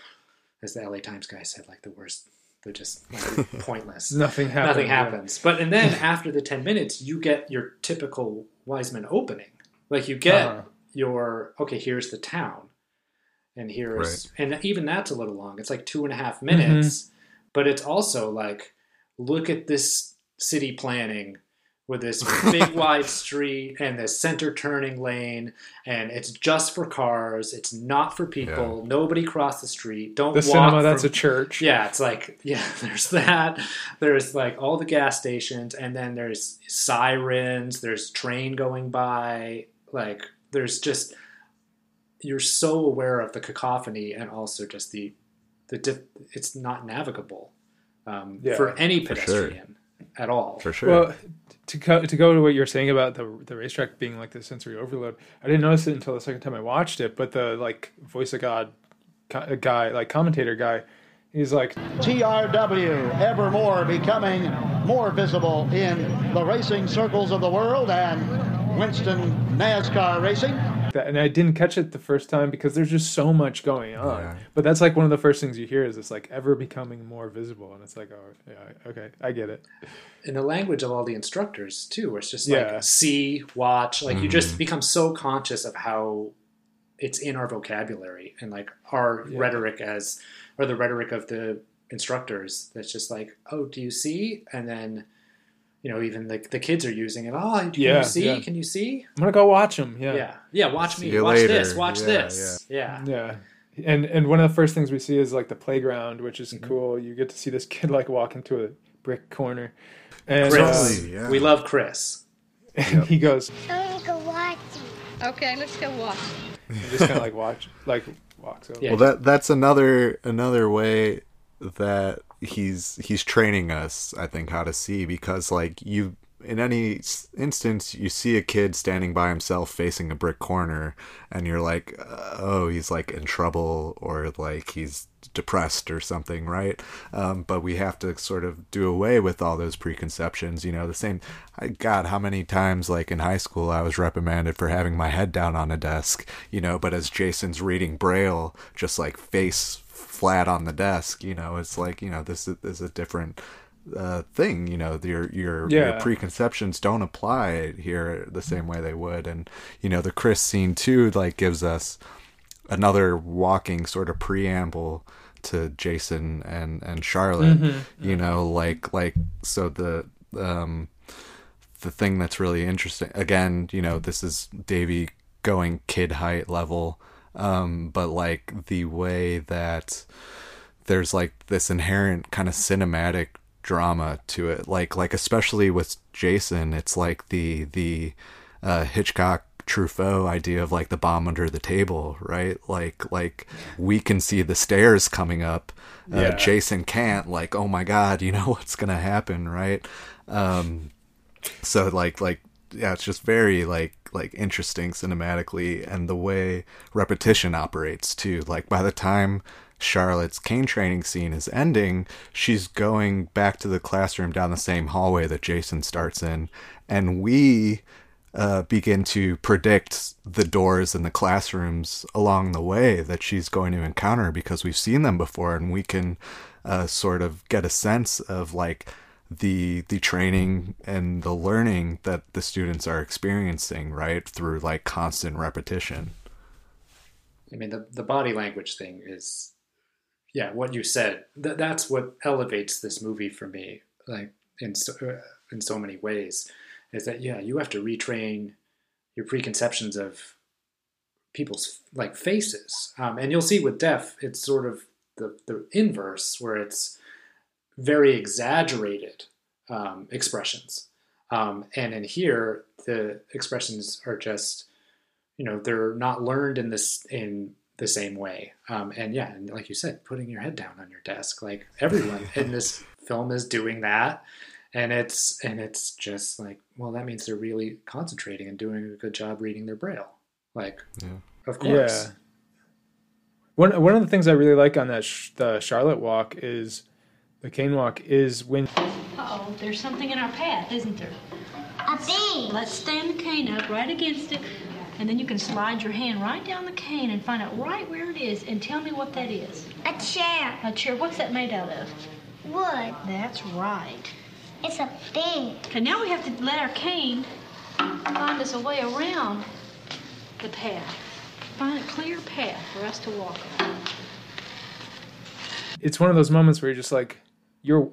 as the la times guy said like the worst they're just like, pointless. Nothing happens. nothing yeah. happens. But and then after the 10 minutes you get your typical wiseman opening. Like you get Uh-huh. your okay here's the town and here's and even that's a little long. It's like two and a half minutes mm-hmm. but it's also like look at this city planning with this big wide street and this center turning lane and it's just for cars. It's not for people. Nobody cross the street. Don't The walk cinema, that's a church. yeah it's like yeah there's that. There's like all the gas stations and then there's sirens there's train going by like there's just you're so aware of the cacophony and also just the the dif- it's not navigable um, Yeah, for any for sure. pedestrian at all for sure Well, to go, to go to what you're saying about the the racetrack being like the sensory overload, I didn't notice it until the second time I watched it. But the like voice of God co- guy, like commentator guy, he's like, TRW evermore becoming more visible in the racing circles of the world and Winston NASCAR racing. That, and I didn't catch it the first time because there's just so much going on. Yeah. But that's like one of the first things you hear is it's like ever becoming more visible, and it's like, oh yeah, okay, I get it. in the language of all the instructors too where it's just Yeah. like see watch like you just Mhm. become so conscious of how it's in our vocabulary and like our Yeah. rhetoric as or the rhetoric of the instructors that's just like oh do you see and then you know even like the kids are using it oh can Yeah, you see yeah. can you see I'm gonna go watch him. Yeah, yeah yeah watch See me watch later. this watch Yeah, this yeah. Yeah. And and one of the first things we see is like the playground, which Mm-hmm. is cool. You get to see this kid like walk into a brick corner. And Chris uh, yeah. we love Chris and he goes I want to go watch it. Okay, let's go watch. and just kind of like watch like walks over. Yeah. Well, that that's another another way that he's he's training us. I think how to see because like you in any instance you see a kid standing by himself facing a brick corner and you're like oh he's like in trouble or like he's depressed or something right um, but we have to sort of do away with all those preconceptions you know the same god how many times like in high school i was reprimanded for having my head down on a desk you know but as jason's reading braille just like face flat on the desk you know it's like you know this is, this is a different uh, thing. You know, your your, Yeah. your preconceptions don't apply here the same way they would, and you know, the Chris scene too, like gives us another walking sort of preamble to Jason and and Charlotte. Mhm. You know, like like so the um the thing that's really interesting again you know this is davey going kid height level um but like the way that there's like this inherent kind of cinematic drama to it like like especially with jason it's like the the uh hitchcock truffaut idea of like the bomb under the table right? Like like we can see the stairs coming up. Uh, Yeah. jason can't like oh my god you know what's gonna happen right? Um so like like yeah it's just very like like interesting cinematically and the way repetition operates too. Like by the time charlotte's cane training scene is ending she's going back to the classroom down the same hallway that jason starts in and we uh, begin to predict the doors in the classrooms along the way that she's going to encounter because we've seen them before and we can uh, sort of get a sense of like the the training and the learning that the students are experiencing right through like constant repetition I mean, the, the body language thing is, yeah, what you said. Th- that's what elevates this movie for me, like in so, uh, in so many ways, is that yeah, you have to retrain your preconceptions of people's like faces, um, and you'll see with deaf, it's sort of the the inverse, where it's very exaggerated um, expressions, um, and in here the expressions are just you know they're not learned in this in the same way. Um, and yeah and like you said putting your head down on your desk like everyone in this film is doing that. And it's and it's just like well that means they're really concentrating and doing a good job reading their braille. Like yeah. of course. Yeah. One one of the things I really like on that sh- the Charlotte walk is the cane walk is when Uh-oh, there's something in our path, isn't there? A thing. Let's stand the cane up right against it, and then you can slide your hand right down the cane and find out right where it is, and tell me what that is. A chair. A chair. What's that made out of? Wood. That's right. It's a thing. Okay, now we have to let our cane find us a way around the path. Find a clear path for us to walk on. it's one of those moments where you're just like you're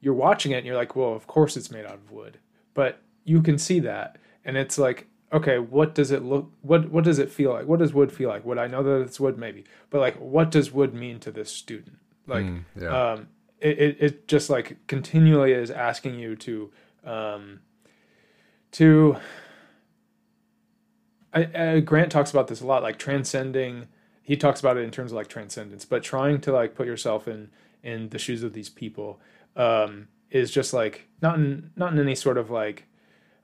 you're watching it and you're like well of course it's made out of wood. But you can see that and it's like okay what does it look what what does it feel like? What does wood feel like? Would i know that it's wood? Maybe. But like what does wood mean to this student? Like Mm, yeah. um it, it, it just like continually is asking you to um to I, uh, Grant talks about this a lot, like transcending. He talks about it in terms of like transcendence, but trying to like put yourself in in the shoes of these people um, is just like not in not in any sort of like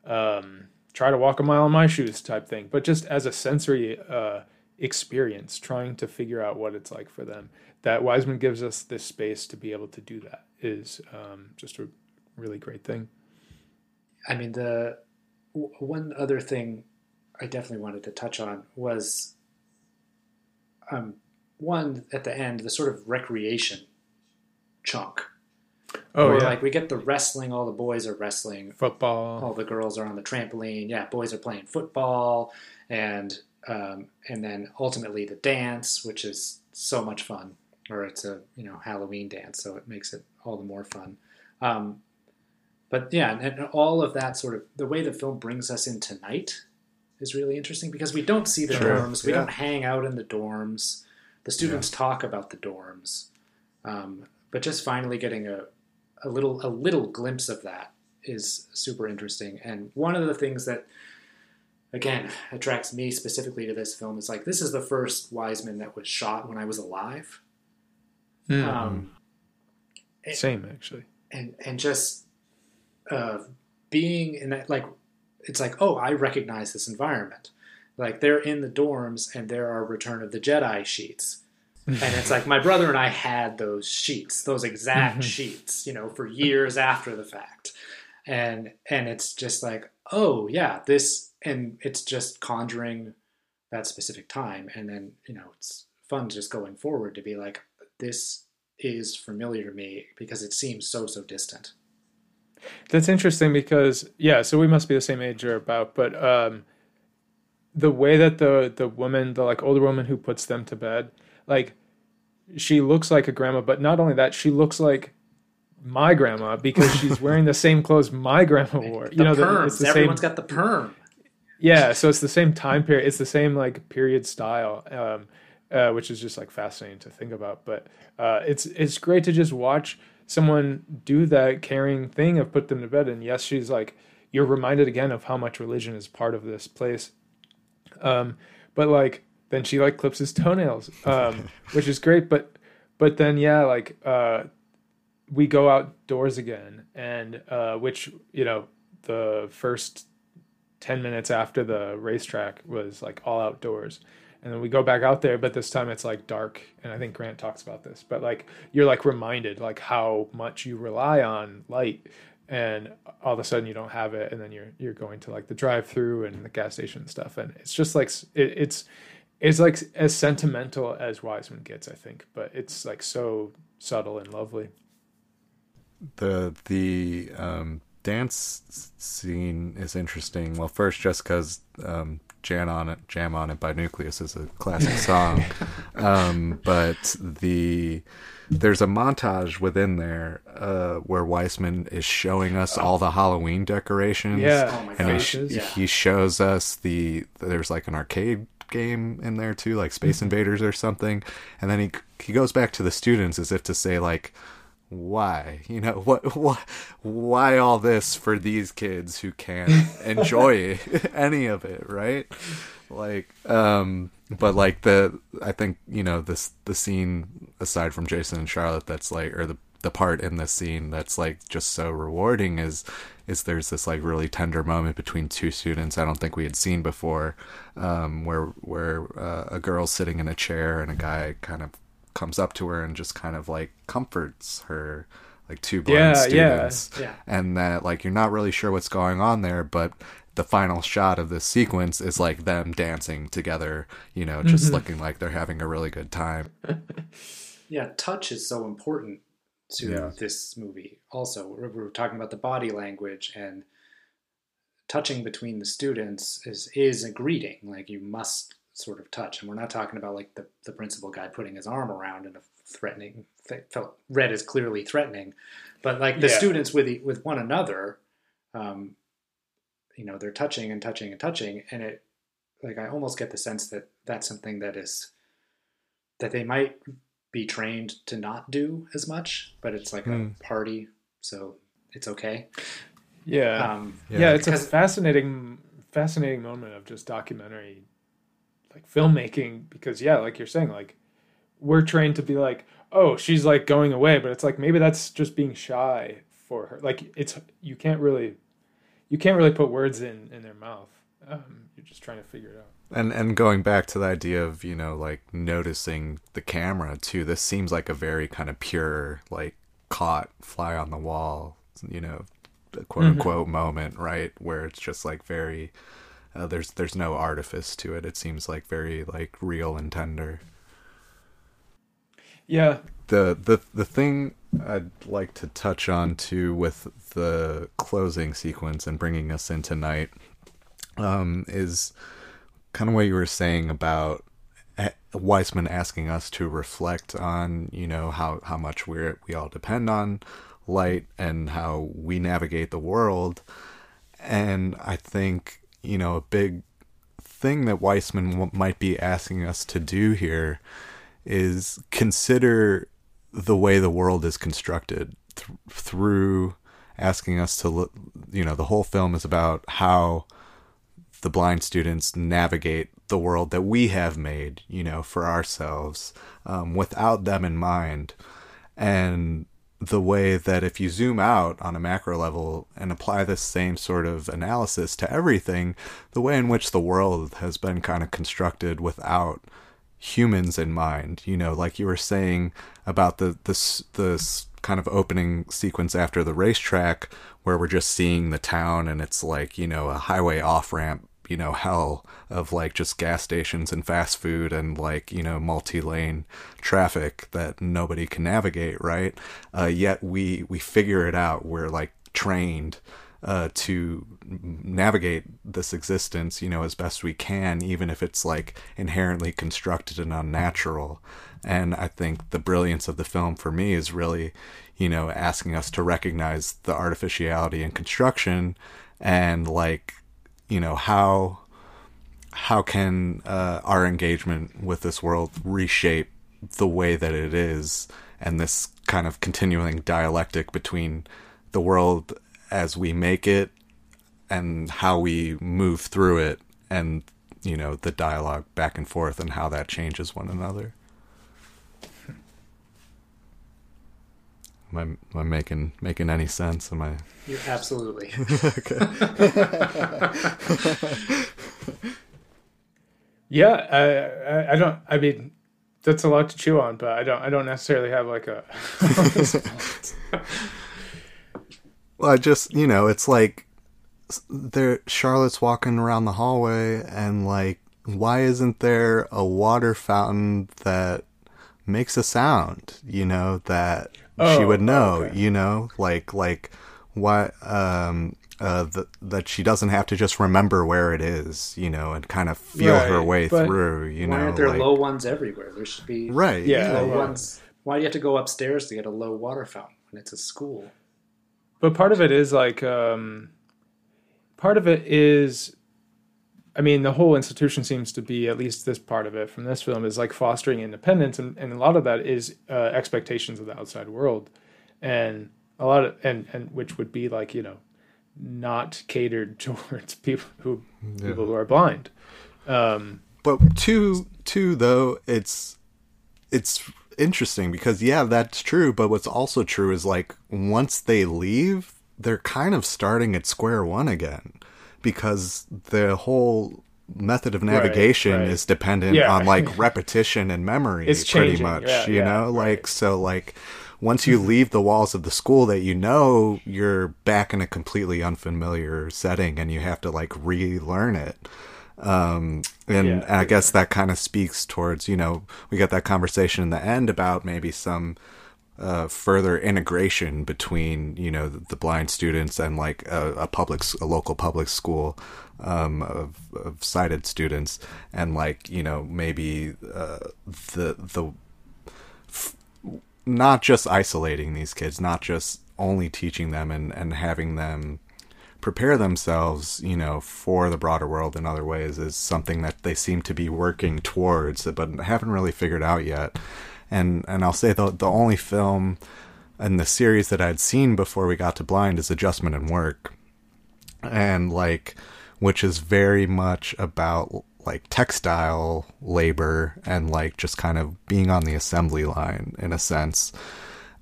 um, try to walk a mile in my shoes type thing, but just as a sensory uh, experience, trying to figure out what it's like for them. That Wiseman gives us this space to be able to do that is um, just a really great thing. I mean, the w- one other thing I definitely wanted to touch on was um, one at the end, the sort of recreation chunk. Oh, Where, yeah. like we get the wrestling. All the boys are wrestling. Football. All the girls are on the trampoline. Yeah, boys are playing football, and um, and then ultimately the dance, which is so much fun. Or it's a you know Halloween dance, so it makes it all the more fun. Um, but yeah, and, and all of that sort of the way the film brings us into night is really interesting because we don't see the Sure, dorms, we yeah. don't hang out in the dorms. The students talk about the dorms, um, but just finally getting a, a little a little glimpse of that is super interesting. And one of the things that again attracts me specifically to this film is like this is the first Wiseman that was shot when I was alive. Mm. Um, Same actually. and and just uh, being in that like it's like oh I recognize this environment like they're in the dorms and there are Return of the Jedi sheets and it's like my brother and I had those sheets those exact Mhm. sheets you know for years after the fact and and it's just like oh yeah this and it's just conjuring that specific time and then you know it's fun just going forward to be like this is familiar to me because it seems so so distant. That's interesting because yeah, so we must be the same age or about, but um the way that the the woman, the like older woman who puts them to bed, like she looks like a grandma, but not only that, she looks like my grandma because she's wearing the same clothes my grandma wore. The you know, perms. it's the Everyone's same, got the perm. yeah, so it's the same time period. It's the same like period style, um, uh, which is just like fascinating to think about. But uh, it's it's great to just watch someone do that caring thing of put them to bed. And yes, she's like you're reminded again of how much religion is part of this place. Um, but like then she like clips his toenails, um, which is great. But but then yeah, like uh, we go outdoors again, and uh, which you know the first 10 minutes after the racetrack was like all outdoors and then we go back out there but this time it's like dark and i think grant talks about this but like you're like reminded like how much you rely on light and all of a sudden you don't have it and then you're you're going to like the drive through and the gas station and stuff and it's just like it, it's it's like as sentimental as wiseman gets i think but it's like so subtle and lovely the the um, dance scene is interesting. Well, first, just because um, "Jam on It," "Jam on It" by Newcleus is a classic song, um, but the there's a montage within there uh, where Wiseman is showing us all the Halloween decorations. Yeah. Oh my and he, Yeah. he shows us the there's like an arcade game in there too, like Space Invaders or something, and then he he goes back to the students as if to say like why you know what what why all this for these kids who can't enjoy any of it right? Like um but like the i think you know this the scene aside from jason and charlotte that's like or the the part in this scene that's like just so rewarding is is there's this like really tender moment between two students I don't think we had seen before, um, where where uh, a girl's sitting in a chair and a guy kind of comes up to her and just kind of like comforts her like two blind Yeah, yeah, students yeah. and that like you're not really sure what's going on there but the final shot of this sequence is like them dancing together you know just Mhm. looking like they're having a really good time Yeah, touch is so important to Yeah. this movie. Also, we we were talking about the body language and touching between the students is is a greeting. Like you must sort of touch, and we're not talking about like the the principal guy putting his arm around in a threatening. Felt red is clearly threatening, but like the Yeah. students with with one another, um, you know, they're touching and touching and touching, and it like I almost get the sense that that's something that is that they might be trained to not do as much, but it's like Hmm. a party, so it's okay. Yeah. Um, yeah, it's a fascinating fascinating moment of just documentary like filmmaking because yeah, like you're saying like we're trained to be like, "Oh, she's like going away," but it's like maybe that's just being shy for her. Like it's you can't really you can't really put words in in their mouth. Um, you're just trying to figure it out. And and going back to the idea of you know like noticing the camera too, this seems like a very kind of pure like caught fly on the wall, you know, quote unquote moment, right? Where it's just like very uh, there's there's no artifice to it. It seems like very like real and tender. Yeah. The the the thing I'd like to touch on too with the closing sequence and bringing us into night um, is kind of what you were saying about eh, Wiseman asking us to reflect on, you know, how, how much we're, we all depend on light and how we navigate the world. And I think, you know, a big thing that Wiseman w- might be asking us to do here is consider the way the world is constructed th- through asking us to look, you know, the whole film is about how the blind students navigate the world that we have made, you know, for ourselves, um, without them in mind. And the way that if you zoom out on a macro level and apply this same sort of analysis to everything, the way in which the world has been kind of constructed without humans in mind, you know, like you were saying about the this this kind of opening sequence after the racetrack where we're just seeing the town and it's like, you know, a highway off ramp you know hell of like just gas stations and fast food and like you know multi-lane traffic that nobody can navigate right uh, yet we we figure it out we're like trained uh, to navigate this existence, you know, as best we can, even if it's like inherently constructed and unnatural. And I think the brilliance of the film for me is really, you know, asking us to recognize the artificiality and construction and like, you know, how how can uh, our engagement with this world reshape the way that it is and this kind of continuing dialectic between the world as we make it and how we move through it and you know the dialogue back and forth and how that changes one another? Am I, am I making making any sense? Am I you absolutely. Yeah I, I, I don't I mean that's a lot to chew on but I don't I don't necessarily have like a Well, I just you know, it's like there Charlotte's walking around the hallway and like why isn't there a water fountain that makes a sound, you know, that oh, she would know, okay. you know, like like why um uh, the, that she doesn't have to just remember where it is, you know, and kind of feel right, her way through, you why know. aren't there like, low ones everywhere? There should be right, yeah, low yeah. ones. Why do you have to go upstairs to get a low water fountain when it's a school? but part of it is like um, part of it is i mean the whole institution seems to be at least this part of it from this film is like fostering independence and, and a lot of that is uh, expectations of the outside world and a lot of and and which would be like you know not catered towards people who yeah. people who are blind um, but two two though it's it's interesting because yeah, that's true, but what's also true is like once they leave, they're kind of starting at square one again because the whole method of navigation right, right. is dependent yeah. on like repetition and memory it's pretty changing. much, yeah, you yeah, know? right. Like so like once you leave the walls of the school that you know, you're back in a completely unfamiliar setting and you have to like relearn it. Um, and, Yeah. I guess that kind of speaks towards, you know, we got that conversation in the end about maybe some uh, further integration between, you know, the, blind students and like a, a public, a local public school um, of, of sighted students, and like, you know, maybe uh, the the not just isolating these kids, not just only teaching them and, and having them prepare themselves, you know, for the broader world in other ways is something that they seem to be working towards, but haven't really figured out yet. And and I'll say the the only film in the series that I'd seen before we got to Blind is Adjustment and Work, and like, which is very much about like textile labor and like just kind of being on the assembly line in a sense.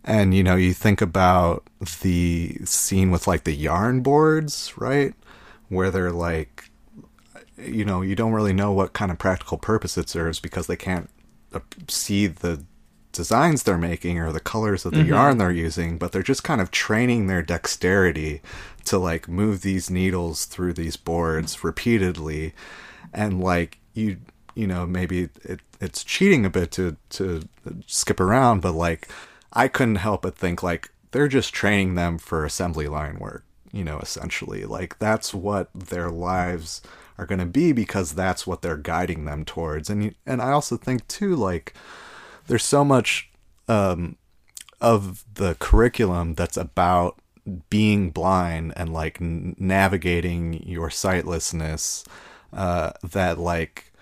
And you know, you think about the scene with like the yarn boards, right? Where they're like, you know, you don't really know what kind of practical purpose it serves because they can't uh, see the designs they're making or the colors of the Mhm. yarn they're using, but they're just kind of training their dexterity to like move these needles through these boards repeatedly. And like you, you know, maybe it, it's cheating a bit to, to skip around, but like I couldn't help but think like they're just training them for assembly line work, you know, essentially. Like that's what their lives are going to be because that's what they're guiding them towards. And and I also think too like there's so much um of the curriculum that's about being blind and like navigating your sightlessness uh that like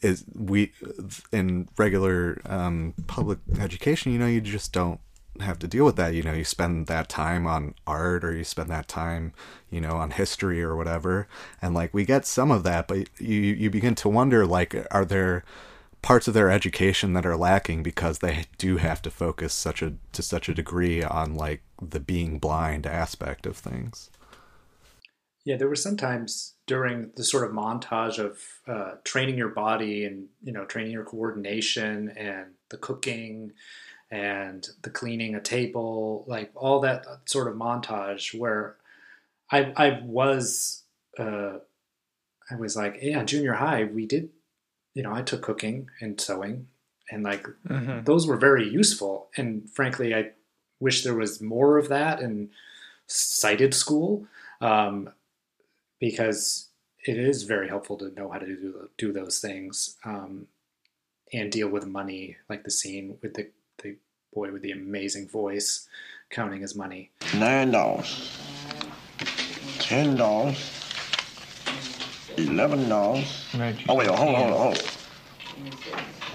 is we in regular um public education you know you just don't have to deal with that. You know you spend that time on art or you spend that time you know on history or whatever. And like we get some of that but you you begin to wonder like are there parts of their education that are lacking because they do have to focus such a to such a degree on like the being blind aspect of things? Yeah, there were sometimes during the sort of montage of uh, training your body and you know training your coordination and the cooking and the cleaning a table, like all that sort of montage where I I was uh, I was like, yeah, junior high, we did, you know, I took cooking and sewing, and like Mhm. those were very useful. And frankly, I wish there was more of that in sighted school, um, because it is very helpful to know how to do do those things um, and deal with money, like the scene with the the boy with the amazing voice counting his money. Nine dollars. Ten dollars. Eleven dollars. Oh wait, hold on, hold on, hold on.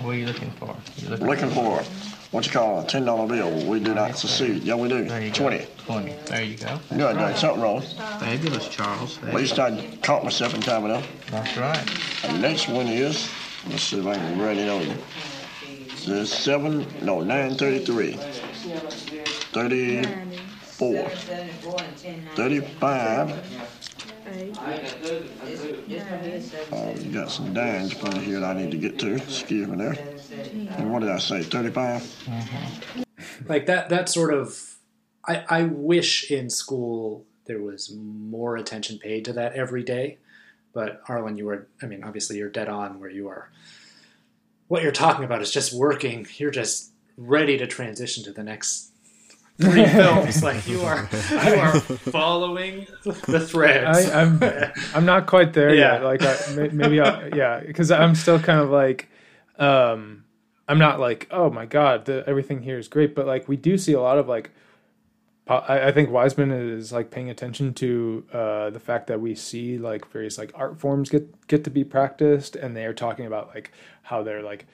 What are you looking for? You Looking for what you call a ten dollar bill. We do not succeed. Yeah, we do. Twenty. Twenty. There you go. Good, done something wrong. Fabulous, Charles. At least I caught myself in time enough. That's right. The next one is, let's see if I can write it on you. It's seven, no, nine thirty-three. Thirty-four. Thirty-five. Oh, you got some dimes put here that I need to get to. Excuse me there. And what did I say? Thirty-five. Mm-hmm. like that that sort of I, I wish in school there was more attention paid to that every day but arlen you were i mean obviously you're dead on where you are. What you're talking about is just working. You're just ready to transition to the next three films. Like you are you are following the threads. I, I'm I'm not quite there Yeah. yet. Like I, maybe I'll, yeah, because I'm still kind of like, um, I'm not like oh my god, the, everything here is great, but like we do see a lot of like, I, I think Wiseman is like paying attention to uh, the fact that we see like various like art forms get get to be practiced, and they are talking about like how they're like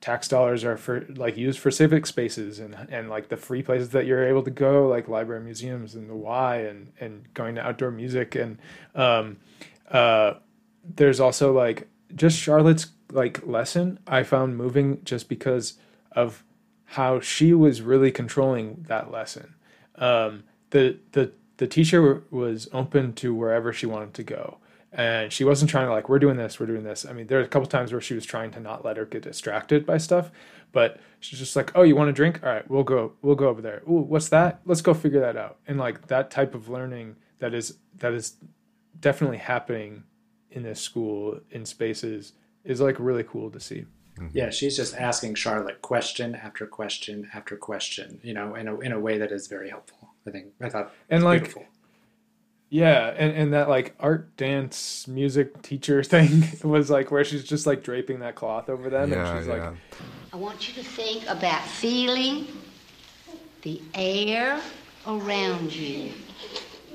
tax dollars are for like used for civic spaces and and like the free places that you're able to go like library museums and the y and and going to outdoor music and um uh there's also like just charlotte's like lesson i found moving just because of how she was really controlling that lesson um the the the teacher was open to wherever she wanted to go. And she wasn't trying to like we're doing this we're doing this. I mean there are a couple times where she was trying to not let her get distracted by stuff but she's just like oh you want a drink? All right we'll go we'll go over there. Ooh, what's that? Let's go figure that out. And like that type of learning that is that is definitely happening in this school in spaces is like really cool to see Mm-hmm. yeah she's just asking charlotte question after question after question you know in a, in a way that is very helpful i think i thought and like beautiful. yeah and, and that like art dance music teacher thing was like where she's just like draping that cloth over them Yeah, and she's yeah. like I want you to think about feeling the air around you.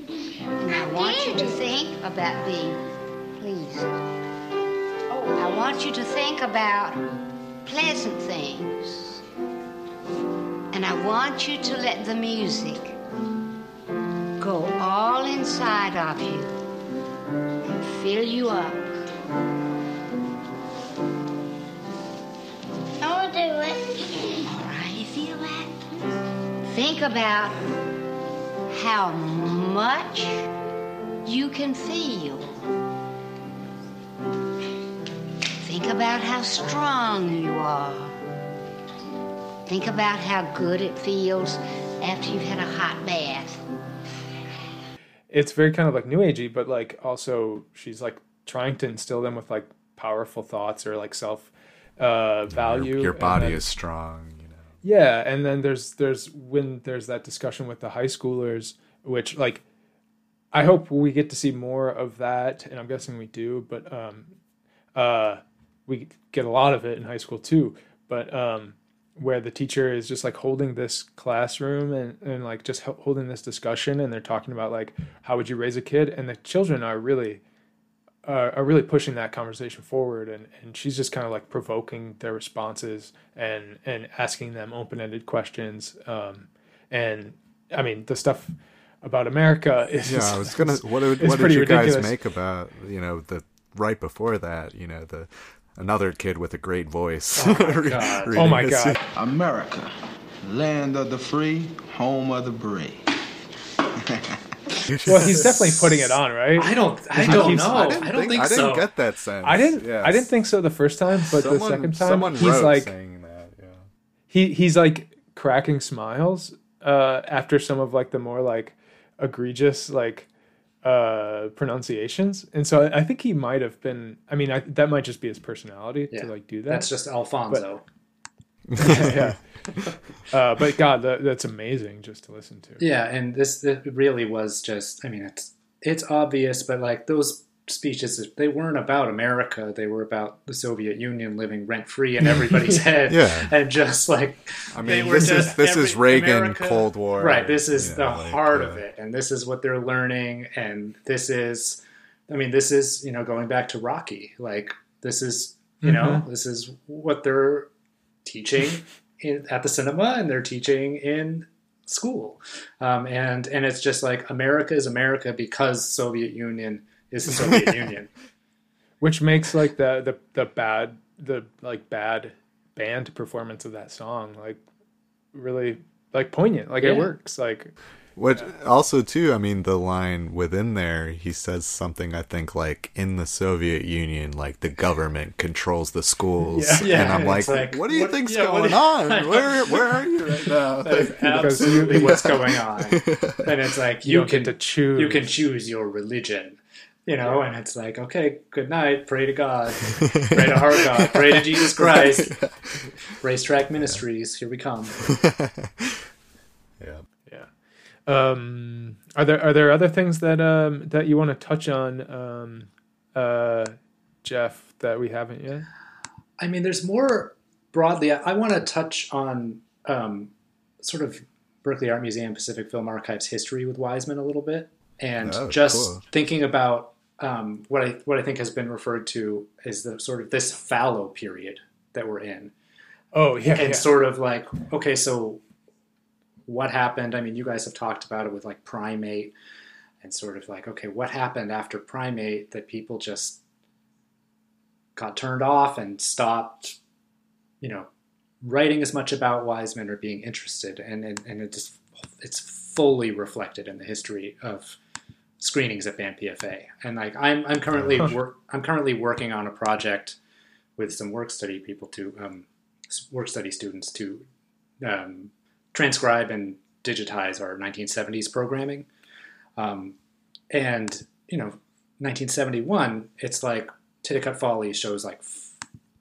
And I want you to think about being pleased. I want you to think about pleasant things. And I want you to let the music go all inside of you and fill you up. I want to do it. All right, you feel that? Think about how much you can feel. Think about how strong you are. Think about how good it feels after you've had a hot bath. it's very kind of like new agey but like also she's like trying to instill them with like powerful thoughts or like self uh value Your and body then- is strong. You know. yeah and then there's there's when there's that discussion with the high schoolers which like i hope we get to see more of that and i'm guessing we do but um uh we get a lot of it in high school too but um where the teacher is just like holding this classroom and, and like just holding this discussion and they're talking about like how would you raise a kid and the children are really uh, are really pushing that conversation forward and, and she's just kind of like provoking their responses and and asking them open-ended questions um, and i mean the stuff about america is Yeah, I was gonna. What what did you guys make about you know the right before that? You know the another kid with a great voice. Oh my God. Oh my God. America, land of the free, home of the brave. well he's definitely putting it on right I don't- I don't keeps- know. I didn't I don't think- think I didn't get that sense. i didn't Yes. i didn't think so the first time but Someone- the second time someone he's wrote like saying that. Yeah. he he's like cracking smiles uh after some of like the more like egregious like uh pronunciations and so i, I think he might have been i mean I, that might just be his personality Yeah. to like do that That's just Alfonso. yeah uh but god that, that's amazing just to listen to Yeah, and this it really was just. I mean, it's it's obvious, but like those speeches, they weren't about America. They were about the Soviet Union living rent free in everybody's head. Yeah. and just like I mean, this is just this is Reagan America- Cold War. Right. This is you the like, heart yeah. of it, and this is what they're learning, and this is. I mean, this is you know going back to Rocky. Like this is you know Mhm. this is what they're teaching in, at the cinema, and they're teaching in school, um, and and it's just like America is America because Soviet Union is the Soviet Union. which makes like the the the bad the like bad band performance of that song like really like poignant like it works like What also too, I mean, the line within there, he says something I think like in the Soviet Union, like the government controls the schools, Yeah. Yeah, and I'm like, like, what do you what- think's yeah, going you- on? Where where are you right now? That is absolutely what's going on. And it's like You you, don't can get to choose. You can choose your religion. You know, and it's like, okay, good night, pray to God. pray to our God, pray to Jesus Christ. Racetrack Ministries, here we come. yeah. yeah um are there are there other things that um that you want to touch on um uh jeff that we haven't yet I mean, there's more broadly. I, I want to touch on um, sort of Berkeley Art Museum Pacific Film Archives history with Wiseman a little bit, and Oh, just cool. thinking about um, what I what I think has been referred to as the sort of this fallow period that we're in. oh yeah, and yeah. sort of like okay so what happened i mean you guys have talked about it with like primate and sort of like okay what happened after primate that people just got turned off and stopped you know writing as much about wiseman or being interested and and, and it just it's fully reflected in the history of screenings at BAMPFA and like i'm, I'm currently work i'm currently working on a project with some work study people to um, work study students to um, transcribe and digitize our 1970s programming. Um, and, you know, 1971, it's like Titicut Folly shows like f-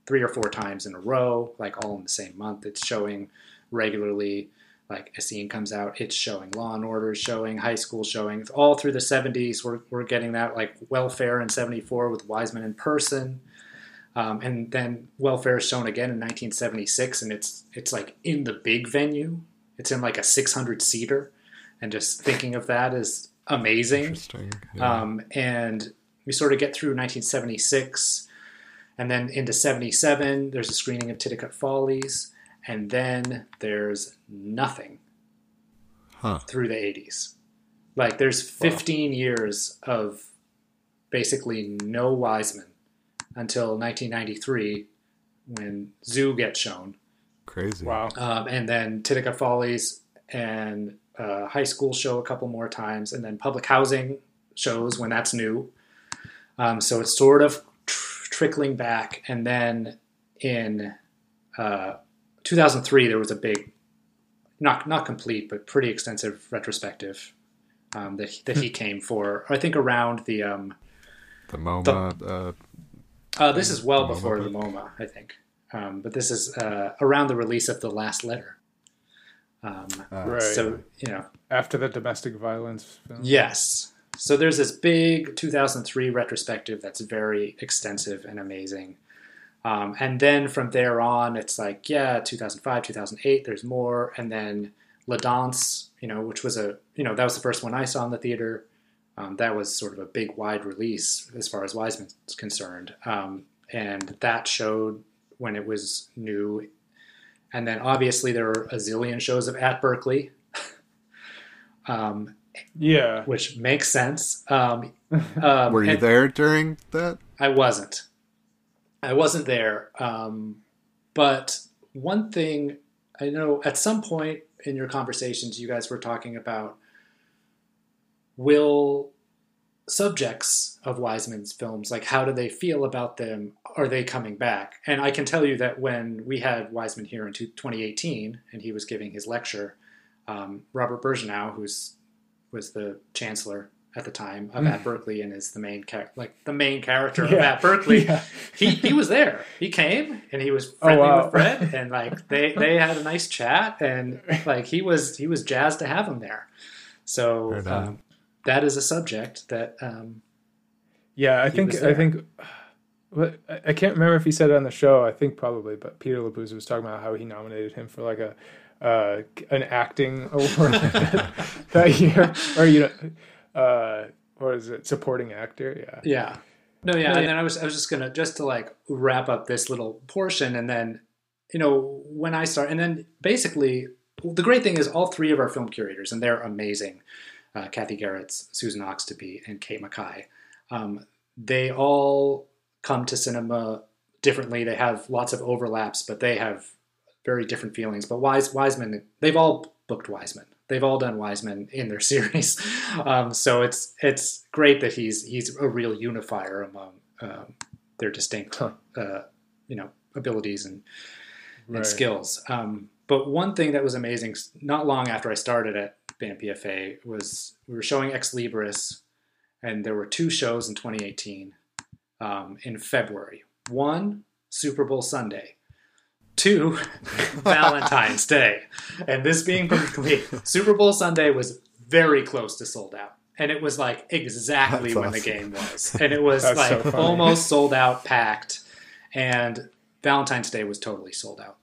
three or four times in a row, like all in the same month. It's showing regularly. Like Essene comes out, it's showing Law and Order, showing High School, showing all through the 70s. We're, we're getting that like Welfare in 74 with Wiseman in person. Um, and then welfare is shown again in 1976, and it's it's like in the big venue. It's in like a 600 seater, and just thinking of that is amazing. Interesting. Yeah. Um, and we sort of get through 1976, and then into 77. There's a screening of Titicut Follies, and then there's nothing Huh. through the 80s. Like there's 15 years of basically no Wiseman until 1993 when Zoo gets shown. Crazy. wow Um, and then Titicut Follies and uh, High School show a couple more times, and then Public Housing shows when that's new. Um, so it's sort of tr- trickling back. And then in uh, 2003, there was a big, not not complete, but pretty extensive retrospective um, that that he came for. I think around the. Um, The MoMA. uh, uh, this is well MoMA before the book. MoMA, I think. Um, but this is uh, around the release of the last letter. Um, right So you know, after the domestic violence film yes. So there's this big 2003 retrospective that's very extensive and amazing. Um, and then from there on, it's like yeah, 2005, 2008. There's more, and then La Danse, you know, which was a you know that was the first one I saw in the theater. Um, that was sort of a big wide release as far as Wiseman's concerned, um, and that showed when it was new. And then obviously there were a zillion shows of at Berkeley, um, yeah which makes sense. Um, um, Were you and- there during that? I wasn't. I wasn't there. Um, but one thing I know at some point in your conversations, you guys were talking about will subjects of Wiseman's films, like how do they feel about them? Are they coming back? And I can tell you that when we had Wiseman here in 2018 and he was giving his lecture, um, Robert Birgeneau, who's was the chancellor at the time of Mm. at Berkeley and is the main char- like the main character of Yeah. at Berkeley. Yeah. He he was there. He came and he was Oh, friendly wow. with Fred and like they they had a nice chat and like he was he was jazzed to have him there. So um, that is a subject that um, Yeah, I think I think. But I can't remember if he said it on the show. I think probably, but Peter Labuza was talking about how he nominated him for like a uh, an acting award that year, or you know, uh, what is it, supporting actor? Yeah, Yeah. No, yeah, and then I was I was just gonna just to like wrap up this little portion, and then you know when I start, and then basically the great thing is all three of our film curators, and they're amazing, uh, Kathy Geritz, Susan Oxtoby, and Kate Mackay. Um, they all come to cinema differently. They have lots of overlaps, but they have very different feelings. But Wise Wiseman, they've all booked Wiseman. They've all done Wiseman in their series, um, so it's it's great that he's he's a real unifier among um, their distinct uh, you know abilities and and Right. skills. Um, but one thing that was amazing, not long after I started at BAMPFA, was we were showing Ex Libris, and there were two shows in 2018 um, in February. One, Super Bowl Sunday. Two, Valentine's Day. And this being Berkeley, Super Bowl Sunday was very close to sold out. And it was like exactly That's when awesome. the game was. And it was That's so like almost sold out, packed. And Valentine's Day was totally sold out.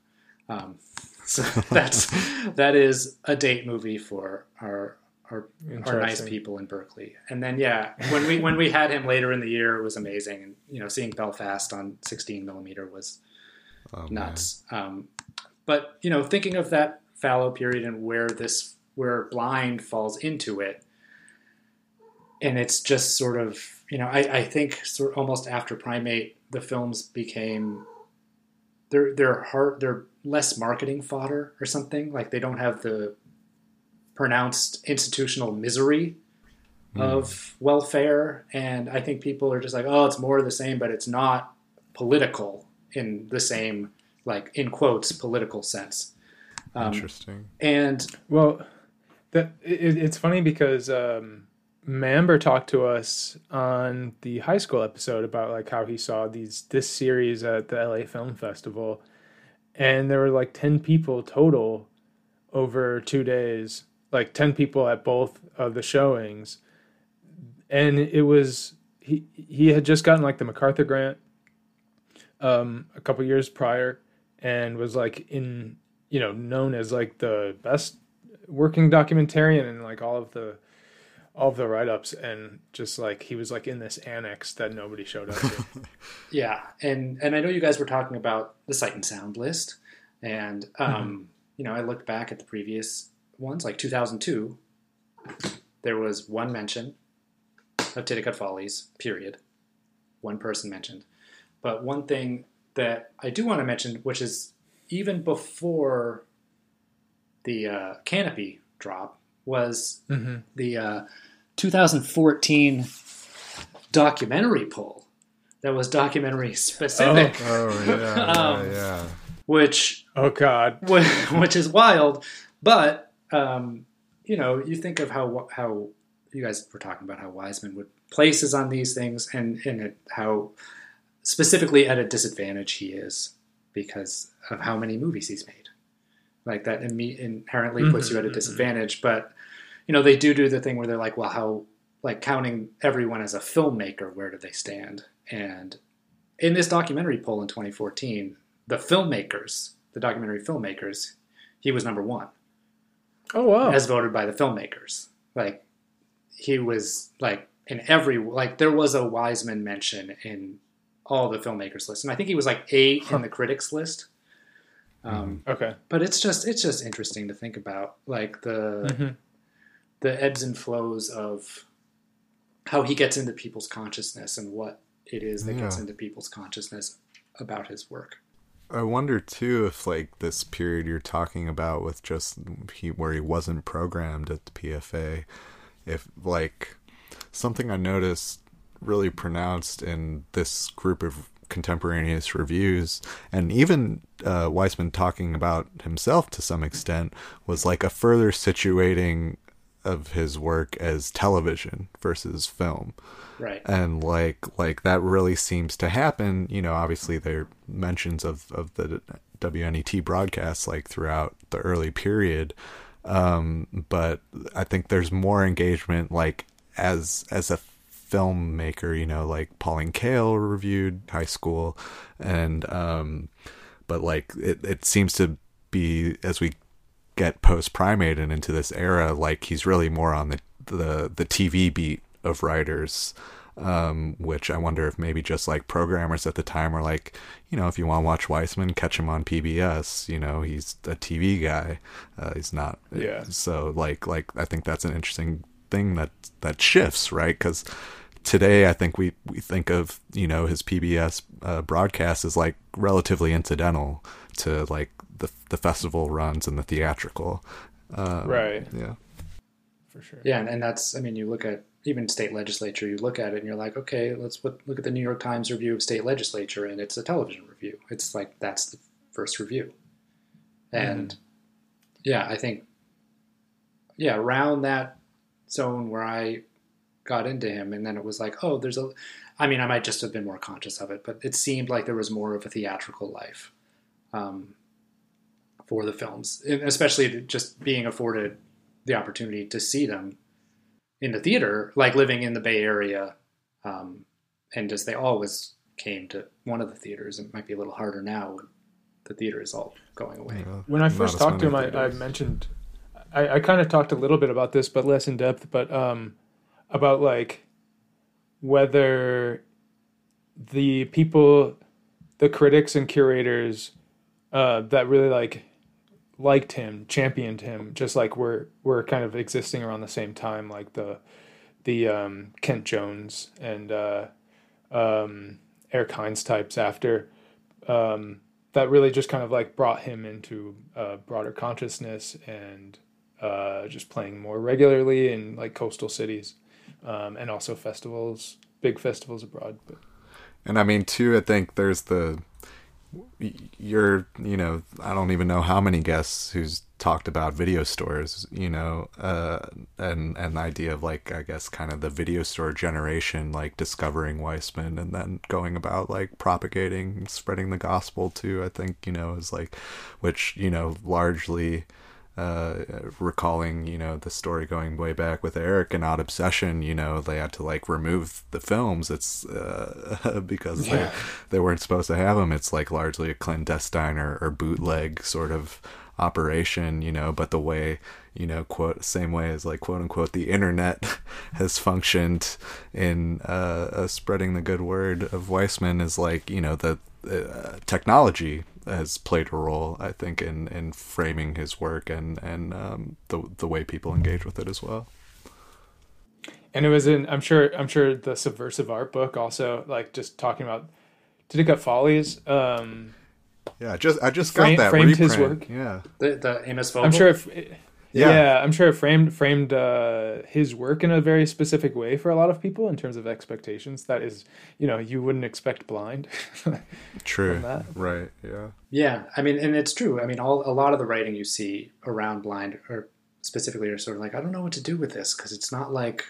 Um, so that's that is a date movie for our our, our nice people in Berkeley. And then yeah, when we when we had him later in the year, it was amazing. And you know, seeing Belfast on 16 millimeter was Oh, nuts. Um, but you know, thinking of that fallow period and where this where blind falls into it, and it's just sort of you know, I, I think sort of almost after Primate, the films became they're they're hard they're less marketing fodder or something. Like they don't have the pronounced institutional misery of welfare. And i think people are just like oh it's more of the same but it's not political in the same like in quotes political sense um, Interesting. and Well, that it, it's funny because um, Mamber talked to us on the high school episode about like how he saw these this series at the LA Film Festival, and there were like ten people total over two days, like ten people at both of the showings, and it was he he had just gotten like the MacArthur grant um, a couple years prior, and was like in you know known as like the best working documentarian and like all of the all of the write-ups. And just like he was like in this annex that nobody showed up to. Yeah, and and I know you guys were talking about the sight and sound list, and um, you know I looked back at the previous ones, like 2002. There was one mention of Titicut Follies, period. One person mentioned, but one thing that I do want to mention, which is even before the uh, canopy drop, was Mhm. the uh, 2014 documentary poll that was documentary specific. Oh, yeah, Um, yeah, yeah. Which oh god, which, which is wild. But um, you know, you think of how how you guys were talking about how Wiseman would places on these things, and and it, how specifically at a disadvantage he is because of how many movies he's made. Like that inherently puts Mhm, you at a mhm. disadvantage. But you know, they do do the thing where they're like, well, how like counting everyone as a filmmaker, where do they stand? And in this documentary poll in 2014, the filmmakers, the documentary filmmakers, he was number one oh wow as voted by the filmmakers. Like he was like in every like there was a Wiseman mention in all the filmmakers list, and I think he was like eight in the critics list. Um, okay but it's just it's just interesting to think about like the Mhm. the ebbs and flows of how he gets into people's consciousness and what it is that gets into people's consciousness about his work. I wonder too if like this period you're talking about with just he where he wasn't programmed at the PFA, if like something I noticed really pronounced in this group of contemporaneous reviews, and even uh, Wiseman talking about himself to some extent was like a further situating of his work as television versus film. Right. And like like that really seems to happen, you know, obviously there are mentions of of the WNET broadcasts like throughout the early period. Um, but I think there's more engagement like as as a filmmaker, you know, like Pauline Kael reviewed High School and um but like it it seems to be as we get post primate and into this era like he's really more on the the the TV beat of writers um, which I wonder if maybe just like programmers at the time were like, you know, if you want to watch Wiseman, catch him on PBS. You know, he's a TV guy. Uh, he's not. Yeah. So like, like I think that's an interesting thing that that shifts, right? Because today I think we we think of you know his PBS uh, broadcast as like relatively incidental to like the the festival runs and the theatrical. Um, Right. Yeah. For sure. Yeah, and, and that's I mean, you look at even state legislature, you look at it and you're like, okay, let's put, look at the New York Times review of state legislature, and it's a television review. It's like that's the first review, and yeah, I think yeah, around that zone where I got into him, and then it was like, oh, there's a. I mean, I might just have been more conscious of it, but it seemed like there was more of a theatrical life um, for the films, and especially just being afforded the opportunity to see them in the theater, like living in the Bay Area, um, and just they always came to one of the theaters. It might be a little harder now when the theater is all going away. When I first talked to him, I, I mentioned, I, I kind of talked a little bit about this, but less in depth, but um, about like whether the people, the critics and curators uh, that really like liked him, championed him, just like we're we're kind of existing around the same time, like the the um, Kent Jones and uh, um, Eric Hynes types after. Um, that really just kind of like brought him into uh, broader consciousness and uh, just playing more regularly in like coastal cities um, and also festivals, big festivals abroad. But And I mean, too, I think there's the you're you know I don't even know how many guests who's talked about video stores you know uh and and the idea of like I guess kind of the video store generation like discovering Wiseman and then going about like propagating spreading the gospel too I think you know is like which you know largely uh, recalling, you know, the story going way back with Eric and Odd Obsession, you know, they had to like remove the films. It's uh, because Yeah. they, they weren't supposed to have them. It's like largely a clandestine or, or bootleg sort of operation, you know, but the way, you know, quote, same way as like quote unquote the internet has functioned in uh, uh, spreading the good word of Wiseman is like, you know, the uh, technology has played a role, I think, in, in framing his work and and um, the the way people engage with it as well. and it was in I'm sure I'm sure the subversive art book also like just talking about Titicut Follies um yeah I just I just frame, that framed his work yeah. The the Amos Vogel. I'm sure if yeah. Yeah. I'm sure it framed framed uh, his work in a very specific way for a lot of people in terms of expectations. That is, you know, you wouldn't expect blind. True. that. Right. Yeah. Yeah, I mean, and it's true. I mean, all a lot of the writing you see around blind, or specifically, are sort of like, I don't know what to do with this because it's not like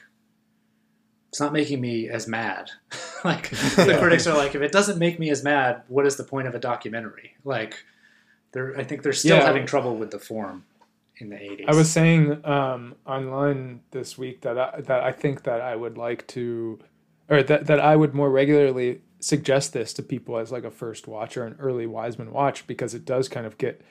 it's not making me as mad. like the critics are like, if it doesn't make me as mad, what is the point of a documentary? Like, they're I think they're still Yeah. having trouble with the form in the eighties. I was saying um, online this week that I, that I think that I would like to, or that that I would more regularly suggest this to people as like a first watch or an early Wiseman watch because it does kind of get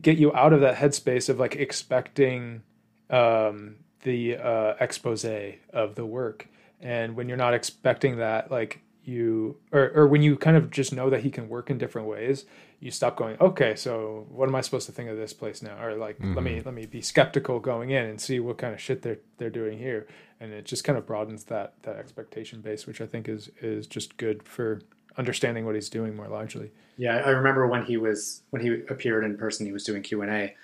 get you out of that headspace of like expecting um, the uh, expose of the work, and when you're not expecting that, like you or or when you kind of just know that he can work in different ways you stop going okay so what am i supposed to think of this place now or like let me Mhm. let me be skeptical going in and see what kind of shit they're they're doing here and it just kind of broadens that that expectation base which i think is is just good for understanding what he's doing more largely Yeah, I remember when he was when he appeared in person, he was doing Q and A.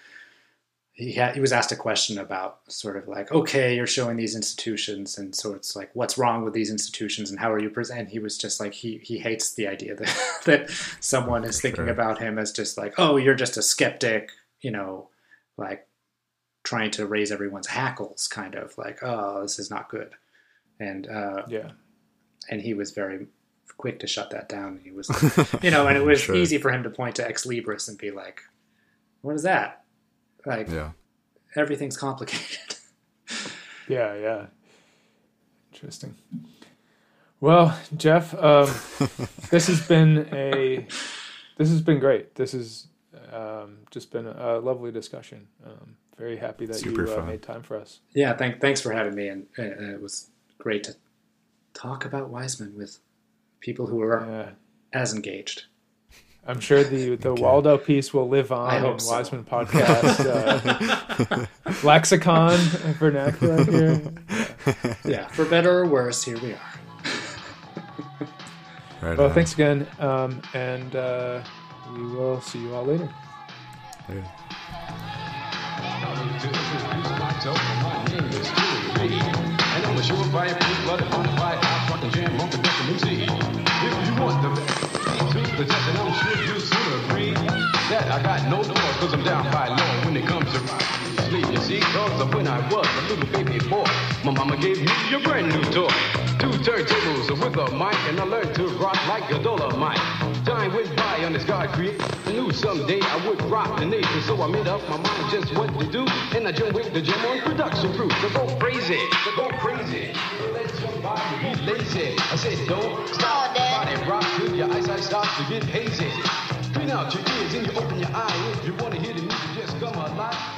He had, he was asked a question about sort of like, okay, you're showing these institutions, and so it's like, what's wrong with these institutions, and how are you present? He was just like, he he hates the idea that that someone is thinking Sure. about him as just like, oh, you're just a skeptic, you know, like trying to raise everyone's hackles, kind of like, oh, this is not good. And uh, yeah, and he was very quick to shut that down. He was, you know, and it was Sure. easy for him to point to Ex Libris and be like, "What is that?" Like, Yeah. everything's complicated. Yeah, yeah. Interesting. Well, Jeff, um, this has been a this has been great. This has um, just been a lovely discussion. Um, very happy that Super you uh, made time for us. yeah, thank, thanks for having me, and, and it was great to talk about Wiseman with people who are as engaged. I'm sure the the Waldo piece will live on I in hope so. Wiseman podcast uh, lexicon vernacular here. Yeah, for better or worse, here we are. Right well, on. thanks again, um, and uh, we will see you all later. And I got no doors, cause I'm down by law when it comes to sleep. You see, cause of when I was a little baby boy, my mama gave me a brand new toy. Two turntables with a mic, and I learned to rock like a Dolemite. Time went by on this God created. I knew someday I would rock the nation, so I made up my mind just what to do. And I joined with the gym on production crew to go crazy, to go crazy. Let your body be lazy. I said, don't stop, body rock till your eyesight starts to get hazy. Clean out your ears and you open your eyes. If you want to hear the music, just come alive.